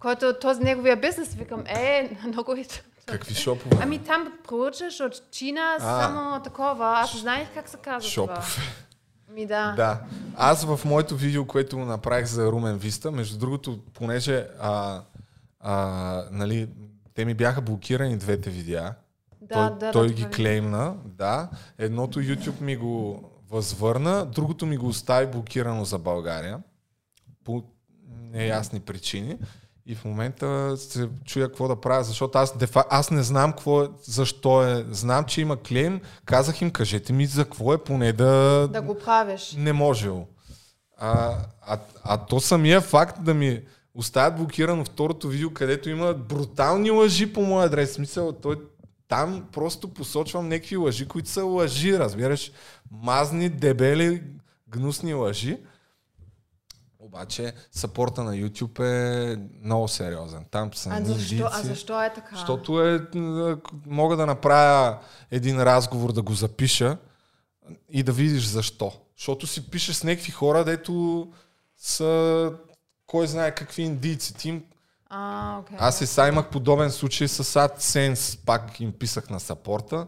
Speaker 2: който този неговия бизнес, викам, е, много е.
Speaker 1: Какви шопове?
Speaker 2: Ами там проучаш от Чина
Speaker 1: А.
Speaker 2: само такова, аз знаех как се казва това.
Speaker 1: Шопове.
Speaker 2: Ми да.
Speaker 1: Да. Аз в моето видео, което направих за Румен Виста, между другото, понеже а, а, нали, те ми бяха блокирани двете видеа,
Speaker 2: Да,
Speaker 1: той,
Speaker 2: да,
Speaker 1: той
Speaker 2: да,
Speaker 1: ги
Speaker 2: това
Speaker 1: клеймна, да. Едното YouTube ми го възвърна, другото ми го остави блокирано за България по неясни причини. И в момента се чуя какво да правя, защото аз, дефа, аз не знам какво е, защо е. Знам, че има клейм. Казах им, кажете ми за какво е, поне да,
Speaker 2: Да го правиш.
Speaker 1: не можело. А, а, а то самия факт да ми оставят блокирано второто видео, където има брутални лъжи по моя адрес. Смисъл, той там просто посочвам някакви лъжи, които са лъжи, разбираш. Мазни, дебели, гнусни лъжи. Обаче съпорта на YouTube е много сериозен. Там са
Speaker 2: А защо, а защо е така?
Speaker 1: Защото е, мога да направя един разговор, да го запиша и да видиш защо. Защото си пишеш с някакви хора, дето са кой знае какви индийци. Ти им...
Speaker 2: А, окей.
Speaker 1: Аз и сега имах подобен случай с AdSense, пак им писах на сапорта.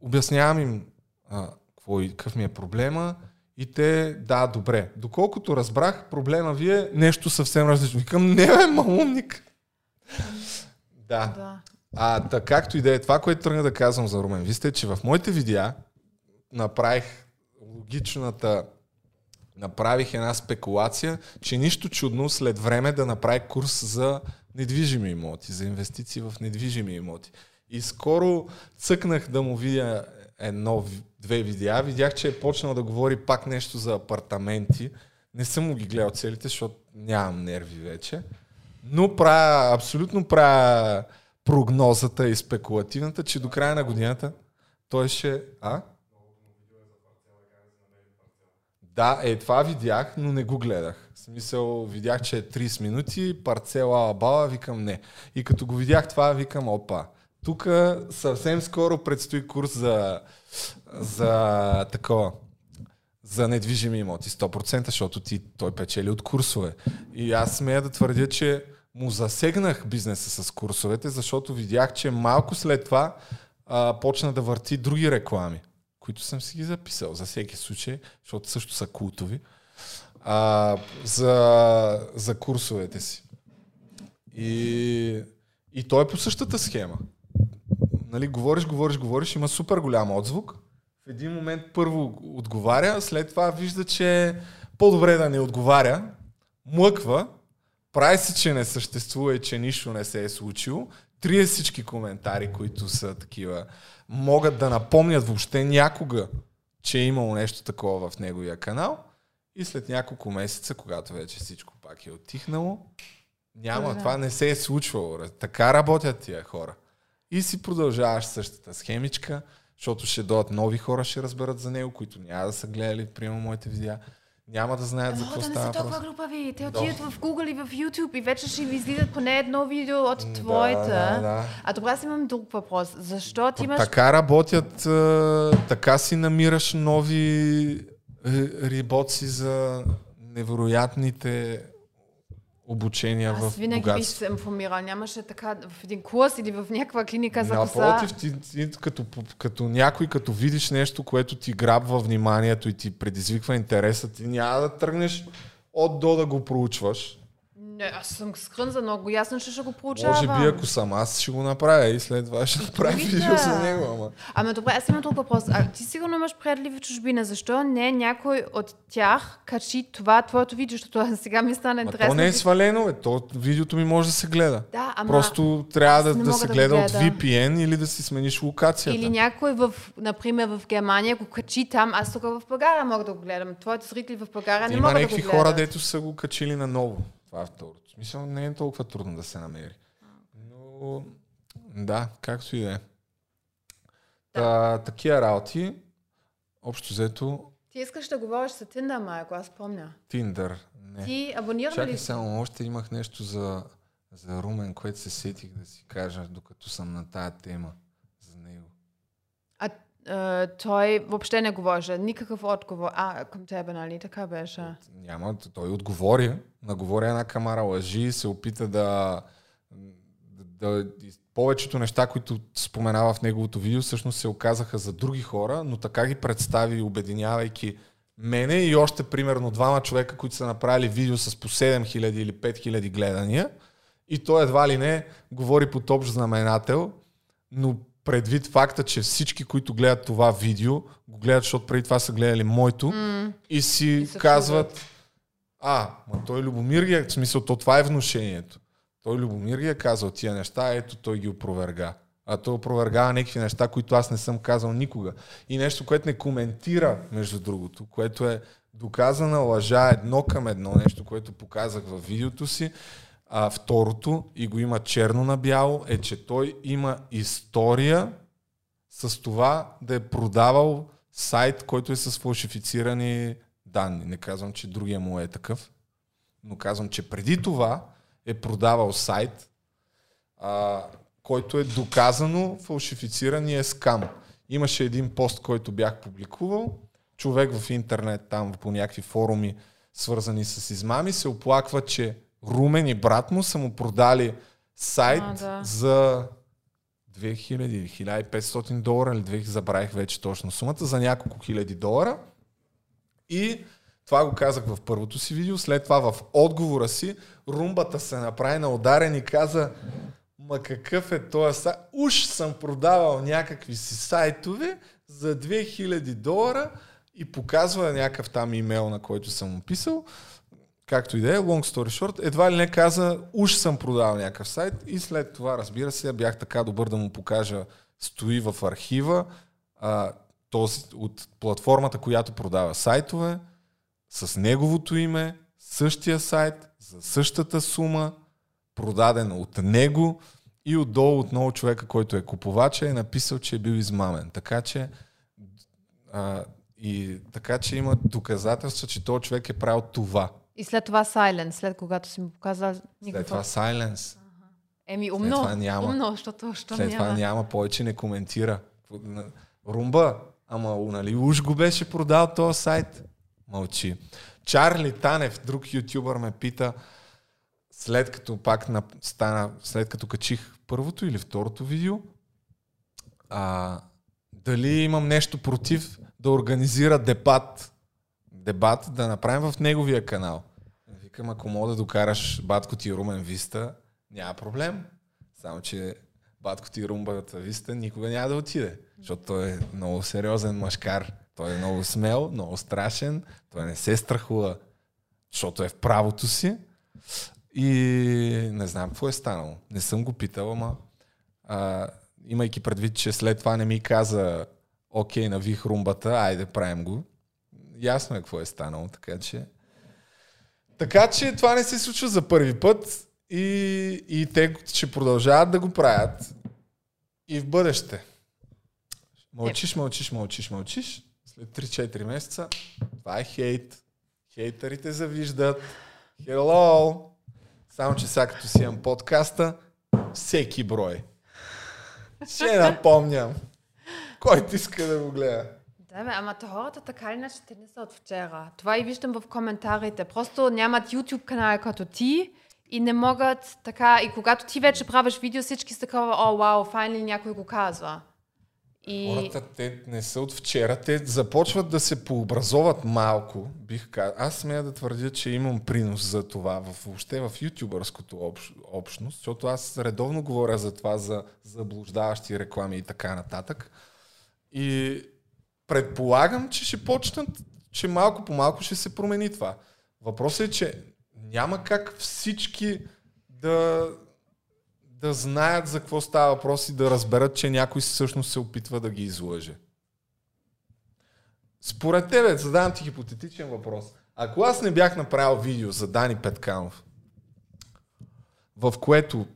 Speaker 1: Обяснявам им а, какво, какъв ми е проблема и те, да, добре. Доколкото разбрах, проблема ви е нещо съвсем различно. Викам, не бе, малумник. Да.
Speaker 2: Да.
Speaker 1: А, да, както и да е, това, което тръгна да казвам за Румен, вижте, че в моите видеа направих логичната направих една спекулация, че нищо чудно след време да направи курс за недвижими имоти, за инвестиции в недвижими имоти. И скоро цъкнах да му видя едно, две видеа. Видях, че е почнал да говори пак нещо за апартаменти. Не съм му ги гледал целите, защото нямам нерви вече. Но правя, абсолютно правя прогнозата и спекулативната, че до края на годината той ще... А? Да, е, това видях, но не го гледах. В смисъл, видях, че е 30 минути, парцела абала, викам не. И като го видях това, викам опа. Тук съвсем скоро предстои курс за, за такова, за недвижими имоти, 100%, защото ти, той печели от курсове. И аз смея да твърдя, че му засегнах бизнеса с курсовете, защото видях, че малко след това а, почна да върти други реклами, които съм си ги записал за всеки случай, защото също са култови, а, за, за курсовете си. И, и то е по същата схема. Нали, говориш, говориш, говориш, има супер голям отзвук. В един момент първо отговаря, след това вижда, че е по-добре да не отговаря, млъква, прави се, че не съществува и че нищо не се е случило, трие всички коментари, които са такива, могат да напомнят въобще някога, че е имало нещо такова в неговия канал и след няколко месеца, когато вече всичко пак е отихнало, няма,
Speaker 2: Да.
Speaker 1: това не се е случвало. Така работят тия хора. И си продължаваш същата схемичка, защото ще дойдат нови хора, ще разберат за него, които няма да са гледали, примерно, моите видеа. Няма да знаят за какво
Speaker 2: не
Speaker 1: става
Speaker 2: са толкова глупави. Те
Speaker 1: Да.
Speaker 2: отиват в Google и в YouTube и вече ще ви излизат поне едно видео от твоята.
Speaker 1: Да, да.
Speaker 2: А добре, аз имам друг въпрос. Защо ти имаш...
Speaker 1: Така работят, така си намираш нови ри- риботци за невероятните обучения
Speaker 2: Аз
Speaker 1: в
Speaker 2: винаги бих
Speaker 1: богатство.
Speaker 2: се информирал. Нямаше така в един курс или в някаква клиника за коса.
Speaker 1: Напротив, ти, ти като, като някой, като видиш нещо, което ти грабва вниманието и ти предизвиква интереса, ти няма да тръгнеш от до да го проучваш.
Speaker 2: Не, аз съм скрънза много ясно, че ще го проучавам.
Speaker 1: Може би ако съм аз, ще го направя и след това ще направя видео за него. Ама.
Speaker 2: Ами добре, аз имам друг въпрос. А ти сигурно имаш приятели в чужбина. Защо не някой от тях качи това твоето видео, защото сега ми стана интересно.
Speaker 1: то не е свалено, бе. То видеото ми може да се гледа.
Speaker 2: Да, ама...
Speaker 1: Просто трябва да, да се
Speaker 2: да
Speaker 1: гледа от. VPN или да си смениш локацията.
Speaker 2: Или някой в, например, в Германия го качи там, аз тук в България мога да го гледам. Твоите зрители в България не
Speaker 1: Има
Speaker 2: могат да го
Speaker 1: някакви
Speaker 2: гледат.
Speaker 1: хора, дето са го качили наново. Това е второто. В смисъл не е толкова трудно да се намери. Но да, както и да е. Та, такива работи, общо взето,
Speaker 2: Ти искаш да говориш за Тиндър, Майко, аз помня.
Speaker 1: Tinder. Не.
Speaker 2: Ти абонира ли
Speaker 1: Чакай
Speaker 2: си?
Speaker 1: само, още имах нещо за, за Румен, което се сетих да си кажа, докато съм на тая тема
Speaker 2: той въобще не говореше, никакъв отговор. А, към тебе, нали? Така беше.
Speaker 1: Няма, той отговори, наговори една камара лъжи и се опита да, да, да повечето неща, които споменава в неговото видео, всъщност се оказаха за други хора, но така ги представи, обединявайки мене и още примерно двама човека, които са направили видео с по 7000 или 5000 гледания. И той едва ли не говори под общ знаменател, но предвид факта, че всички, които гледат това видео, го гледат, защото преди това са гледали моето,
Speaker 2: М,
Speaker 1: и си
Speaker 2: И
Speaker 1: казват, а, ма той Любомир ги е, в смисъл, то това е внушението. Той Любомир ги е казал тия неща, ето той ги опроверга. А той опровергава някакви неща, които аз не съм казал никога. И нещо, което не коментира, между другото, което е доказана лъжа едно към едно, нещо, което показах във видеото си. А второто, и го има черно на бяло, е, че той има история с това да е продавал сайт, който е с фалшифицирани данни. Не казвам, че другия му е такъв, но казвам, че преди това е продавал сайт, а, който е доказано фалшифициран и е скам. Имаше един пост, който бях публикувал. Човек в интернет, там по някакви форуми, свързани с измами, се оплаква, че Румен и брат му са му продали сайт
Speaker 2: А, да.
Speaker 1: за 2000 или 1500 долара, или 2000, забравих вече точно сумата, за няколко хиляди долара. И това го казах в първото си видео. След това в отговора си румбата се направи на ударен и каза Ма какъв е този сайт? Уж съм продавал някакви си сайтове за 2000 долара и показва някакъв там имейл, на който съм му писал. Както и да е, long story short, едва ли не каза, уж съм продавал някакъв сайт и след това, разбира се, бях така добър да му покажа, стои в архива а, този, от платформата, която продава сайтове, с неговото име, същия сайт, за същата сума, продаден от него и отдолу отново човека, който е купувача, е написал, че е бил измамен. Така че, а, и, така че има доказателства, че този човек е правил това.
Speaker 2: И след това Silence, след когато си му показал
Speaker 1: След
Speaker 2: никакво.
Speaker 1: това silence.
Speaker 2: Еми, умно.
Speaker 1: това няма.
Speaker 2: Умно, защото що
Speaker 1: След
Speaker 2: няма.
Speaker 1: това няма, повече не коментира. Румба, ама нали уж го беше продал този сайт? Мълчи. Чарли Танев, друг ютубър, ме пита, след като пак на, стана, след като качих първото или второто видео, а, дали имам нещо против да организира дебат, дебат да направим в неговия канал. Викам, ако мога да докараш батко ти Румен Виста, няма проблем. Само, че батко ти Румбата Виста никога няма да отиде, защото той е много сериозен мъжкар. Той е много смел, много страшен, той не се страхува, защото е в правото си. И не знам какво е станало. Не съм го питал, ама а, имайки предвид, че след това не ми каза окей, навих румбата, айде правим го. Ясно е какво е станало, така че... Така че това не се случва за първи път и, и те ще продължават да го правят и в бъдеще. Мълчиш, мълчиш, мълчиш, мълчиш. След 3-4 месеца, това е хейт. Хейтерите завиждат. Hello! Само, че сега като си имам подкаста, всеки брой. Ще напомням. Който иска да го гледа.
Speaker 2: Да, ама хората така или иначе те не са от вчера. Това и виждам в коментарите. Просто нямат YouTube канал като ти и не могат така... И когато ти вече правиш видео, всички са такова, о, вау, файнли някой го казва. И...
Speaker 1: Хората, те не са от вчера, те започват да се пообразоват малко, бих казал. Аз смея да твърдя, че имам принос за това, в, въобще в ютубърското общ, общност, защото аз редовно говоря за това, за заблуждаващи реклами и така нататък. И предполагам, че ще почнат, че малко по малко ще се промени това. Въпросът е, че няма как всички да, да знаят за какво става въпрос и да разберат, че някой всъщност се опитва да ги излъже. Според тебе, задавам ти хипотетичен въпрос. Ако аз не бях направил видео за Дани Петканов, в което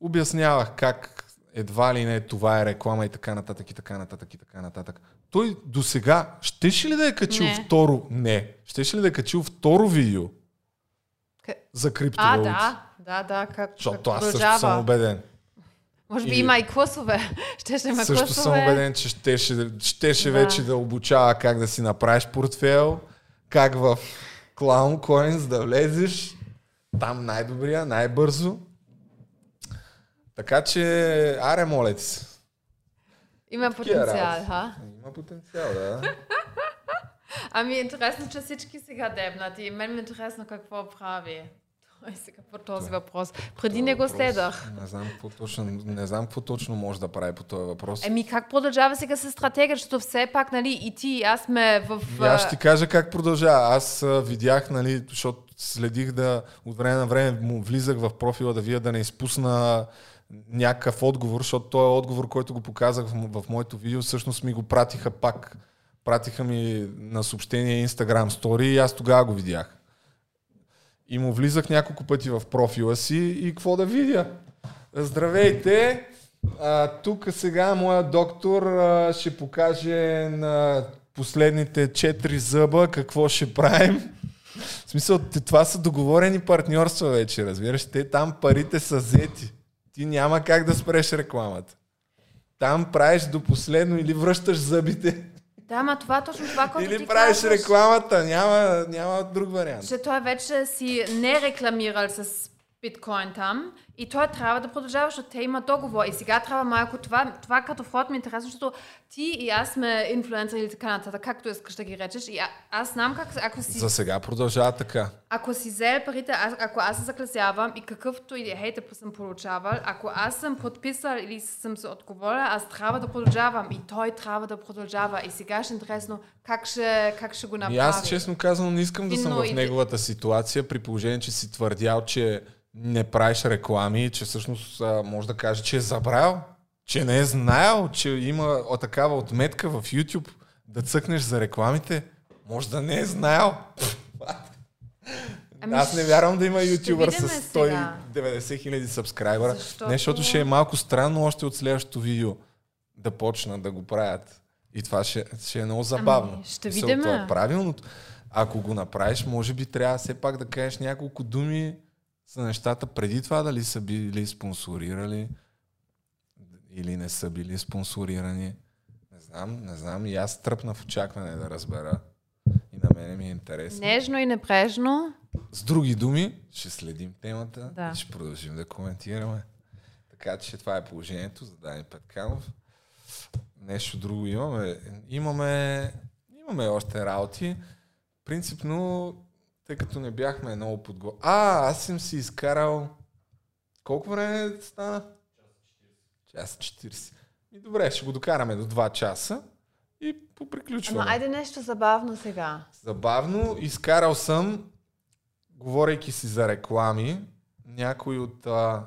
Speaker 1: обяснявах как едва ли не това е реклама и така нататък и така нататък и така нататък. Той до сега щеше ли да е качил
Speaker 2: Не.
Speaker 1: второ? Не. Щеше ли да е качил второ видео
Speaker 2: К-
Speaker 1: за
Speaker 2: А,
Speaker 1: криптовалути?
Speaker 2: да, да, да, как,
Speaker 1: Защото аз също съм убеден.
Speaker 2: Може би
Speaker 1: И-
Speaker 2: има и класове. Ще ще има
Speaker 1: Също
Speaker 2: класове.
Speaker 1: съм убеден, че щеше, щеше
Speaker 2: Да.
Speaker 1: вече да обучава как да си направиш портфел, как в Clown Coins да влезеш, там най-добрия, най-бързо. Така че, аре, моля ти се.
Speaker 2: Има потенциал, ха?
Speaker 1: Има потенциал, да.
Speaker 2: Ами е интересно, че всички сега дебнат и мен ми е интересно какво прави. Той сега по този въпрос. Преди не го следах.
Speaker 1: Не знам какво точно, не знам какво точно може да прави по този въпрос.
Speaker 2: Еми как продължава сега с стратегия, защото все пак, нали, и ти, и аз сме в...
Speaker 1: И аз ще ти кажа как продължава. Аз видях, нали, защото следих да от време на време му влизах в профила да вия да не изпусна някакъв отговор, защото този отговор, който го показах в, в моето видео, всъщност ми го пратиха пак. Пратиха ми на съобщение Instagram Story и аз тогава го видях. И му влизах няколко пъти в профила си и какво да видя? Здравейте! А, тук сега моя доктор а, ще покаже на последните четири зъба какво ще правим. В смисъл, това са договорени партньорства вече, разбираш? Те там парите са взети. Ти няма как да спреш рекламата. Там правиш до последно или връщаш зъбите,
Speaker 2: Да, ама това точно това, което
Speaker 1: или
Speaker 2: ти
Speaker 1: правиш
Speaker 2: казваш,
Speaker 1: рекламата. Няма, няма друг вариант.
Speaker 2: че той вече си не рекламирал с биткоин там и той трябва да продължава, защото те има договор. И сега трябва малко това, това като вход ми е интересно, защото ти и аз сме инфлуенсъри или така нататък, както искаш да ги речеш. И а, аз знам как, ако си
Speaker 1: За сега продължава така.
Speaker 2: Ако си взел парите, аз, ако аз се закласявам и какъвто и хейт съм получавал, ако аз съм подписал или съм се отговорила, аз трябва да продължавам и той трябва да продължава. И сега ще е интересно как ще, как ще го направи.
Speaker 1: И аз, честно казвам, не искам да съм в неговата ситуация, при положение, че си твърдял, че не правиш реклами, че всъщност а, може да каже, че е забравил, че не е знаел, че има такава отметка в YouTube да цъкнеш за рекламите. Може да не е знаел.
Speaker 2: Ами
Speaker 1: Аз не вярвам да има ютубър с
Speaker 2: сега.
Speaker 1: 190 хиляди сабскрайбера.
Speaker 2: Защото-
Speaker 1: Не, защото ще е малко странно още от следващото видео да почнат да го правят. И това ще, ще е много забавно.
Speaker 2: Ами, ще
Speaker 1: Мисъл,
Speaker 2: видим.
Speaker 1: това е правилното. Ако го направиш, може би трябва все пак да кажеш няколко думи за нещата преди това дали са били спонсорирали или не са били спонсорирани. Не знам, не знам. И аз тръпна в очакване да разбера. И на мене ми е интересно.
Speaker 2: Нежно и небрежно.
Speaker 1: С други думи, ще следим темата
Speaker 2: Да.
Speaker 1: и ще продължим да коментираме. Така че това е положението за Дани Петканов. Нещо друго имаме. Имаме, имаме още работи. Принципно, тъй като не бяхме много подготвени. А, аз съм си изкарал... Колко време стана? Час 40. И добре, ще го докараме до 2 часа и поприключваме.
Speaker 2: Ама айде нещо забавно сега.
Speaker 1: Забавно. Изкарал съм, говорейки си за реклами, някои от а,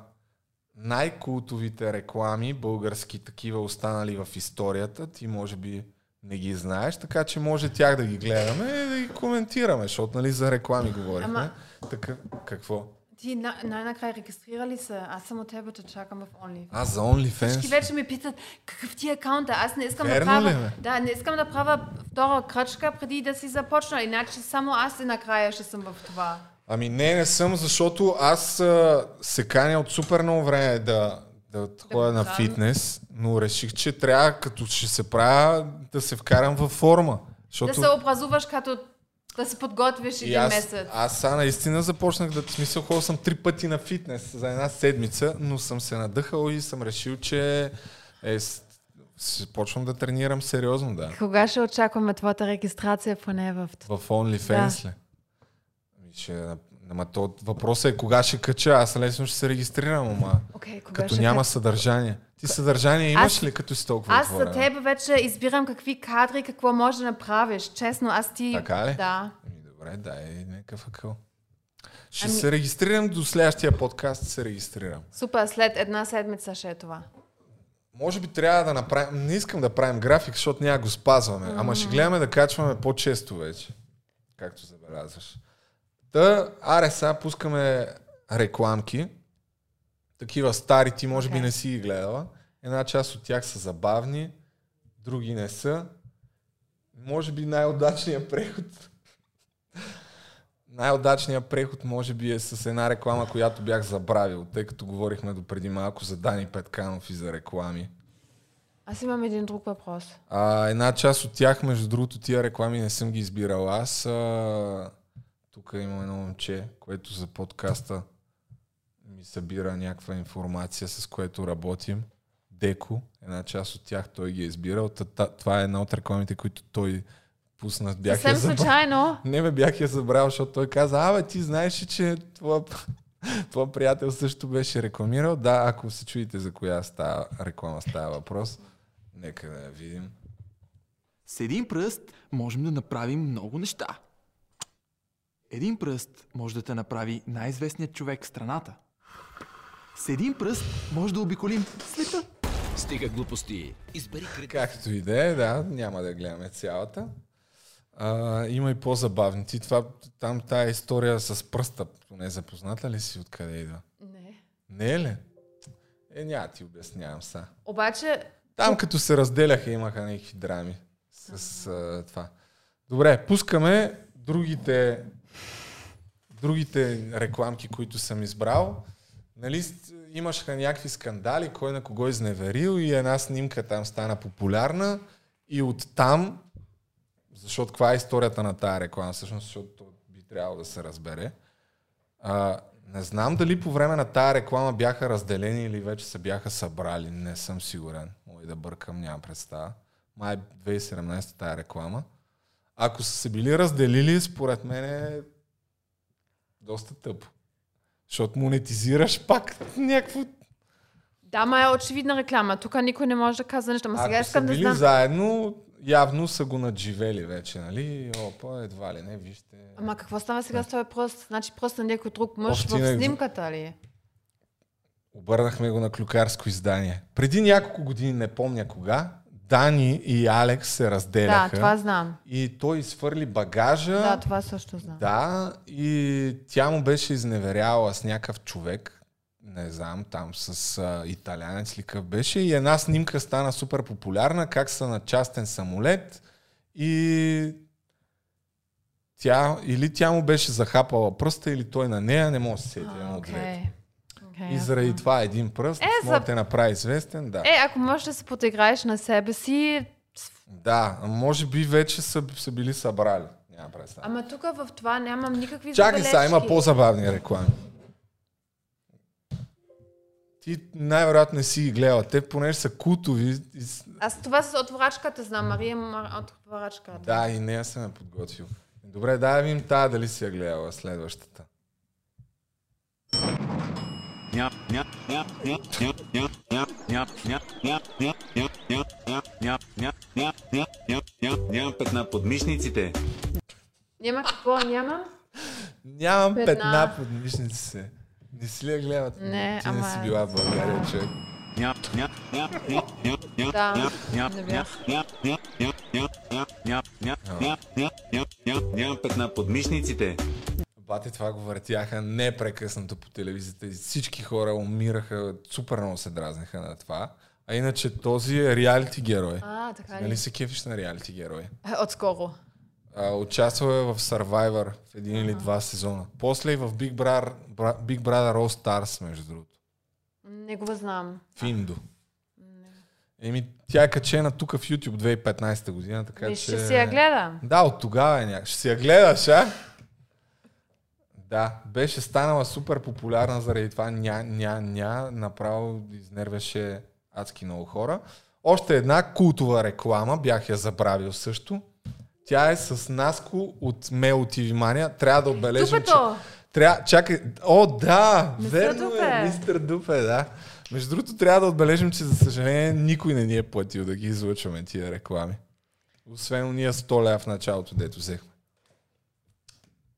Speaker 1: най-култовите реклами, български такива останали в историята. Ти може би не ги знаеш, така че може тях да ги гледаме и да ги коментираме, защото нали за реклами говорихме.
Speaker 2: Ама-
Speaker 1: Така, какво?
Speaker 2: Ти на, най-накрая регистрира ли се? Аз съм от тебе те чакам в OnlyFans.
Speaker 1: Аз за
Speaker 2: Всички
Speaker 1: OnlyFans.
Speaker 2: вече ми питат какъв ти е акаунта. Аз не искам
Speaker 1: Верно
Speaker 2: да
Speaker 1: ли,
Speaker 2: правя.
Speaker 1: бе?
Speaker 2: Да, не искам да правя втора крачка преди да си започна. Иначе само аз и накрая ще съм в това.
Speaker 1: Ами не, не съм, защото аз а, се каня от супер много време да, да ходя на фитнес, но реших, че трябва, като ще се правя, да се вкарам във форма. Защото
Speaker 2: Да се образуваш като да се подготвиш
Speaker 1: и
Speaker 2: един
Speaker 1: аз,
Speaker 2: месец.
Speaker 1: аз сега наистина започнах да смисъл, ходил съм три пъти на фитнес за една седмица, но съм се надъхал и съм решил, че е, почвам да тренирам сериозно, да.
Speaker 2: Кога ще очакваме твоята регистрация поне в
Speaker 1: В OnlyFans ли? Ами Ще, ама то, въпросът е кога ще кача, аз лесно ще се регистрирам, ама
Speaker 2: Окей, кога
Speaker 1: като
Speaker 2: ще
Speaker 1: няма
Speaker 2: кача?
Speaker 1: съдържание. Ти съдържание имаш
Speaker 2: Аз-
Speaker 1: ли, като си толкова
Speaker 2: Аз за тебе вече избирам какви кадри, какво може да направиш. Честно, аз ти...
Speaker 1: Така ли?
Speaker 2: Да.
Speaker 1: Ами добре, дай някакъв акъл. Ще
Speaker 2: Ами-
Speaker 1: се регистрирам до следващия подкаст, се регистрирам.
Speaker 2: Супер, след една седмица ще е това.
Speaker 1: Може би трябва да направим, не искам да правим график, защото няма го спазваме, ама ще гледаме да качваме по-често вече, както забелязваш. Та, аре сега пускаме рекламки, такива стари, ти може би
Speaker 2: Окей.
Speaker 1: не си ги гледала. Една част от тях са забавни, други не са. Може би най-удачният преход най-удачният преход може би е с една реклама, която бях забравил, тъй като говорихме до преди малко за Дани Петканов и за реклами.
Speaker 2: Аз имам един друг въпрос.
Speaker 1: А, една част от тях, между другото, тия реклами не съм ги избирал аз. А, тук има едно момче, което за подкаста ми събира някаква информация, с което работим. Деко, една част от тях той ги е избирал. Това е една от рекламите, които той пусна. Бях я
Speaker 2: Съвсем
Speaker 1: забрал.
Speaker 2: случайно.
Speaker 1: Не бе, бях я забрал, защото той каза, абе, ти знаеш че твоя, твоя приятел също беше рекламирал. Да, ако се чуете за коя става, реклама става въпрос, нека да я видим.
Speaker 3: С един пръст можем да направим много неща. Един пръст може да те направи най-известният човек в страната. С един пръст може да обиколим света.
Speaker 4: Стига глупости. Избери кредит.
Speaker 1: Както и да е, да, няма да гледаме цялата. А, има и по-забавни. Ти това, там тая история с пръста, поне запозната ли си откъде идва?
Speaker 2: Не.
Speaker 1: Не е ли? Е, няма ти обяснявам са.
Speaker 2: Обаче,
Speaker 1: Там като се разделяха имаха някакви драми с а, това. Добре, пускаме другите, другите рекламки, които съм избрал. Нали, имаха някакви скандали, кой на кого изневерил и една снимка там стана популярна и оттам, защото каква е историята на тая реклама, всъщност, защото то би трябвало да се разбере. А, не знам дали по време на тая реклама бяха разделени или вече се бяха събрали. Не съм сигурен. И да бъркам, нямам представа. Май 2017 тая реклама. Ако са се били разделили, според мен е доста тъпо. Защото монетизираш пак някакво...
Speaker 2: да, ма е очевидна реклама. Тук никой не може да казва нещо. Ама сега
Speaker 1: Ако са
Speaker 2: искам да
Speaker 1: били
Speaker 2: знам.
Speaker 1: заедно, явно са го надживели вече, нали? Опа, едва ли не, вижте.
Speaker 2: Ама какво става сега с този пръст? Значи просто някой друг мъж
Speaker 1: Ох, ти не-
Speaker 2: в снимката ли?
Speaker 1: Обърнахме го на клюкарско издание. Преди няколко години, не помня кога, Дани и Алекс се
Speaker 2: Да,
Speaker 1: разделяха.
Speaker 2: това знам.
Speaker 1: И той изхвърли багажа.
Speaker 2: Да, това също знам.
Speaker 1: Да, и тя му беше изневеряла с някакъв човек, не знам, там с а, италянец ли къв беше, и една снимка стана супер популярна, как са на частен самолет и тя, или тя му беше захапала пръста, или той на нея, не мога да се едно от
Speaker 2: Окей,
Speaker 1: И заради
Speaker 2: ясно.
Speaker 1: това един пръст
Speaker 2: Е,
Speaker 1: може
Speaker 2: за-
Speaker 1: да те направи известен, да.
Speaker 2: Е, ако можеш да се подиграеш на себе си,
Speaker 1: Да, може би вече са, са били събрали. Няма представа.
Speaker 2: ама тук в това нямам никакви
Speaker 1: Чакай сега, има по-забавни реклами. Ти най-вероятно не си ги гледала. Те понеже са култови. и
Speaker 2: Аз това с отворачката знам. Мария Мар... отворачката.
Speaker 1: Да, и нея съм я подготвил. Добре, дай да видим тази дали си я гледала следващата.
Speaker 5: Нямам петна под мишниците.
Speaker 2: Няма какво, няма?
Speaker 1: Нямам
Speaker 2: Петна.
Speaker 1: под мишници. Не си ли я гледала?
Speaker 2: Не,
Speaker 1: Ти не си била в България, човек.
Speaker 5: Нямам петна под мишниците.
Speaker 1: Бате, това го въртяха непрекъснато по телевизията и всички хора умираха, супер много се дразнеха на това. А иначе този е реалити герой.
Speaker 2: А, така
Speaker 1: Нали
Speaker 2: ли?
Speaker 1: се кефиш на реалити герой?
Speaker 2: Отскоро.
Speaker 1: А, участвал е в Survivor в един или два сезона. После и в Big Brother, Big Brother All Stars, между другото.
Speaker 2: Не го знам.
Speaker 1: В Индо. Еми, тя е качена тук в YouTube 2015 година, така
Speaker 2: Виж,
Speaker 1: че...
Speaker 2: ще си я гледам.
Speaker 1: Да, от тогава е някак. Ще си я гледаш, а? Да, беше станала супер популярна заради това ня, ня, ня, направо изнервяше адски много хора. Още една култова реклама, бях я забравил също. Тя е с Наско от Mail TV Mania. Трябва да отбележим, че...
Speaker 2: Дупето!
Speaker 1: Трябва, чакай, о да,
Speaker 2: Мистер
Speaker 1: верно
Speaker 2: Дупе.
Speaker 1: е, мистер Дупе, да. Между другото, трябва да отбележим, че за съжаление никой не ни е платил да ги излъчваме тия реклами. Освен уния 100 лева в началото, дето взехме.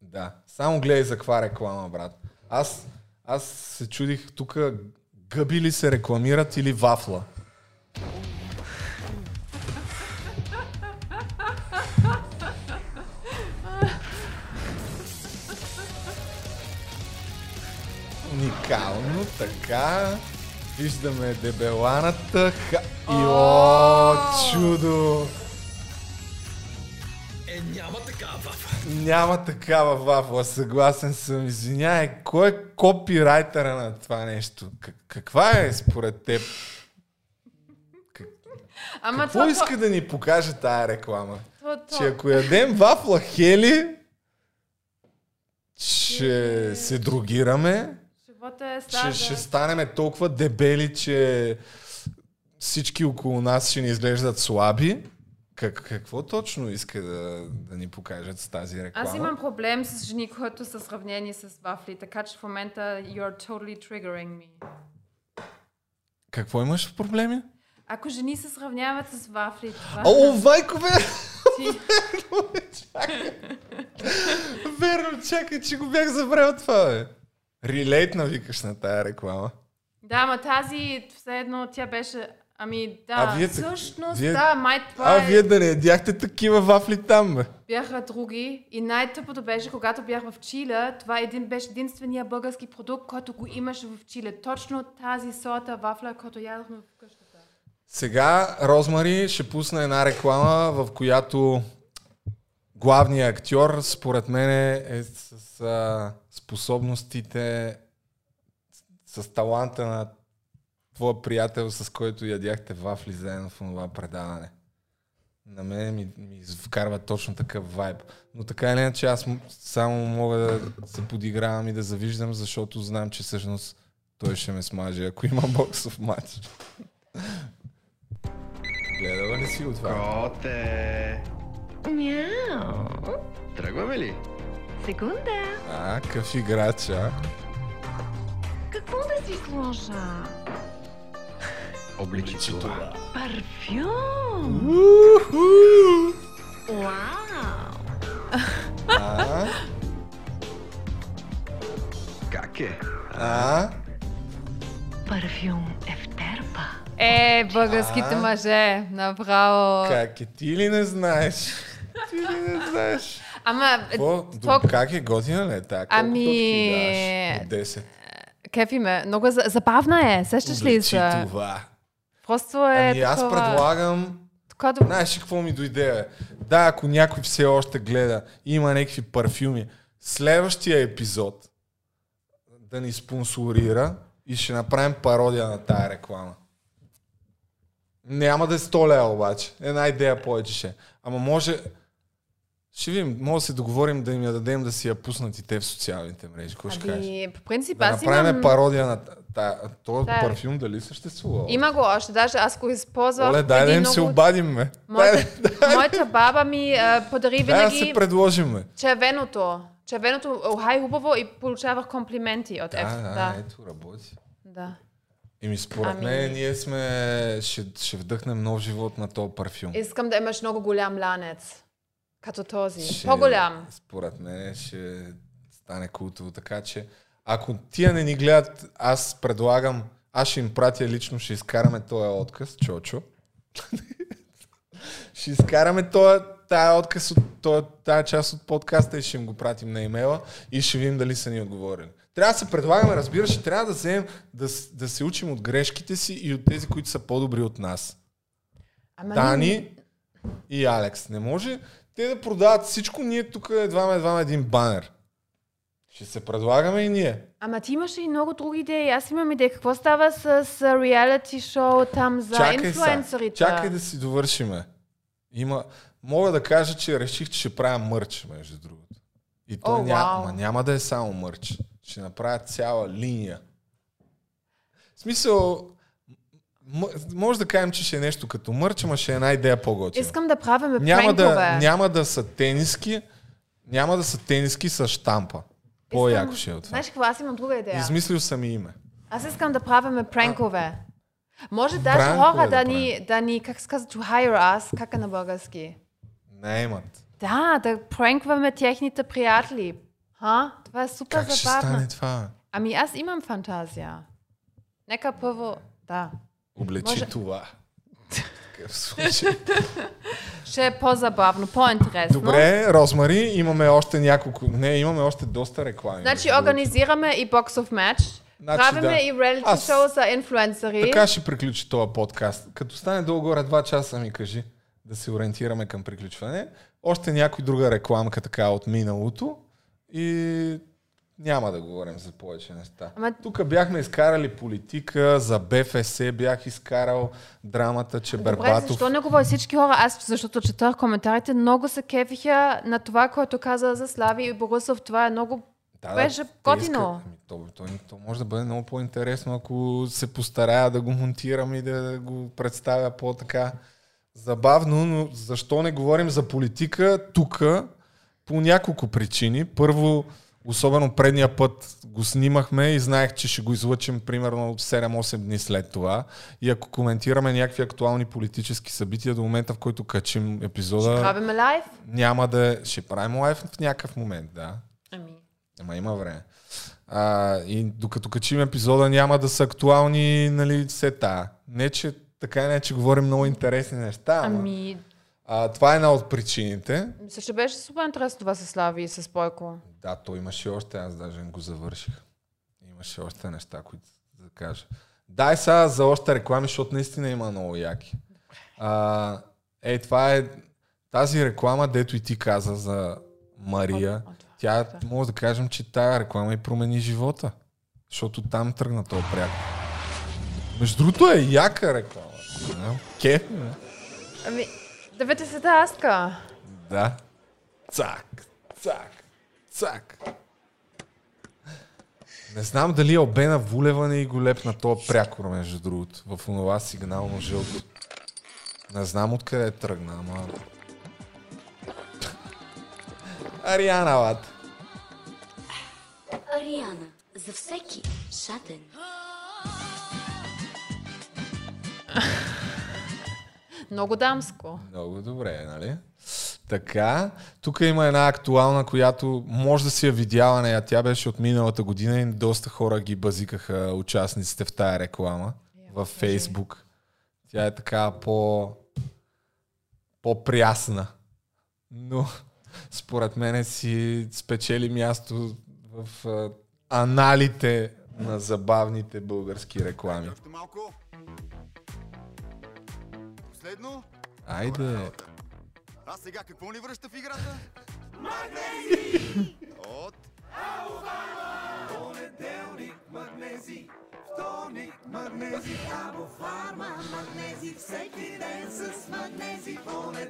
Speaker 1: Да, само гледай за каква реклама, брат. Аз, аз се чудих тук гъби ли се рекламират или вафла. Уникално, така. Виждаме дебеланата. Ха... И о, чудо!
Speaker 4: Е, няма вафа.
Speaker 1: Няма такава вафла, съгласен съм. Извинявай, кой е копирайтера на това нещо? Как, каква е според теб?
Speaker 2: Ама
Speaker 1: Какво
Speaker 2: това,
Speaker 1: иска да ни покаже тая реклама?
Speaker 2: това, това,
Speaker 1: Че ако ядем вафла хели, ще се другираме,
Speaker 2: е
Speaker 1: че ще станем толкова дебели, че всички около нас ще ни изглеждат слаби. Как, какво точно иска да, да ни покажат с тази реклама?
Speaker 2: Аз имам проблем с жени, които са сравнени с вафли, така че в момента you're totally triggering me.
Speaker 1: Какво имаш в проблеми?
Speaker 2: Ако жени се сравняват с вафли, това...
Speaker 1: О, Вайко, бе!
Speaker 2: ти...
Speaker 1: Верно, чакай, че го бях забравил това, бе. Релейтна викаш на тая реклама.
Speaker 2: Да, ама тази все едно тя беше... Ами да,
Speaker 1: А вие
Speaker 2: всъщност,
Speaker 1: вие-
Speaker 2: да, май това
Speaker 1: А,
Speaker 2: е...
Speaker 1: вие да не ядяхте такива вафли там, бе.
Speaker 2: бяха други. И най-тъпото беше, когато бях в Чиле, това един, беше единствения български продукт, който го имаше в Чиле. Точно тази сорта вафля, който ядохме в къщата.
Speaker 1: Сега Розмари ще пусне една реклама, в която главният актьор, според мен, е с а, способностите, с таланта на твоя приятел, с който ядяхте вафли заедно в това предаване. На мен ми, ми вкарва точно такъв вайб. Но така или иначе аз само мога да се подигравам и да завиждам, защото знам, че всъщност той ще ме смаже, ако има боксов матч. Гледала ли си от това?
Speaker 6: Коте!
Speaker 7: Мяу.
Speaker 6: Тръгваме ли?
Speaker 7: Секунда.
Speaker 1: А, какъв играч, а?
Speaker 7: Какво да си сложа?
Speaker 6: Обличи това.
Speaker 7: Парфюм.
Speaker 1: Уху!
Speaker 7: Вау.
Speaker 1: А?
Speaker 6: Как е?
Speaker 1: А?
Speaker 7: Парфюм Ефтерпа.
Speaker 2: Е, българските
Speaker 1: А?
Speaker 2: мъже, направо.
Speaker 1: Как е? Ти ли не знаеш? Ти ли не знаеш?
Speaker 2: Ама, е,
Speaker 1: Какво?
Speaker 2: то,
Speaker 1: До- Как е готина ли е? Колко
Speaker 2: Ами-
Speaker 1: даваш? От 10.
Speaker 2: кефи ме, много е за- забавна е, сещаш ли се?
Speaker 1: това.
Speaker 2: Просто е
Speaker 1: Ами аз
Speaker 2: такова...
Speaker 1: предлагам
Speaker 2: Така да...
Speaker 1: Знаеш какво ми дойде? Бе? Да, ако някой все още гледа, има някакви парфюми, следващия епизод да ни спонсорира и ще направим пародия на тая реклама. Няма да е 100 лева обаче. Една идея повече ще. е. Ама може... Ще видим, може да се договорим да им я дадем да си я пуснат и те в социалните мрежи. Какво ще кажеш?
Speaker 2: Ами, по принцип,
Speaker 1: Да
Speaker 2: аз
Speaker 1: направим
Speaker 2: имам...
Speaker 1: пародия на тая... този
Speaker 2: Да.
Speaker 1: парфюм дали съществува?
Speaker 2: Има го още, даже аз го използвах.
Speaker 1: Оле, дай да им се
Speaker 2: много-
Speaker 1: обадим, ме.
Speaker 2: Моята, моята баба ми а, подари
Speaker 1: Дай да се предложим, ме.
Speaker 2: червеното. Червеното, охай хубаво и получавах комплименти от
Speaker 1: Да,
Speaker 2: Еф.
Speaker 1: да,
Speaker 2: Да,
Speaker 1: ето работи.
Speaker 2: да.
Speaker 1: Еми според
Speaker 2: Ами-
Speaker 1: мен ние сме, ще, ще вдъхнем нов живот на този парфюм.
Speaker 2: Искам да имаш много голям ланец. Като този.
Speaker 1: Ще-
Speaker 2: По-голям.
Speaker 1: Според мен ще стане култово, така че ако тия не ни гледат, аз предлагам, аз ще им пратя лично, ще изкараме този отказ, Чочо. ще изкараме този тая отказ от тая част от подкаста и ще им го пратим на имейла и ще видим дали са ни отговорили. Трябва да се предлагаме, разбираш, трябва да вземем, да, да се учим от грешките си и от тези, които са по-добри от нас.
Speaker 2: Ама
Speaker 1: Дани и Алекс. Не може те да продават всичко, ние тук едва едва един банер. Ще се предлагаме и ние.
Speaker 2: Ама ти имаше и много други идеи. Аз имам идея. Какво става с, с реалити шоу там за
Speaker 1: Чакай? Чакай да си довършиме. Има... Мога да кажа, че реших, че ще правя мърч, между другото. И то
Speaker 2: О,
Speaker 1: ня...
Speaker 2: вау.
Speaker 1: ма няма да е само мърч. Ще направя цяла линия. В смисъл, може да кажем, че ще е нещо като мърч, ама ще е една идея по-готина.
Speaker 2: Искам да правим
Speaker 1: Няма да, няма да са тениски, няма да са тениски с штампа. По-яко ще е от това.
Speaker 2: Знаеш какво? Аз имам друга идея.
Speaker 1: Измислил съм и име.
Speaker 2: Аз искам да правим пранкове. Може даже
Speaker 1: Пранкове
Speaker 2: хора
Speaker 1: да
Speaker 2: да ни, да ни, как се казва, to hire us, как е на български?
Speaker 1: Не имат.
Speaker 2: Да, да пранкваме техните приятели. Ха? Това е супер
Speaker 1: Как ще
Speaker 2: забавно.
Speaker 1: стане това?
Speaker 2: Ами аз имам фантазия. Нека първо, да.
Speaker 1: Облечи
Speaker 2: Може-
Speaker 1: това.
Speaker 2: Ще е по-забавно, по-интересно.
Speaker 1: Добре, Розмари, имаме още няколко. Не, имаме още доста реклами.
Speaker 2: Значи организираме и боксов матч.
Speaker 1: Значи,
Speaker 2: Правиме
Speaker 1: да.
Speaker 2: и реалити
Speaker 1: Аз-
Speaker 2: шоу за инфлуенсъри.
Speaker 1: Така ще приключи този подкаст. Като стане долу-горе два часа, ми кажи да се ориентираме към приключване. Още някой друга рекламка така от миналото и няма да говорим за повече неща.
Speaker 2: Ама-
Speaker 1: Тук бяхме изкарали политика, за БФС бях изкарал драмата, че
Speaker 2: Добре,
Speaker 1: Бербатов...
Speaker 2: защо не говори всички хора? Аз, защото четах коментарите, много се кефиха на това, което каза за Слави и Борисов. Това е много...
Speaker 1: Да,
Speaker 2: Беше
Speaker 1: те
Speaker 2: готино.
Speaker 1: Ами, то, то, то, може да бъде много по-интересно, ако се постарая да го монтирам и да го представя по-така забавно, но защо не говорим за политика тук по няколко причини. Първо, особено предния път го снимахме и знаех, че ще го излъчим примерно 7-8 дни след това. И ако коментираме някакви актуални политически събития до момента, в който качим епизода,
Speaker 2: Правиме лайв?
Speaker 1: няма да... Ще правим лайф в някакъв момент, да.
Speaker 2: Ами.
Speaker 1: Ама има време. А, и докато качим епизода няма да са актуални, нали, сета. Не, че така не, че говорим много интересни неща, ама
Speaker 2: Ами,
Speaker 1: а, това е една от причините.
Speaker 2: мисля, че беше супер интересно това с Слави и с Бойко.
Speaker 1: Да, то имаше още, аз даже не го завърших. Имаше още неща, които да кажа. Дай сега за още реклами, защото наистина има много яки. А, е, това е тази реклама, дето и ти каза за Мария. Тя,
Speaker 2: да.
Speaker 1: може да кажем, че тая реклама и промени живота. Защото там тръгна този пряко. Между другото е яка реклама. Да, Кеф, ме.
Speaker 2: Ами, 90-та аска.
Speaker 1: Да. Цак, цак, цак. Не знам дали е обена Вулева не и го лепна този прякор, между другото, в онова сигнално жълто. Не знам откъде е тръгна, ама... Ариана, лад.
Speaker 8: Ариана. За всеки шатен.
Speaker 2: Много дамско.
Speaker 1: Много добре, нали? Така, тук има една актуална, която може да си я видяла нея. Тя беше от миналата година и доста хора ги базикаха участниците в тая реклама във Фейсбук. Тя е така по по-прясна. Но според мен си спечели място в аналите на забавните български реклами.
Speaker 9: Последно.
Speaker 1: Айде.
Speaker 9: А сега какво ни връща в играта? Магнези! От...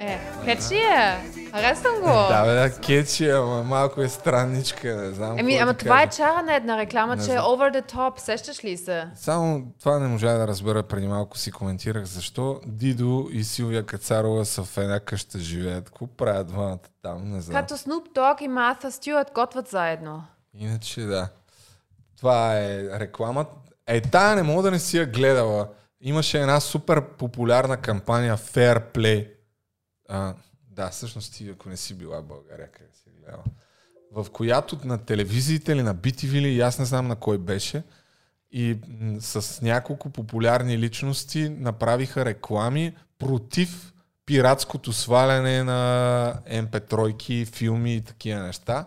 Speaker 2: Е, кечи е. Харесвам го.
Speaker 1: Да, бе, да, кетчи, ама малко е странничка, не знам.
Speaker 2: Еми, ама
Speaker 1: да
Speaker 2: това е чара на една реклама,
Speaker 1: Не
Speaker 2: че е over the top. Сещаш ли се?
Speaker 1: Само това не можа да разбера, преди малко си коментирах защо Дидо и Силвия Кацарова са в една къща живеят. Какво правят двамата там, не знам.
Speaker 2: Като Snoop Dogg и Martha Stewart готвят заедно.
Speaker 1: Иначе да. Това е реклама. Е, тая не мога да не си я гледала. Имаше една супер популярна кампания Fair Play. А, да, всъщност ти, ако не си била в България, къде си гледала. В която на телевизиите или на BTV или аз не знам на кой беше. И с няколко популярни личности направиха реклами против пиратското сваляне на MP3, филми и такива неща.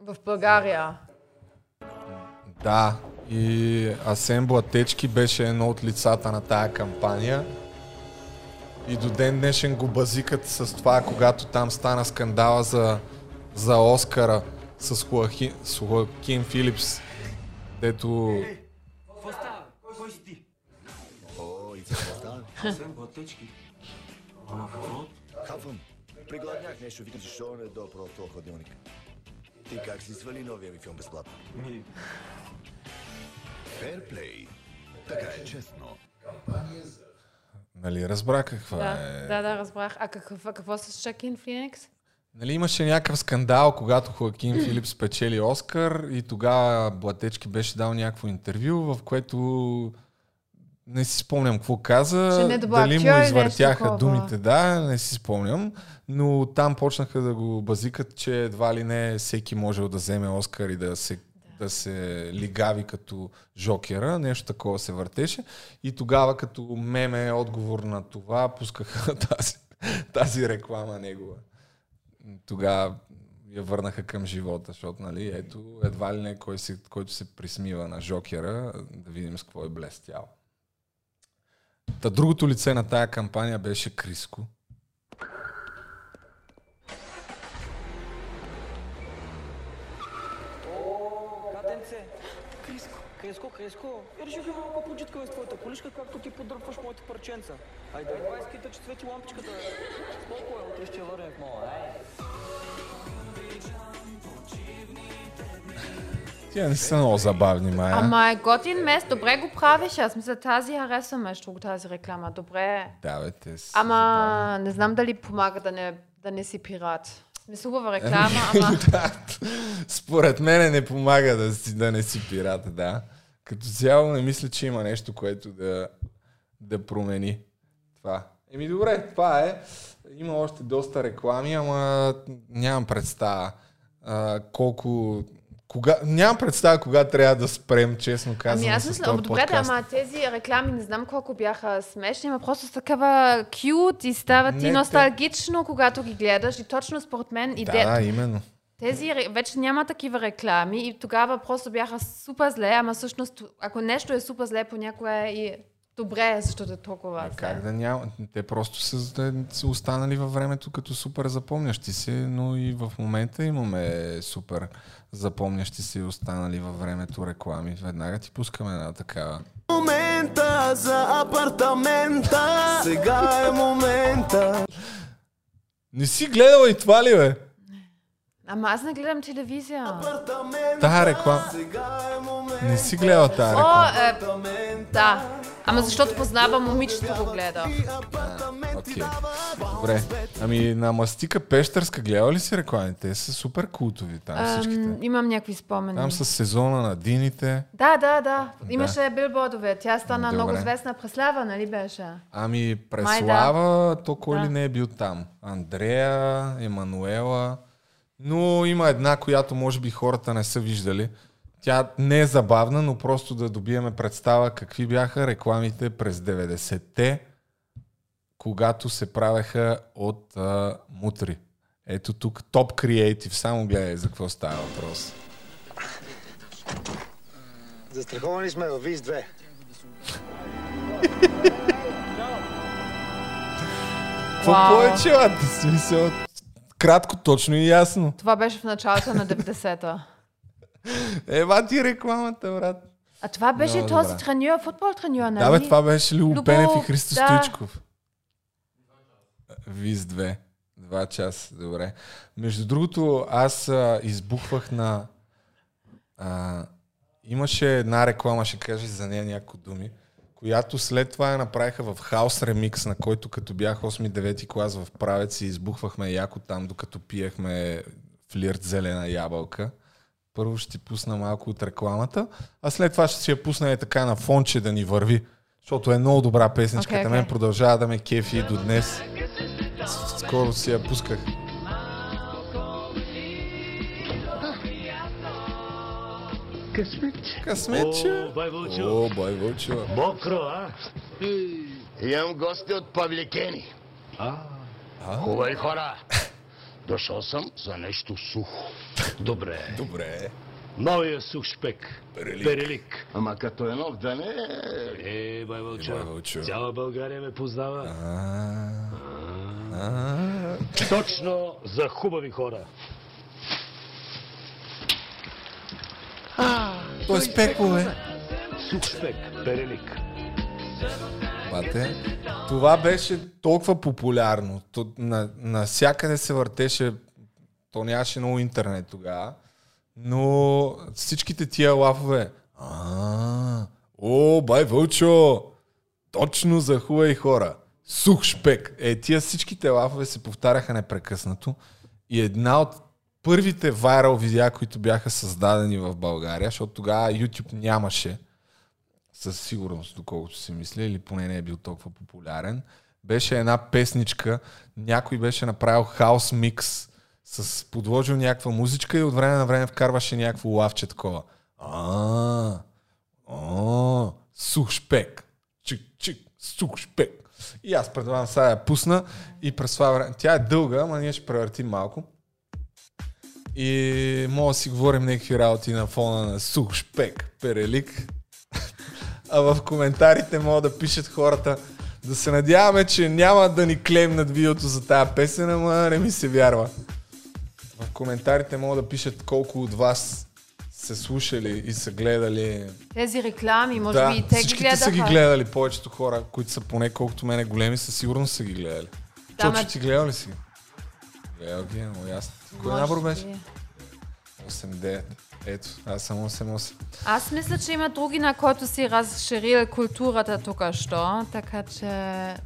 Speaker 2: В България.
Speaker 1: Да, и Асен Блатечки беше едно от лицата на тая кампания. И до ден днешен го базикат с това, когато там стана скандала за, за Оскара с, Хуахи, с Хуакин Филипс, дето
Speaker 9: О, и?
Speaker 3: Асен Блатечки.
Speaker 9: Хапвам. Пригладнях нещо, викам, че що не е допро в този хладилник. Ти как си свали новия ми филм безплатно?
Speaker 3: Ми,
Speaker 9: Ферплей. Така е честно.
Speaker 1: Нали, разбра каква
Speaker 2: Да,
Speaker 1: е.
Speaker 2: да, да, разбрах. А какво, какво с Шакин Феникс?
Speaker 1: Нали, имаше някакъв скандал, когато Хоакин Филип спечели Оскар и тогава Блатечки беше дал някакво интервю, в което не си спомням какво каза,
Speaker 2: Че не
Speaker 1: дали
Speaker 2: актьор
Speaker 1: му
Speaker 2: нещо
Speaker 1: извъртяха
Speaker 2: такова.
Speaker 1: думите, да, не си спомням, но там почнаха да го базикат, че едва ли не всеки можел да вземе Оскар и да се да се лигави като жокера, нещо такова се въртеше. И тогава като меме отговор на това пускаха тази, тази реклама негова. Тогава я върнаха към живота, защото нали, ето едва ли не кой се, който се присмива на жокера, да видим с какво е блестял. Та другото лице на тая кампания беше Криско.
Speaker 10: Криско, Криско, я реших и малко почиткаме с твоята количка, както ти подърпваш моите парченца. Айде, дай скита, че свети лампичката. Спокойно, утре ще върнем в мола, ай.
Speaker 1: Тя не са много забавни, Майя.
Speaker 2: Ама е готин мес, добре го правиш. Аз мисля, тази харесва между другото, тази реклама. Добре.
Speaker 1: Да, бе, те са
Speaker 2: Ама не знам дали помага да не, да не си пират. Мисля, хубава реклама, ама...
Speaker 1: да, според мен не помага да, си, да не си пирата, да. Като цяло не мисля, че има нещо, което да, да промени това. Еми добре, това е. Има още доста реклами, ама нямам представа а, колко... Кога, нямам представа кога трябва да спрем, честно казвам.
Speaker 2: Ами аз мисля, добре, да, ама тези реклами не знам колко бяха смешни, ама просто са такава кют и става
Speaker 1: Не,
Speaker 2: ти
Speaker 1: те-
Speaker 2: носталгично, когато ги гледаш. И точно според мен идеята,
Speaker 1: да, именно.
Speaker 2: Тези вече няма такива реклами и тогава просто бяха супер зле, ама всъщност, ако нещо е супер зле, понякога е и добре, защото е толкова
Speaker 1: А
Speaker 2: зле.
Speaker 1: как да няма? Те просто са, са останали във времето като супер запомнящи се, но и в момента имаме супер запомнящи се и останали във времето реклами. Веднага ти пускаме една такава.
Speaker 11: момента за апартамента. Сега е момента.
Speaker 1: Не си гледала и това ли, бе?
Speaker 2: Ама аз не гледам телевизия.
Speaker 1: Тая реклама. Не си гледала тая
Speaker 2: О,
Speaker 1: реклама.
Speaker 2: е, да. Ама защото познавам момичето го гледа.
Speaker 1: Окей. Добре. Ами на Мастика Пещерска гледала ли си рекламите? Те са супер култови там всичките.
Speaker 2: Ам, имам някакви спомени.
Speaker 1: Там с сезона на дините.
Speaker 2: Да, да, да. Имаше билбордове. Тя стана
Speaker 1: Добре.
Speaker 2: много известна преслава, нали беше?
Speaker 1: Ами,
Speaker 2: Май
Speaker 1: Преслава, то кой
Speaker 2: Да.
Speaker 1: ли не е бил там? Андрея, Емануела. Но има една, която може би хората не са виждали. Тя не е забавна, но просто да добиеме представа какви бяха рекламите през 90-те, когато се правеха от а, мутри. Ето тук топ креатив, само гледай за какво става въпрос.
Speaker 12: Застраховани сме във ВИЗ 2.
Speaker 1: Какво повече? Смисъл, кратко, точно и ясно.
Speaker 2: Това беше в началото на 90-та.
Speaker 1: Ева ти рекламата, брат.
Speaker 2: А това беше
Speaker 1: Много
Speaker 2: този
Speaker 1: добре.
Speaker 2: треньор, футбол треньор, нали?
Speaker 1: Да, бе, това беше Любо Пенев и Христо
Speaker 2: да.
Speaker 1: Стоичков. Виз 2. Два часа, добре. Между другото, аз а, избухвах на... А, имаше една реклама, ще кажа за нея няколко думи, която след това я направиха в хаус ремикс, на който като бях 8-9 клас в правец и избухвахме яко там, докато пиехме флирт зелена ябълка. Първо ще ти пусна малко от рекламата, а след това ще си я пусна е така на фонче да ни върви, защото е много добра песничката.
Speaker 2: Окей,
Speaker 1: Okay, Мен продължава да ме кефи и до днес. Скоро си я пусках.
Speaker 12: Късмет.
Speaker 1: Късметче.
Speaker 12: О, бай Вълчо.
Speaker 1: О, бай Вълчо.
Speaker 12: Мокро, а? Имам гости от Павликени.
Speaker 13: Хубави хора, дошъл съм за нещо сухо. Добре.
Speaker 1: Добре.
Speaker 13: Новия сух шпек.
Speaker 1: Перелик.
Speaker 13: Перелик.
Speaker 6: Ама като е нов, да не
Speaker 13: Е, Вълчо.
Speaker 1: Бай Вълчо.
Speaker 13: Цяла България ме познава.
Speaker 1: А,
Speaker 13: Точно за хубави хора.
Speaker 1: Той е спекове.
Speaker 13: Сух шпек. Перелик.
Speaker 1: Бате, това беше толкова популярно. То, на, насякъде се въртеше, то нямаше много интернет тогава, но всичките тия лафове, а, о, бай Вълчо, точно за хубави хора, сух шпек. Е, тия всичките лафове се повтаряха непрекъснато и една от първите вайрал видеа, които бяха създадени в България, защото тогава YouTube нямаше, със сигурност, доколкото си мисля, или поне не е бил толкова популярен, беше една песничка, някой беше направил хаус микс, с подложил някаква музичка и от време на време вкарваше някакво лавче такова. А, а, сух шпек. Чик, чик, сух шпек. И аз предлагам сега я пусна и през това време. Тя е дълга, ама ние ще превъртим малко. И мога да си говорим някакви работи на фона на сух шпек, перелик. А в коментарите могат да пишат хората да се надяваме, че няма да ни клемнат видеото за тая песен, ама не ми се вярва. В коментарите могат да пишат колко от вас се слушали и са гледали.
Speaker 2: Тези реклами, може
Speaker 1: да,
Speaker 2: би и те ги гледаха.
Speaker 1: са ги гледали, повечето хора, които са поне колкото мене големи, със сигурност са ги гледали.
Speaker 2: Да,
Speaker 1: Чочо,
Speaker 2: ма-
Speaker 1: ти гледал ли си? Гледал ги, много ясно. Кой набор беше?
Speaker 2: би.
Speaker 1: 8-9. Ето, аз съм 8-8.
Speaker 2: Аз мисля, че има други, на който си разширил културата тук що, така че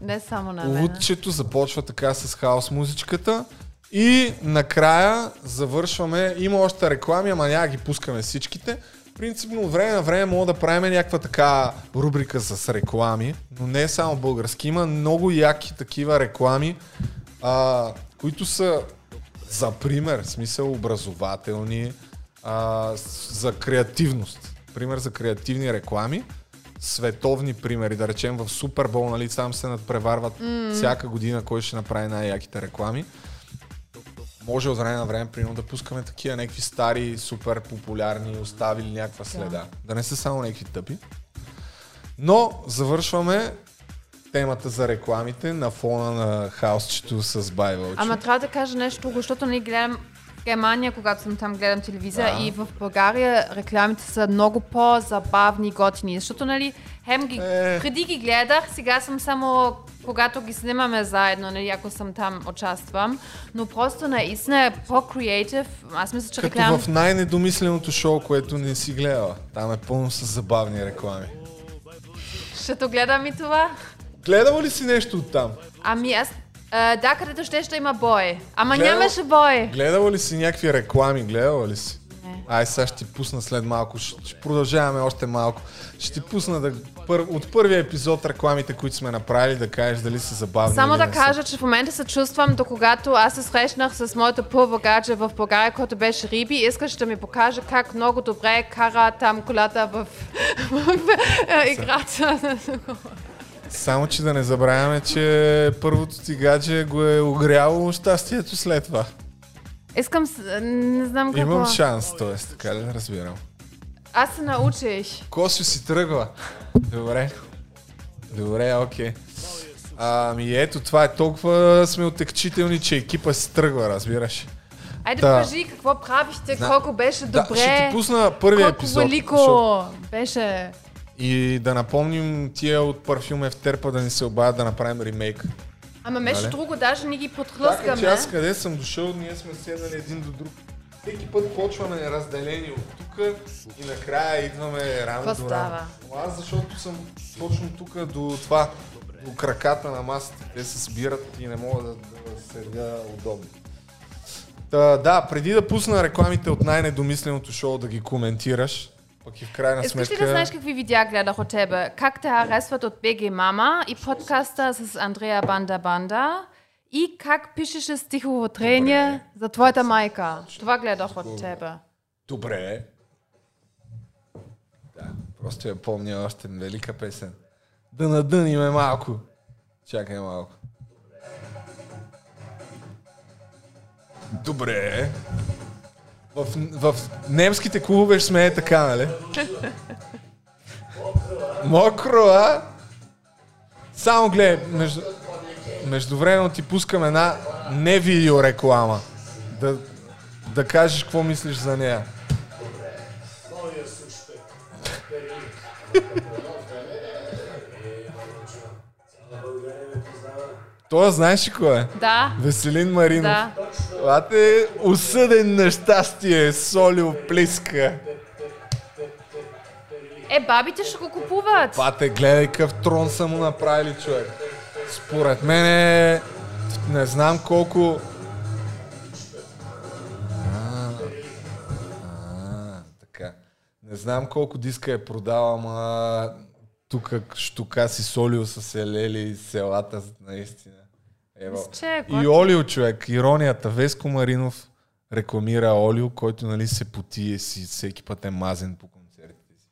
Speaker 2: не само на мен.
Speaker 1: Лудчето започва така с хаос музичката и накрая завършваме. Има още реклами, ама няма ги пускаме всичките. Принципно от време на време мога да правим някаква така рубрика с реклами, но не е само български. Има много яки такива реклами, а, които са за пример, в смисъл образователни, а, за креативност. Пример за креативни реклами. Световни примери, да речем в Супербол, нали, сам се надпреварват
Speaker 2: М.
Speaker 1: всяка година кой ще направи най-яките реклами. Може от време на време, примерно, да пускаме такива някакви стари, супер популярни, оставили някаква следа. Да не са само някакви тъпи. Но завършваме темата за рекламите на фона на хаосчето с Байвълче.
Speaker 2: Ама трябва да кажа нещо защото не гледам Германия, когато съм там, гледам телевизия
Speaker 1: Да.
Speaker 2: и в България рекламите са много по-забавни и готини, защото нали, хем ги,
Speaker 1: Е.
Speaker 2: преди ги гледах, сега съм само когато ги снимаме заедно, нали, ако съм там, участвам, но просто наистина е по-креатив. Аз мисля, че
Speaker 1: Като
Speaker 2: реклам...
Speaker 1: в най-недомисленото шоу, което не си гледала. Там е пълно с забавни реклами.
Speaker 2: Ще то гледам и това.
Speaker 1: Гледала ли си нещо от там?
Speaker 2: Ами аз... А, да, където ще, ще има бой. Ама
Speaker 1: Гледала-
Speaker 2: нямаше бой.
Speaker 1: Гледала ли си някакви реклами? Гледала ли си?
Speaker 2: Не.
Speaker 1: Ай, сега ще ти пусна след малко. Ще, ще продължаваме още малко. Ще ти пусна да, пър, от първия епизод рекламите, които сме направили, да кажеш дали са забавни
Speaker 2: Само да
Speaker 1: не са.
Speaker 2: кажа, че в момента се чувствам, до когато аз се срещнах с моето първо гадже в България, който беше Риби, искаше да ми покаже как много добре кара там колата в, в е, играта.
Speaker 1: Само, че да не забравяме, че първото ти гадже го е огряло щастието след това.
Speaker 2: Искам, с- не знам какво.
Speaker 1: Имам шанс, т.е. така ли да разбирам.
Speaker 2: Аз се научих.
Speaker 1: Косио си тръгва. Добре. Добре, окей. Ами ето, това е толкова сме отекчителни, че екипа си тръгва, разбираш.
Speaker 2: Айде
Speaker 1: Да.
Speaker 2: покажи какво правихте,
Speaker 1: Зна-
Speaker 2: колко беше
Speaker 1: Да,
Speaker 2: добре.
Speaker 1: ще ти пусна първия
Speaker 2: колко
Speaker 1: епизод,
Speaker 2: велико
Speaker 1: защото-
Speaker 2: беше.
Speaker 1: И да напомним тия от парфюм Ефтерпа да ни се обадят да направим ремейк.
Speaker 2: Ама между
Speaker 1: Нали?
Speaker 2: друго, даже ни ги
Speaker 1: Така
Speaker 2: подхлъскаме.
Speaker 1: че аз къде съм дошъл, ние сме седнали един до друг. Всеки път почваме разделени от тук и накрая идваме рамо
Speaker 2: Какво
Speaker 1: до
Speaker 2: става?
Speaker 1: рамо. Но Аз защото съм точно тук до това, до краката на масата. Те се спират и не мога да, да седя удобно. Та, да, преди да пусна рекламите от най-недомисленото шоу да ги коментираш, пък и в крайна
Speaker 2: Искаш ли
Speaker 1: сметка...
Speaker 2: да знаеш какви видеа гледах от тебе? Как те харесват от БГ Мама и подкаста с Андрея Банда Банда и как пишеше стихотворение за твоята майка. Това гледах от тебе.
Speaker 1: Добре. Да, просто я помня още велика песен. Да надъниме малко. Чакай малко. Добре. В, в немските клубове ще е така, нали? Мокро, а? Само гледай, между... междувременно ти пускам една не видео. Да, да кажеш какво мислиш за нея. Това знаеш ли кой е?
Speaker 2: Да.
Speaker 1: Веселин Маринов.
Speaker 2: Да.
Speaker 1: Това е осъден на щастие, солио плиска.
Speaker 2: Е, бабите ще го купуват.
Speaker 1: Пате, гледай какъв трон са му направили човек. Според мен е... Не знам колко... А, а, така. Не знам колко диска е продал, ама тук штука си Солио са се лели селата наистина.
Speaker 2: Мисля, че е
Speaker 1: И. Олио, човек, иронията. Веско Маринов рекламира Олио, който нали се потие си, всеки път е мазен по концертите си.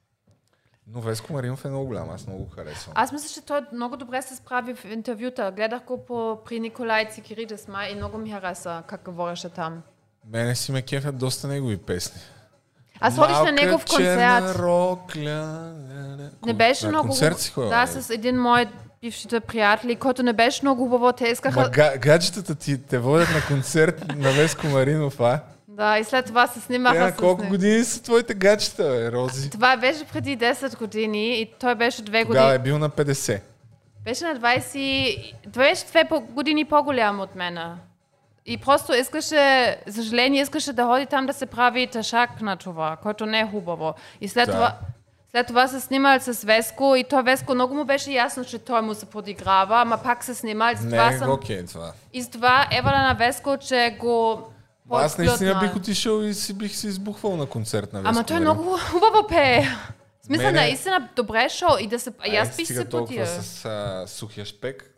Speaker 1: Но Веско Маринов е много голям, аз много го харесвам.
Speaker 2: Аз мисля, че той много добре се справи в интервюта. Гледах го по, при Николай Цикиридис май и много ми хареса как говореше там.
Speaker 1: Мене си ме кефят доста негови песни.
Speaker 2: Аз ходих на негов концерт.
Speaker 1: рокля.
Speaker 2: Не беше
Speaker 1: на
Speaker 2: много
Speaker 1: концерт си ходила,
Speaker 2: Да,
Speaker 1: нали?
Speaker 2: с един мой бившите приятели, който не беше много хубаво. Те искаха...
Speaker 1: Ма га, гаджетата ти те водят на концерт на Веско Маринов, а?
Speaker 2: Да, и след това се снимаха
Speaker 1: на
Speaker 2: с
Speaker 1: колко
Speaker 2: него.
Speaker 1: години са твоите гаджета, бе, Рози?
Speaker 2: Това беше преди 10 години и той беше 2
Speaker 1: Тогава
Speaker 2: години.
Speaker 1: е бил на 50.
Speaker 2: Беше на 20... Той беше две по- години по-голям от мен. И просто искаше, за съжаление, искаше да ходи там да се прави тъшак на това, който не е хубаво. И след
Speaker 1: Да.
Speaker 2: това... След това се снимал с Веско и той Веско много му беше ясно, че той му се подиграва, ама пак се снимал. И с това
Speaker 1: Не,
Speaker 2: съм...
Speaker 1: окей, това.
Speaker 2: И с това Евала на Веско, че го...
Speaker 1: Аз наистина бих отишъл и си бих се избухвал на концерт на Веско
Speaker 2: Ама той
Speaker 1: Маринов.
Speaker 2: много хубаво пее. В смисъл,
Speaker 1: Мене-
Speaker 2: наистина добре шоу и да се... И аз
Speaker 1: Ай,
Speaker 2: бих се потия.
Speaker 1: с а, сухия шпек.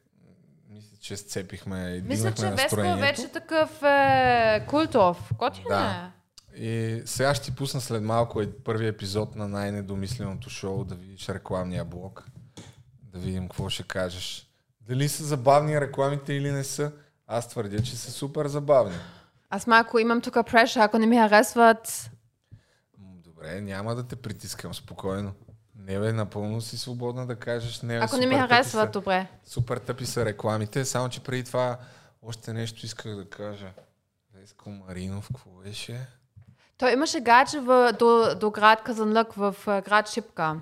Speaker 1: Мисля, че сцепихме и
Speaker 2: Мисля, че Веско е вече такъв е, култов. Готин
Speaker 1: Да.
Speaker 2: е.
Speaker 1: И сега ще ти пусна след малко е първи епизод на най-недомисленото шоу, да видиш рекламния блок. Да видим какво ще кажеш. Дали са забавни рекламите или не са? Аз твърдя, че са супер забавни.
Speaker 2: Аз малко имам тук преша, ако не ми харесват.
Speaker 1: Добре, няма да те притискам спокойно. Не бе, напълно си свободна да кажеш. Не, бе,
Speaker 2: Ако не ми
Speaker 1: са.
Speaker 2: добре.
Speaker 1: Супер тъпи са рекламите, само че преди това още нещо исках да кажа. Веско Маринов, какво беше?
Speaker 2: Той имаше гадже в, до, до град Казанлък в град Шипка.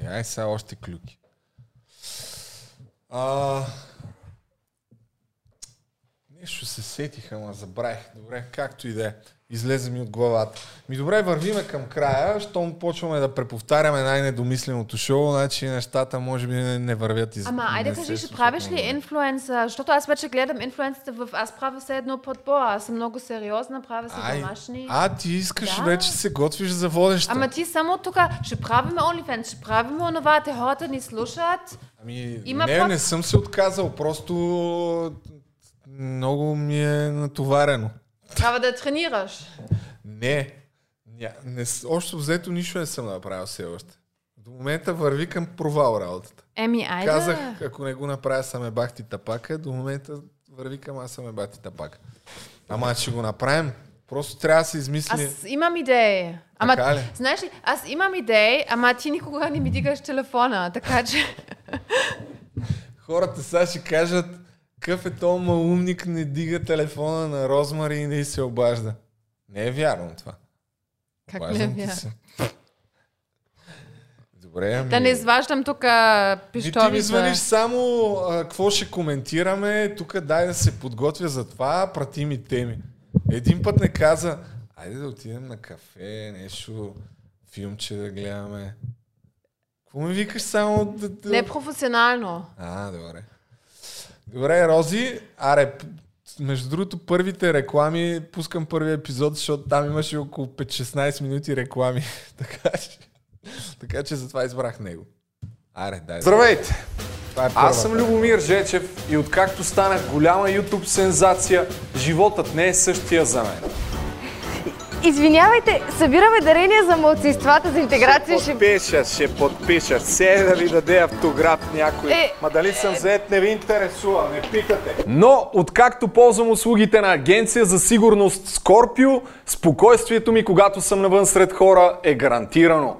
Speaker 1: Е, ай сега още клюки. А... Нещо се сетиха, ама забравих. Добре, както и да е. Излезе ми от главата. Ми добре, вървиме към края. Щом почваме да преповтаряме най-недомисленото шоу, значи нещата може би не, не вървят из...
Speaker 2: Ама, айде кажи,
Speaker 1: се
Speaker 2: ще правиш ли инфлуенса? Защото аз вече гледам инфлуенсите в... Аз правя все едно подбор. Аз съм много сериозна, правя си
Speaker 1: Ай,
Speaker 2: домашни.
Speaker 1: А, ти искаш
Speaker 2: Да.
Speaker 1: вече се готвиш за водеща.
Speaker 2: Ама ти само тук ще правиме OnlyFans, ще правиме онова, те хората ни слушат.
Speaker 1: Ами,
Speaker 2: Има
Speaker 1: не,
Speaker 2: под-
Speaker 1: не съм се отказал, просто много ми е натоварено.
Speaker 2: Трябва да тренираш.
Speaker 1: Не, ня, не общо взето нищо не съм направил все още. До момента върви към провал работата.
Speaker 2: Еми, айде.
Speaker 1: Казах, ако не го направя, съм е бахти тапака, до момента върви към аз съм е бахти тапака. Ама ще го направим. Просто трябва да се измисли.
Speaker 2: Аз имам идеи. Ама,
Speaker 1: Така ли?
Speaker 2: знаеш ли, аз имам идеи, ама ти никога не ми дигаш телефона, така че...
Speaker 1: Хората сега ще кажат, какъв е то малумник, не дига телефона на Розмари и не се обажда. Не е вярно това.
Speaker 2: Как не е
Speaker 1: Обаждам ти
Speaker 2: вярно?
Speaker 1: Добре, ами...
Speaker 2: Да не изваждам тук пищови
Speaker 1: ти ми звъниш само а, какво ще коментираме, тук дай да се подготвя за това, прати ми теми. Един път не каза, айде да отидем на кафе, нещо, филмче да гледаме. Какво ми викаш само да... да...
Speaker 2: Непрофесионално.
Speaker 1: А, добре. Добре, Рози, аре, между другото, първите реклами, пускам първи епизод, защото там имаше около 5-16 минути реклами. така, че, така че затова избрах него. Аре, дай. да-
Speaker 14: Здравейте!
Speaker 1: Това е
Speaker 14: Аз съм
Speaker 1: първата.
Speaker 14: Любомир Жечев и откакто станах голяма YouTube сензация, животът не е същия за мен.
Speaker 15: Извинявайте, събираме дарения за младсинствата за интеграция. Ще...
Speaker 14: Подпишеш, ще подпишеш. Се да ви даде автограф някой.
Speaker 15: Е,
Speaker 14: Ма дали съм заед, не ви интересува, не питате. Но, откакто ползвам услугите на агенция за сигурност Скорпио, спокойствието ми, когато съм навън сред хора, е гарантирано.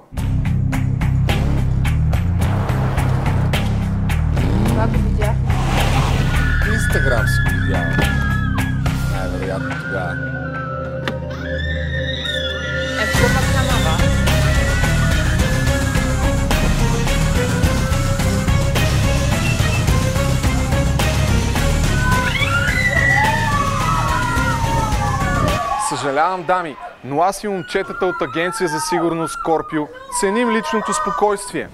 Speaker 14: Дами, но аз и момчетата от Агенция за сигурност Скорпио ценим личното спокойствие.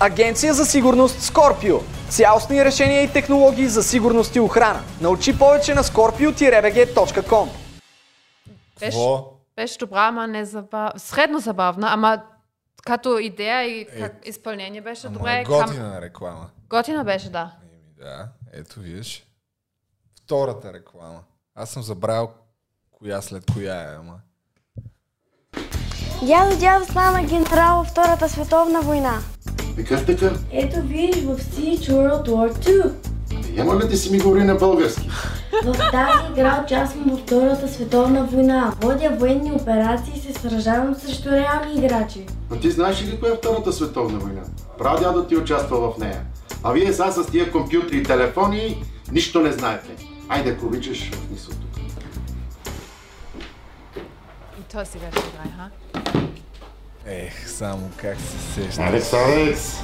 Speaker 16: Агенция за сигурност Скорпио. Цялостни решения и технологии за сигурност и охрана. Научи повече на scorpio-bg.com
Speaker 2: Беше, беше добра, ама не забав... Средно забавна, ама като идея и как изпълнение беше
Speaker 1: Ама
Speaker 2: добре.
Speaker 1: е готина реклама.
Speaker 2: Готина беше, да.
Speaker 1: Да, ето виж. Втората реклама. Аз съм забравил коя след коя е, ама.
Speaker 17: Дядо, дядо стана генерал във Втората световна война.
Speaker 18: Така, така.
Speaker 17: Ето виж в Siege World War II.
Speaker 18: Няма ли да си ми говори на български?
Speaker 17: В тази игра участвам във Втората световна война. Водя военни операции и се сражавам срещу реални играчи.
Speaker 18: Но ти знаеш ли коя е Втората световна война? Прав дядо ти участва в нея. А вие сега с тия компютри и телефони нищо не знаете. Айде, ако обичаш, върни се от тук.
Speaker 2: И то си беше добре, ха?
Speaker 1: Ех, само как се сеща.
Speaker 18: Алекс, Алекс,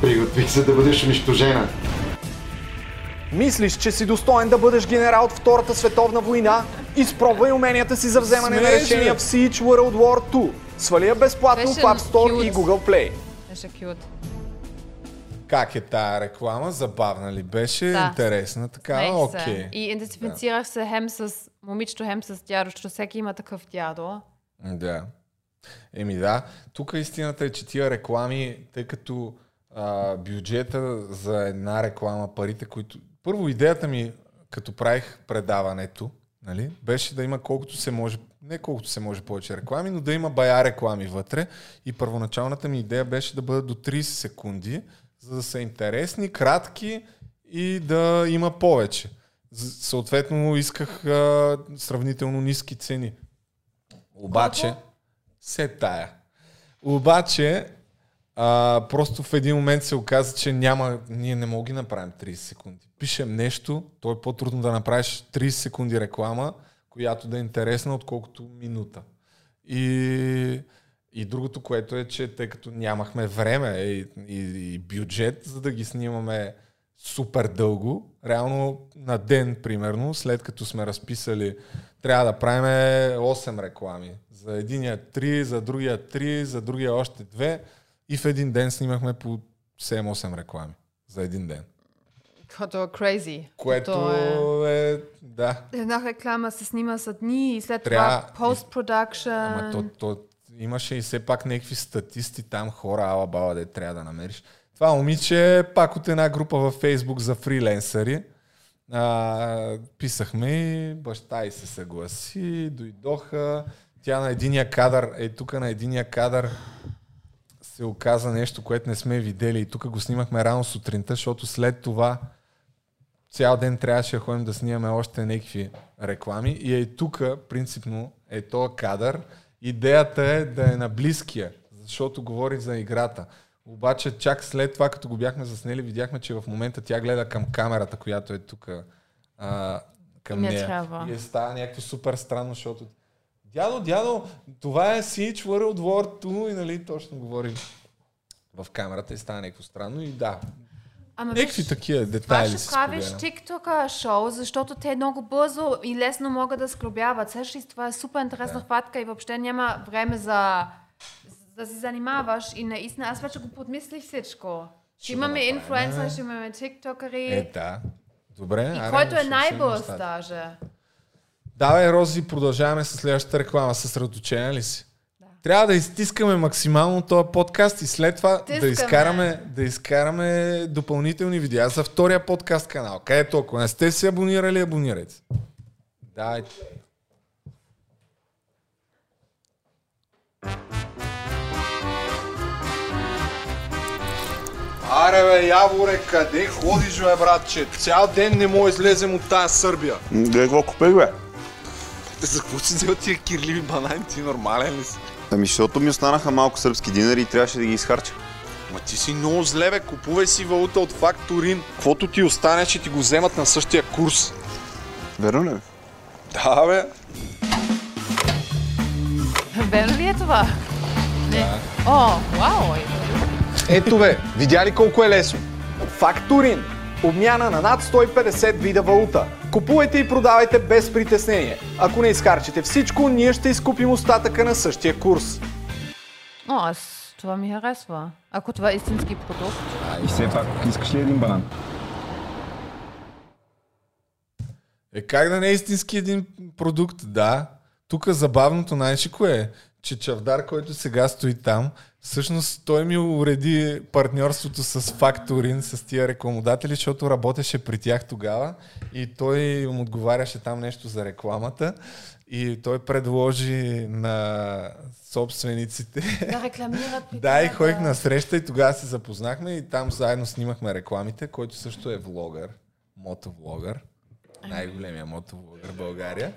Speaker 18: приготвих се да бъдеш унищожена.
Speaker 16: Мислиш, че си достоен да бъдеш генерал от Втората световна война? Изпробвай уменията си за вземане на
Speaker 1: Смееш,
Speaker 16: решения в Siege World War 2. Свали я безплатно в App Store
Speaker 2: cute.
Speaker 16: и Google Play.
Speaker 2: Беше кют.
Speaker 1: Как е тая реклама? Забавна ли беше?
Speaker 2: Да.
Speaker 1: Интересна така? Окей.
Speaker 2: И идентифицирах се хем с момичето, хем с дядо, защото всеки има такъв дядо.
Speaker 1: Да. Еми да, тук истината е, че тия реклами, тъй като а, бюджета за една реклама, парите, които... Първо идеята ми, като правих предаването, нали, беше да има колкото се може, не колкото се може повече реклами, но да има бая реклами вътре. И първоначалната ми идея беше да бъдат до 30 секунди, за да са интересни, кратки и да има повече. Съответно исках а, сравнително ниски цени. Обаче, се тая. Обаче, а, просто в един момент се оказа, че няма, ние не можем да направим 30 секунди. Пишем нещо, то е по-трудно да направиш 30 секунди реклама, която да е интересна, отколкото минута. И, и другото, което е, че тъй като нямахме време и, и, и бюджет, за да ги снимаме супер дълго, реално на ден, примерно, след като сме разписали, трябва да правим 8 реклами. За единия 3, за другия 3, за другия още 2 и в един ден снимахме по 7-8 реклами. За един ден.
Speaker 2: Като е crazy.
Speaker 1: Което
Speaker 2: Като
Speaker 1: е... Да.
Speaker 2: Една реклама се снима за дни и след
Speaker 1: Трябва-
Speaker 2: това post-production.
Speaker 1: Ама то, то имаше и все пак някакви статисти там, хора, ала баба, де трябва да намериш. Това момиче пак от една група във Фейсбук за фриленсъри. А, писахме и баща й се съгласи, дойдоха. Тя на единия кадър, е тук на единия кадър се оказа нещо, което не сме видели и тук го снимахме рано сутринта, защото след това цял ден трябваше да ходим да снимаме още някакви реклами и е тук, принципно, е този кадър. Идеята е да е на близкия, защото говори за играта. Обаче чак след това, като го бяхме заснели, видяхме, че в момента тя гледа към камерата, която е тук към
Speaker 2: Не
Speaker 1: нея.
Speaker 2: трябва.
Speaker 1: И е става някакво супер странно, защото Дядо, дядо, това е Siege World War 2 и нали точно говори в камерата и става някакво странно и да.
Speaker 2: Ама
Speaker 1: Някакви
Speaker 2: виж,
Speaker 1: такива
Speaker 2: Това
Speaker 1: детайли
Speaker 2: ще
Speaker 1: си
Speaker 2: правиш. TikTok шоу, защото те много бързо и лесно могат да сглобяват. Също това е супер интересна хватка и въобще няма време за да се занимаваш и наистина аз вече го подмислих всичко. Ще имаме
Speaker 1: направим.
Speaker 2: инфлуенсъри, ще имаме тиктокъри.
Speaker 1: Е, да. Добре.
Speaker 2: и
Speaker 1: аре,
Speaker 2: който е най-бърз даже.
Speaker 1: Давай, Рози, продължаваме с следващата реклама. Съсредоточена ли си? Трябва да изтискаме максимално този подкаст и след това да
Speaker 2: Тискаме.
Speaker 1: изкараме, да изкараме допълнителни видеа за втория подкаст канал. Където ако не сте се абонирали, абонирайте. Давайте.
Speaker 14: Аре бе, Яворе, къде ходиш бе, братче? Цял ден не мога излезем от тая Сърбия.
Speaker 19: Гледай какво купих, бе.
Speaker 14: За какво си взел тия кирливи банани? Ти нормален ли си?
Speaker 19: Ами, защото ми останаха малко сръбски динари и трябваше да ги изхарча.
Speaker 14: Ма ти си много зле, бе. Купувай си валута от факторин. Каквото ти остане, ще ти го вземат на същия курс.
Speaker 19: Верно ли?
Speaker 14: Да, бе.
Speaker 2: Верно ли е това? Не. О, вау!
Speaker 16: Ето бе, видя ли колко е лесно? Факторин. Обмяна на над 150 вида валута. Купувайте и продавайте без притеснение. Ако не изхарчите всичко, ние ще изкупим остатъка на същия курс.
Speaker 2: О, аз това ми харесва. Ако това е истински продукт.
Speaker 20: А, и все пак, искаш ли един банан?
Speaker 1: Е, как да не е истински един продукт? Да. Тук забавното, кое е? Че Чавдар, който сега стои там, всъщност той ми уреди партньорството с Факторин, с тия рекламодатели, защото работеше при тях тогава и той им отговаряше там нещо за рекламата и той предложи на собствениците
Speaker 2: Да рекламират
Speaker 1: да, и ходих на среща и тогава се запознахме и там заедно снимахме рекламите, който също е влогър, мотовлогър, най-големия мотовлогър в България.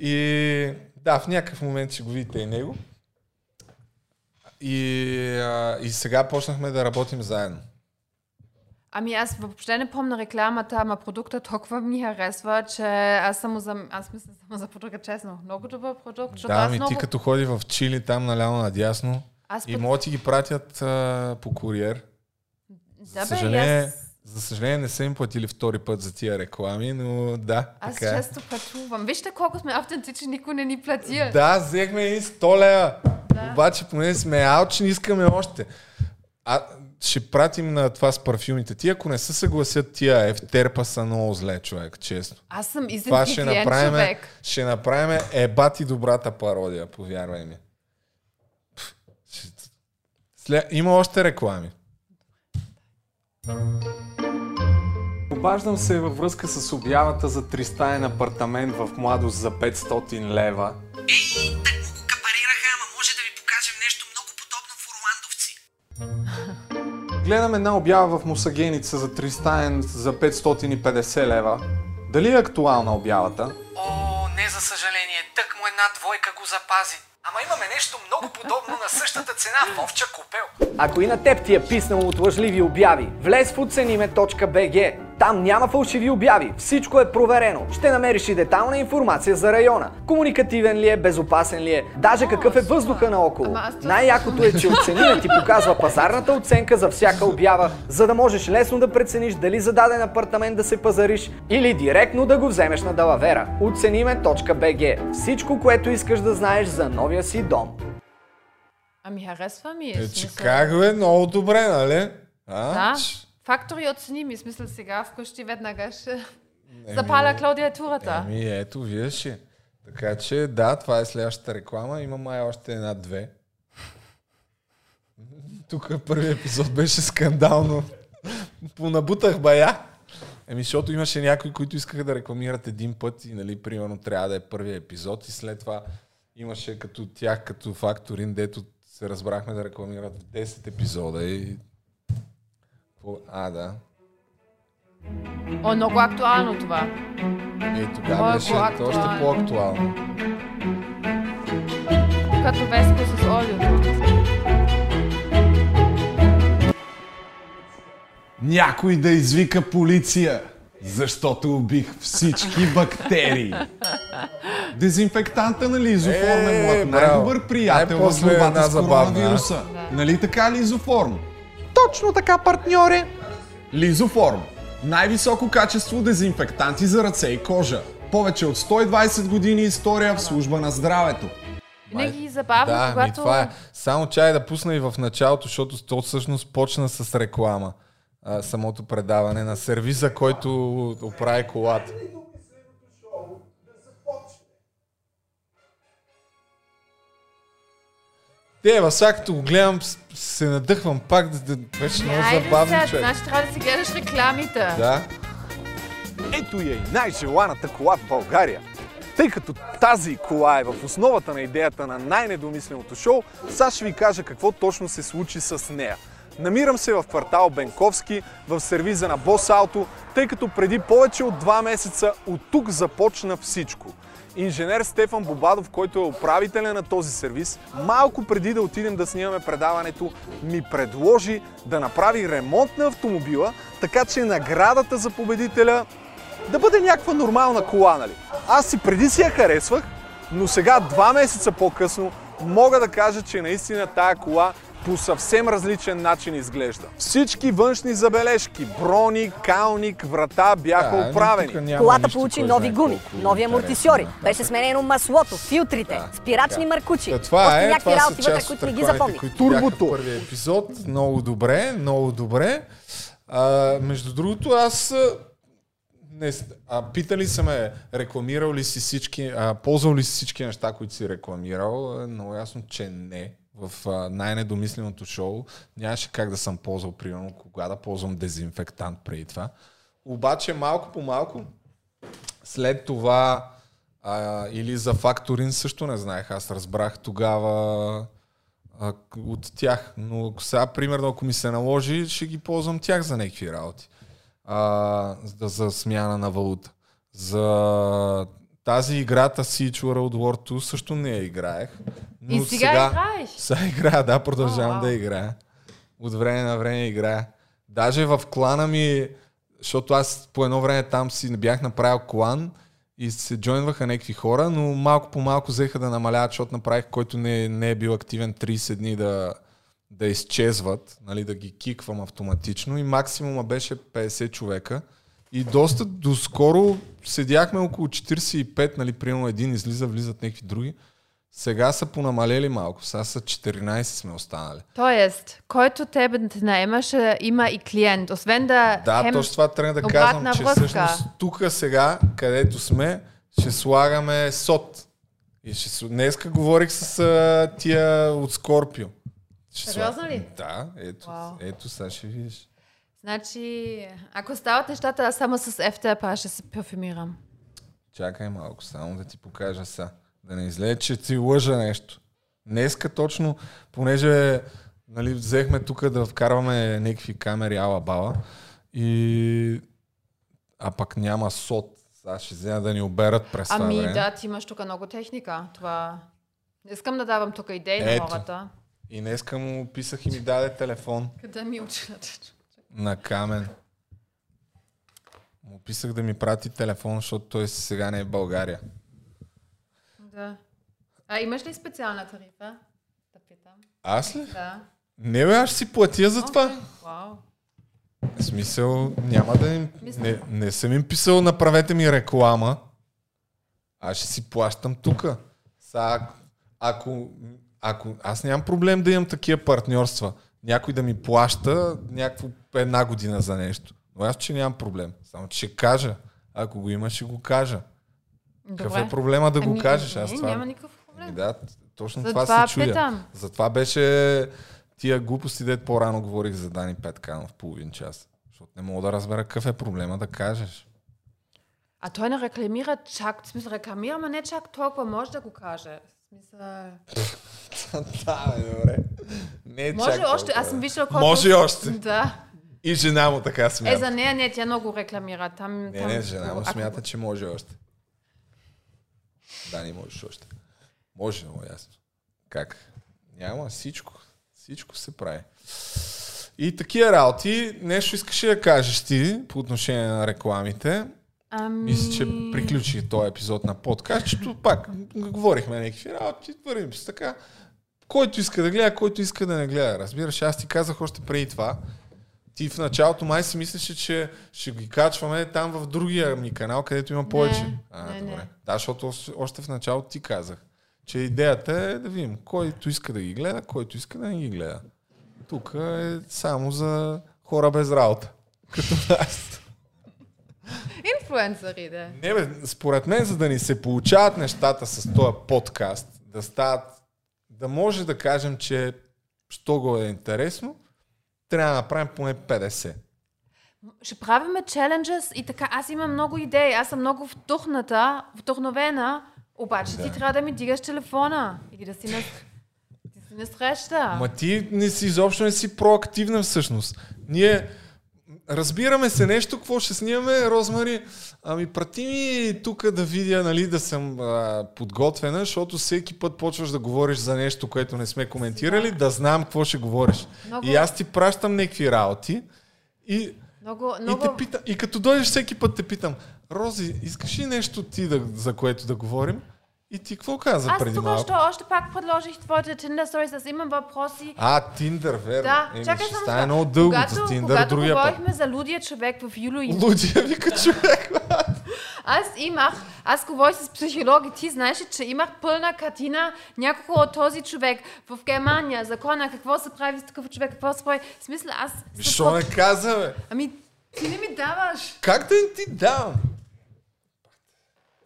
Speaker 1: И да, в някакъв момент ще го видите и него. И, а, и сега почнахме да работим заедно.
Speaker 2: Ами аз въобще не помня рекламата, ама продукта толкова ми харесва, че аз съм за, аз мисля само за продукта, честно. Много добър продукт,
Speaker 1: Да,
Speaker 2: аз
Speaker 1: ми
Speaker 2: много...
Speaker 1: ти като ходи в Чили, там наляво надясно,
Speaker 2: Аз
Speaker 1: и
Speaker 2: път-
Speaker 1: могат ти ги пратят а, по куриер.
Speaker 2: Да, бе,
Speaker 1: съжаление,
Speaker 2: аз,
Speaker 1: за съжаление не са им платили втори път за тия реклами, но да,
Speaker 2: аз
Speaker 1: така е.
Speaker 2: често пътувам. Вижте колко сме автентични, никой не ни плати.
Speaker 1: Да, взехме и 100 лева. Обаче, поне сме алчни, искаме още. А ще пратим на това с парфюмите. Ти, ако не се съгласят тия ефтерпа са много зле, човек, честно.
Speaker 2: Аз съм
Speaker 1: Това
Speaker 2: истински
Speaker 1: ще
Speaker 2: клиент
Speaker 1: направим,
Speaker 2: човек.
Speaker 1: ще направим ебати добрата пародия, повярвай ми. Пф, ще- След... Има още реклами.
Speaker 14: Обаждам се във връзка с обявата за тристаен апартамент в младост за 500 лева. Гледам една обява в Мусагеница за тристаен за 550 лева. Дали е актуална обявата?
Speaker 16: О, не за съжаление, тък му една двойка го запази. Ама имаме нещо много подобно на същата цена в овча купел. Ако и на теб ти е писнало от лъжливи обяви, влез в оцениме.bg. Там няма фалшиви обяви, всичко е проверено. Ще намериш и детална информация за района. Комуникативен ли е, безопасен ли е, даже какъв е въздуха наоколо. Най-якото е, че оцениме ти показва пазарната оценка за всяка обява, за да можеш лесно да прецениш дали за даден апартамент да се пазариш или директно да го вземеш на далавера. Оцениме.bg. Всичко, което искаш да знаеш за новия си дом.
Speaker 2: Ами харесва ми.
Speaker 1: Е, че
Speaker 2: смисъл.
Speaker 1: как бе, много добре, нали? А?
Speaker 2: Да. Фактори оцени ми, смисъл сега вкъщи веднага ще запаля клаудиатурата.
Speaker 1: Еми, ето, виж. ли. Така че, да, това е следващата реклама. Има май още една-две. Тук първият епизод беше скандално. Понабутах бая. Еми, защото имаше някои, които искаха да рекламират един път и, нали, примерно, трябва да е първият епизод и след това имаше като тях, като факторин, дето се разбрахме да рекламират в 10 епизода и... Какво- А, да.
Speaker 2: О, много актуално това.
Speaker 1: И тогава беше още
Speaker 2: актуално.
Speaker 1: по-актуално.
Speaker 2: Като Веско с олиото.
Speaker 14: Някой да извика полиция, защото убих всички бактерии. Дезинфектанта, нали, изоформ е
Speaker 1: Е, браво.
Speaker 14: най-добър приятел в
Speaker 1: Най-после една
Speaker 14: борбата с коронавируса.
Speaker 1: а?
Speaker 14: Нали така, Лизоформ?
Speaker 16: Точно така, партньори!
Speaker 14: Лизоформ. Най-високо качество дезинфектанти за ръце и кожа. Повече от 120 години история в служба на здравето.
Speaker 2: Винаги забавно,
Speaker 1: Да, ми
Speaker 2: когато...
Speaker 1: това е. Само чай да пусна и в началото, защото то всъщност почна с реклама. А, самото предаване на сервиза, който оправи колата. Те, във всякото го гледам, се надъхвам пак, да, да беше много
Speaker 2: Айде
Speaker 1: забавно
Speaker 2: сега,
Speaker 1: човек.
Speaker 2: значи трябва да си гледаш рекламите.
Speaker 1: Да.
Speaker 16: Ето я и най-желаната кола в България. Тъй като тази кола е в основата на идеята на най-недомисленото шоу, сега ще ви кажа какво точно се случи с нея.
Speaker 14: Намирам се в квартал Бенковски, в сервиза на Бос Ауто, тъй като преди повече от два месеца от тук започна всичко. Инженер Стефан Бобадов, който е управителя на този сервис, малко преди да отидем да снимаме предаването, ми предложи да направи ремонт на автомобила, така че наградата за победителя да бъде някаква нормална кола, нали? Аз и преди си я харесвах, но сега, два месеца по-късно, мога да кажа, че наистина тая кола по съвсем различен начин изглежда. Всички външни забележки, брони, калник, врата бяха
Speaker 1: Да,
Speaker 14: оправени.
Speaker 21: Колата получи нови гуми, нови амортисьори,
Speaker 1: Да.
Speaker 21: беше сменено маслото, филтрите, спирачни маркучи,
Speaker 1: Та, това
Speaker 21: още
Speaker 1: е,
Speaker 21: някакви
Speaker 1: това са
Speaker 21: работи вътре,
Speaker 1: част от
Speaker 21: които не ги
Speaker 1: рекламите,
Speaker 21: запомних.
Speaker 1: които бяха в първия епизод. Много добре, много добре. А, между другото, аз не, а, питали са ме, рекламирал ли си всички, а, ползвал ли си всички неща, които си рекламирал? Е Много ясно, че не. В най-недомисленото шоу нямаше как да съм ползвал, примерно, кога да ползвам дезинфектант преди това. Обаче малко по малко, след това а, или за факторин също не знаех. Аз разбрах тогава а, от тях. Но сега, примерно, ако ми се наложи, ще ги ползвам тях за някакви работи. А, за, за смяна на валута. За тази играта Siege World War 2 също не я играех. Но
Speaker 2: И сега играеш?
Speaker 1: Сега играя, да, продължавам
Speaker 2: О,
Speaker 1: да
Speaker 2: вау.
Speaker 1: играя. От време на време играя. Даже в клана ми, защото аз по едно време там си бях направил клан и се джойнваха някакви хора, но малко по малко взеха да намаляват, защото направих, който не, не е бил активен 30 дни да, да изчезват, нали, да ги киквам автоматично и максимума беше 50 човека. И доста доскоро седяхме около 45, нали, примерно един излиза, влизат някакви други. Сега са понамалели малко, сега са 14 сме останали.
Speaker 2: Тоест, който тебе те наемаше, има и клиент. Освен да
Speaker 1: Да,
Speaker 2: хем
Speaker 1: точно това трябва да казвам, че
Speaker 2: връзка.
Speaker 1: всъщност тук сега, където сме, ще слагаме сот. И ще, днеска говорих с а, тия от Скорпио.
Speaker 2: Сериозно ли?
Speaker 1: Да, ето,
Speaker 2: Вау.
Speaker 1: ето сега ще видиш.
Speaker 2: Значи, ако стават нещата, аз само с FTP ще се парфюмирам.
Speaker 1: Чакай малко, само да ти покажа са. Да не излезе, че ти лъжа нещо. Днеска точно, понеже нали, взехме тук да вкарваме някакви камери ала бала и а пък няма сот. Сега ще взема да ни оберат през това
Speaker 2: Ами
Speaker 1: време.
Speaker 2: да, ти имаш тук много техника. Това... Не искам да давам тук идеи на
Speaker 1: Ето.
Speaker 2: хората.
Speaker 1: И днеска му писах и ми даде телефон
Speaker 2: Къде ми училата?
Speaker 1: На камен. Му писах да ми прати телефон, защото той сега не е в България.
Speaker 2: Да. А имаш ли специална тарифа? Да питам.
Speaker 1: Аз ли?
Speaker 2: Да.
Speaker 1: Не бе, аз ще си платя за това.
Speaker 2: Окей, Вау.
Speaker 1: В смисъл, няма да им... Не, не съм им писал, направете ми реклама. Аз ще си плащам тука. Са, ако, ако... Аз нямам проблем да имам такива партньорства. Някой да ми плаща някакво една година за нещо. Но аз, че нямам проблем. Само, че ще кажа. Ако го има, ще го кажа. Какъв
Speaker 2: Добре.
Speaker 1: е проблема да го
Speaker 2: Ами,
Speaker 1: кажеш? Аз
Speaker 2: не,
Speaker 1: това...
Speaker 2: няма никакъв проблем.
Speaker 1: Ами да, точно
Speaker 2: За
Speaker 1: това,
Speaker 2: това
Speaker 1: се чудя.
Speaker 2: питам.
Speaker 1: Затова беше тия глупости, дет по-рано говорих за Дани Петканов половин час. Защото не мога да разбера какъв е проблема да кажеш.
Speaker 2: А той не рекламира чак, в смисъл рекламира, ама не чак толкова, може да го каже. Смисъл...
Speaker 1: да, бе, добре. Не е
Speaker 2: Може
Speaker 1: чак
Speaker 2: още,
Speaker 1: толкова.
Speaker 2: аз съм виждала колко...
Speaker 1: Може още.
Speaker 2: Да.
Speaker 1: И жена му така
Speaker 2: Е,
Speaker 1: смята.
Speaker 2: за нея не, тя много рекламира. Там,
Speaker 1: Не,
Speaker 2: там,
Speaker 1: не, жена му смята, че може още. Да, не можеш още. Може, много ясно. Как? Няма всичко. Всичко се прави. И такива работи, нещо искаш ли да кажеш ти по отношение на рекламите?
Speaker 2: Ами...
Speaker 1: Мисля, че приключи този епизод на подкаст, тук пак говорихме някакви работи, вървим си така. Който иска да гледа, който иска да не гледа. Разбираш, аз ти казах още преди това. Ти в началото май си мислеше, че ще ги качваме там в другия ми канал, където има повече. а,
Speaker 2: не,
Speaker 1: добре.
Speaker 2: не.
Speaker 1: Да, защото още в началото ти казах, че идеята е да видим който иска да ги гледа, който иска да не ги гледа. Тук е само за хора без работа. Като нас.
Speaker 2: Инфлуенсъри, да.
Speaker 1: Не, бе, според мен, за да ни се получават нещата с този подкаст, да стават, да може да кажем, че що го е интересно, трябва да направим поне 50.
Speaker 2: Ще правиме челенджес и така. Аз имам много идеи. Аз съм много вдухната, вдъхновена. Обаче
Speaker 1: Да.
Speaker 2: ти трябва да ми дигаш телефона. Или да си на... Не среща.
Speaker 1: Ма ти не си изобщо не си проактивна всъщност. Ние разбираме се нещо, какво ще снимаме, Розмари. Ами прати ми тук да видя, нали, да съм а, подготвена, защото всеки път почваш да говориш за нещо, което не сме коментирали, да знам какво ще говориш.
Speaker 2: Много-
Speaker 1: И аз ти пращам някакви работи и,
Speaker 2: Много,
Speaker 1: и,
Speaker 2: много...
Speaker 1: те питам, и като дойдеш всеки път те питам, Рози, искаш ли нещо ти да, за което да говорим? И ти какво каза
Speaker 2: Аз
Speaker 1: преди малко?
Speaker 2: що още пак предложих твоите Tinder Stories, аз имам въпроси.
Speaker 1: А, Тиндър, верно.
Speaker 2: Да,
Speaker 1: Еми,
Speaker 2: чакай
Speaker 1: ще стане много дълго
Speaker 2: когато,
Speaker 1: Тиндър
Speaker 2: когато
Speaker 1: другия път.
Speaker 2: говорихме за лудия човек в Юло и...
Speaker 1: Лудия вика човек.
Speaker 2: Аз имах, аз говорих с психолог и ти знаеш, че имах пълна картина няколко от този човек в Германия, закона, какво се прави с такъв човек, какво се прави. В смисъл, аз...
Speaker 1: Защо не каза, бе?
Speaker 2: Ами, ти не ми даваш.
Speaker 1: Как да не ти давам?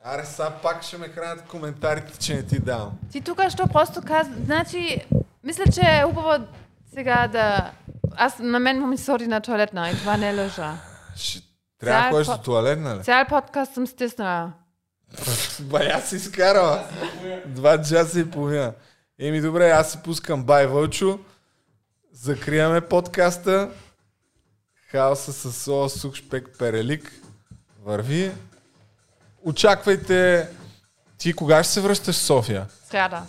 Speaker 1: Аре, сега пак ще ме хранят коментарите, че не ти давам.
Speaker 2: Ти тук що просто каза, значи, мисля, че е хубаво сега да... Аз на мен ми се ходи на туалетна и това не лъжа.
Speaker 1: Трябва да ходиш
Speaker 2: по-
Speaker 1: до туалет, нали?
Speaker 2: Цял подкаст съм стиснала.
Speaker 1: Бая си изкарала. Два часа и половина. Еми добре, аз си пускам Бай Вълчо. Закриваме подкаста. Хаоса с сола, сух, шпек, перелик. Върви. Очаквайте. Ти кога ще се връщаш в София?
Speaker 2: Сряда.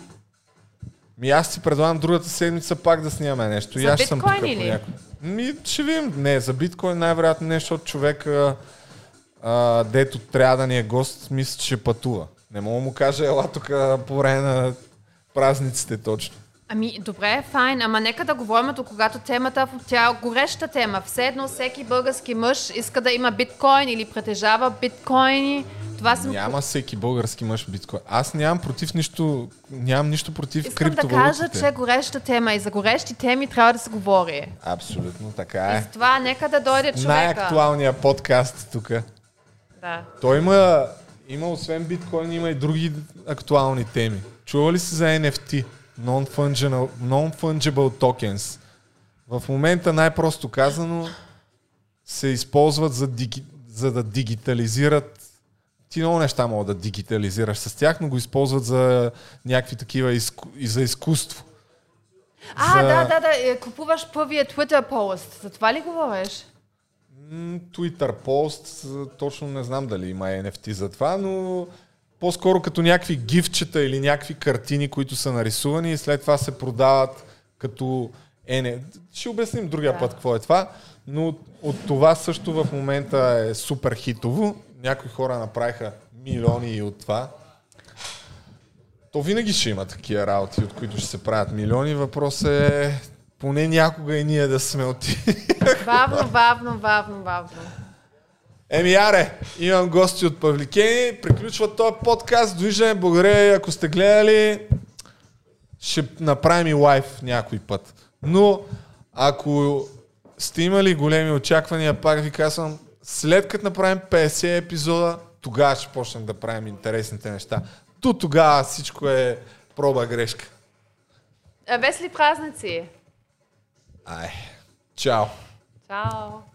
Speaker 1: Ми аз ти предлагам другата седмица пак да снимаме нещо. И
Speaker 2: За
Speaker 1: аз ще съм тук
Speaker 2: или?
Speaker 1: Ми, ще видим. Не, за биткоин най-вероятно не, защото човек, а, а, дето трябва да ни е гост, мисля, че пътува. Не мога му кажа, ела тук по време на празниците точно.
Speaker 2: Ами, добре, файн, ама нека да говорим до когато темата, тя е гореща тема. Все едно всеки български мъж иска да има биткоин или притежава биткоини. Това съм...
Speaker 1: Няма всеки български мъж биткоин. Аз нямам против нищо, нямам нищо против
Speaker 2: Искам да
Speaker 1: криптовалутите.
Speaker 2: кажа, че е гореща тема и за горещи теми трябва да се говори.
Speaker 1: Абсолютно така
Speaker 2: И
Speaker 1: е.
Speaker 2: с това нека да дойде човека.
Speaker 1: Най-актуалният подкаст тук.
Speaker 2: Да.
Speaker 1: Той има, има освен биткоин, има и други актуални теми. Чува ли си за NFT? Non-fungible, non-fungible tokens. В момента най-просто казано се използват за, диги, за да дигитализират ти много неща могат да дигитализираш с тях, но го използват за някакви такива изку, и за изкуство.
Speaker 2: А,
Speaker 1: За-
Speaker 2: да, да, да, е, купуваш първия Twitter пост. За това ли говориш?
Speaker 1: Twitter пост, точно не знам дали има NFT за това, но по-скоро като някакви гифчета или някакви картини, които са нарисувани и след това се продават като ене. Ще обясним другия път какво е това, но от това също в момента е супер хитово. Някои хора направиха милиони и от това. То винаги ще има такива работи, от които ще се правят милиони. Въпрос е поне някога и ние да сме от
Speaker 2: Бавно, бавно, бавно, бавно.
Speaker 1: Еми, аре, имам гости от Павликени. Приключва този подкаст. Довиждане, благодаря, ако сте гледали. Ще направим и лайв някой път. Но, ако сте имали големи очаквания, пак ви казвам, след като направим 50 епизода, тогава ще почнем да правим интересните неща. До тогава всичко е проба грешка.
Speaker 2: Äh, Весели празници!
Speaker 1: Ай, чао!
Speaker 2: Чао!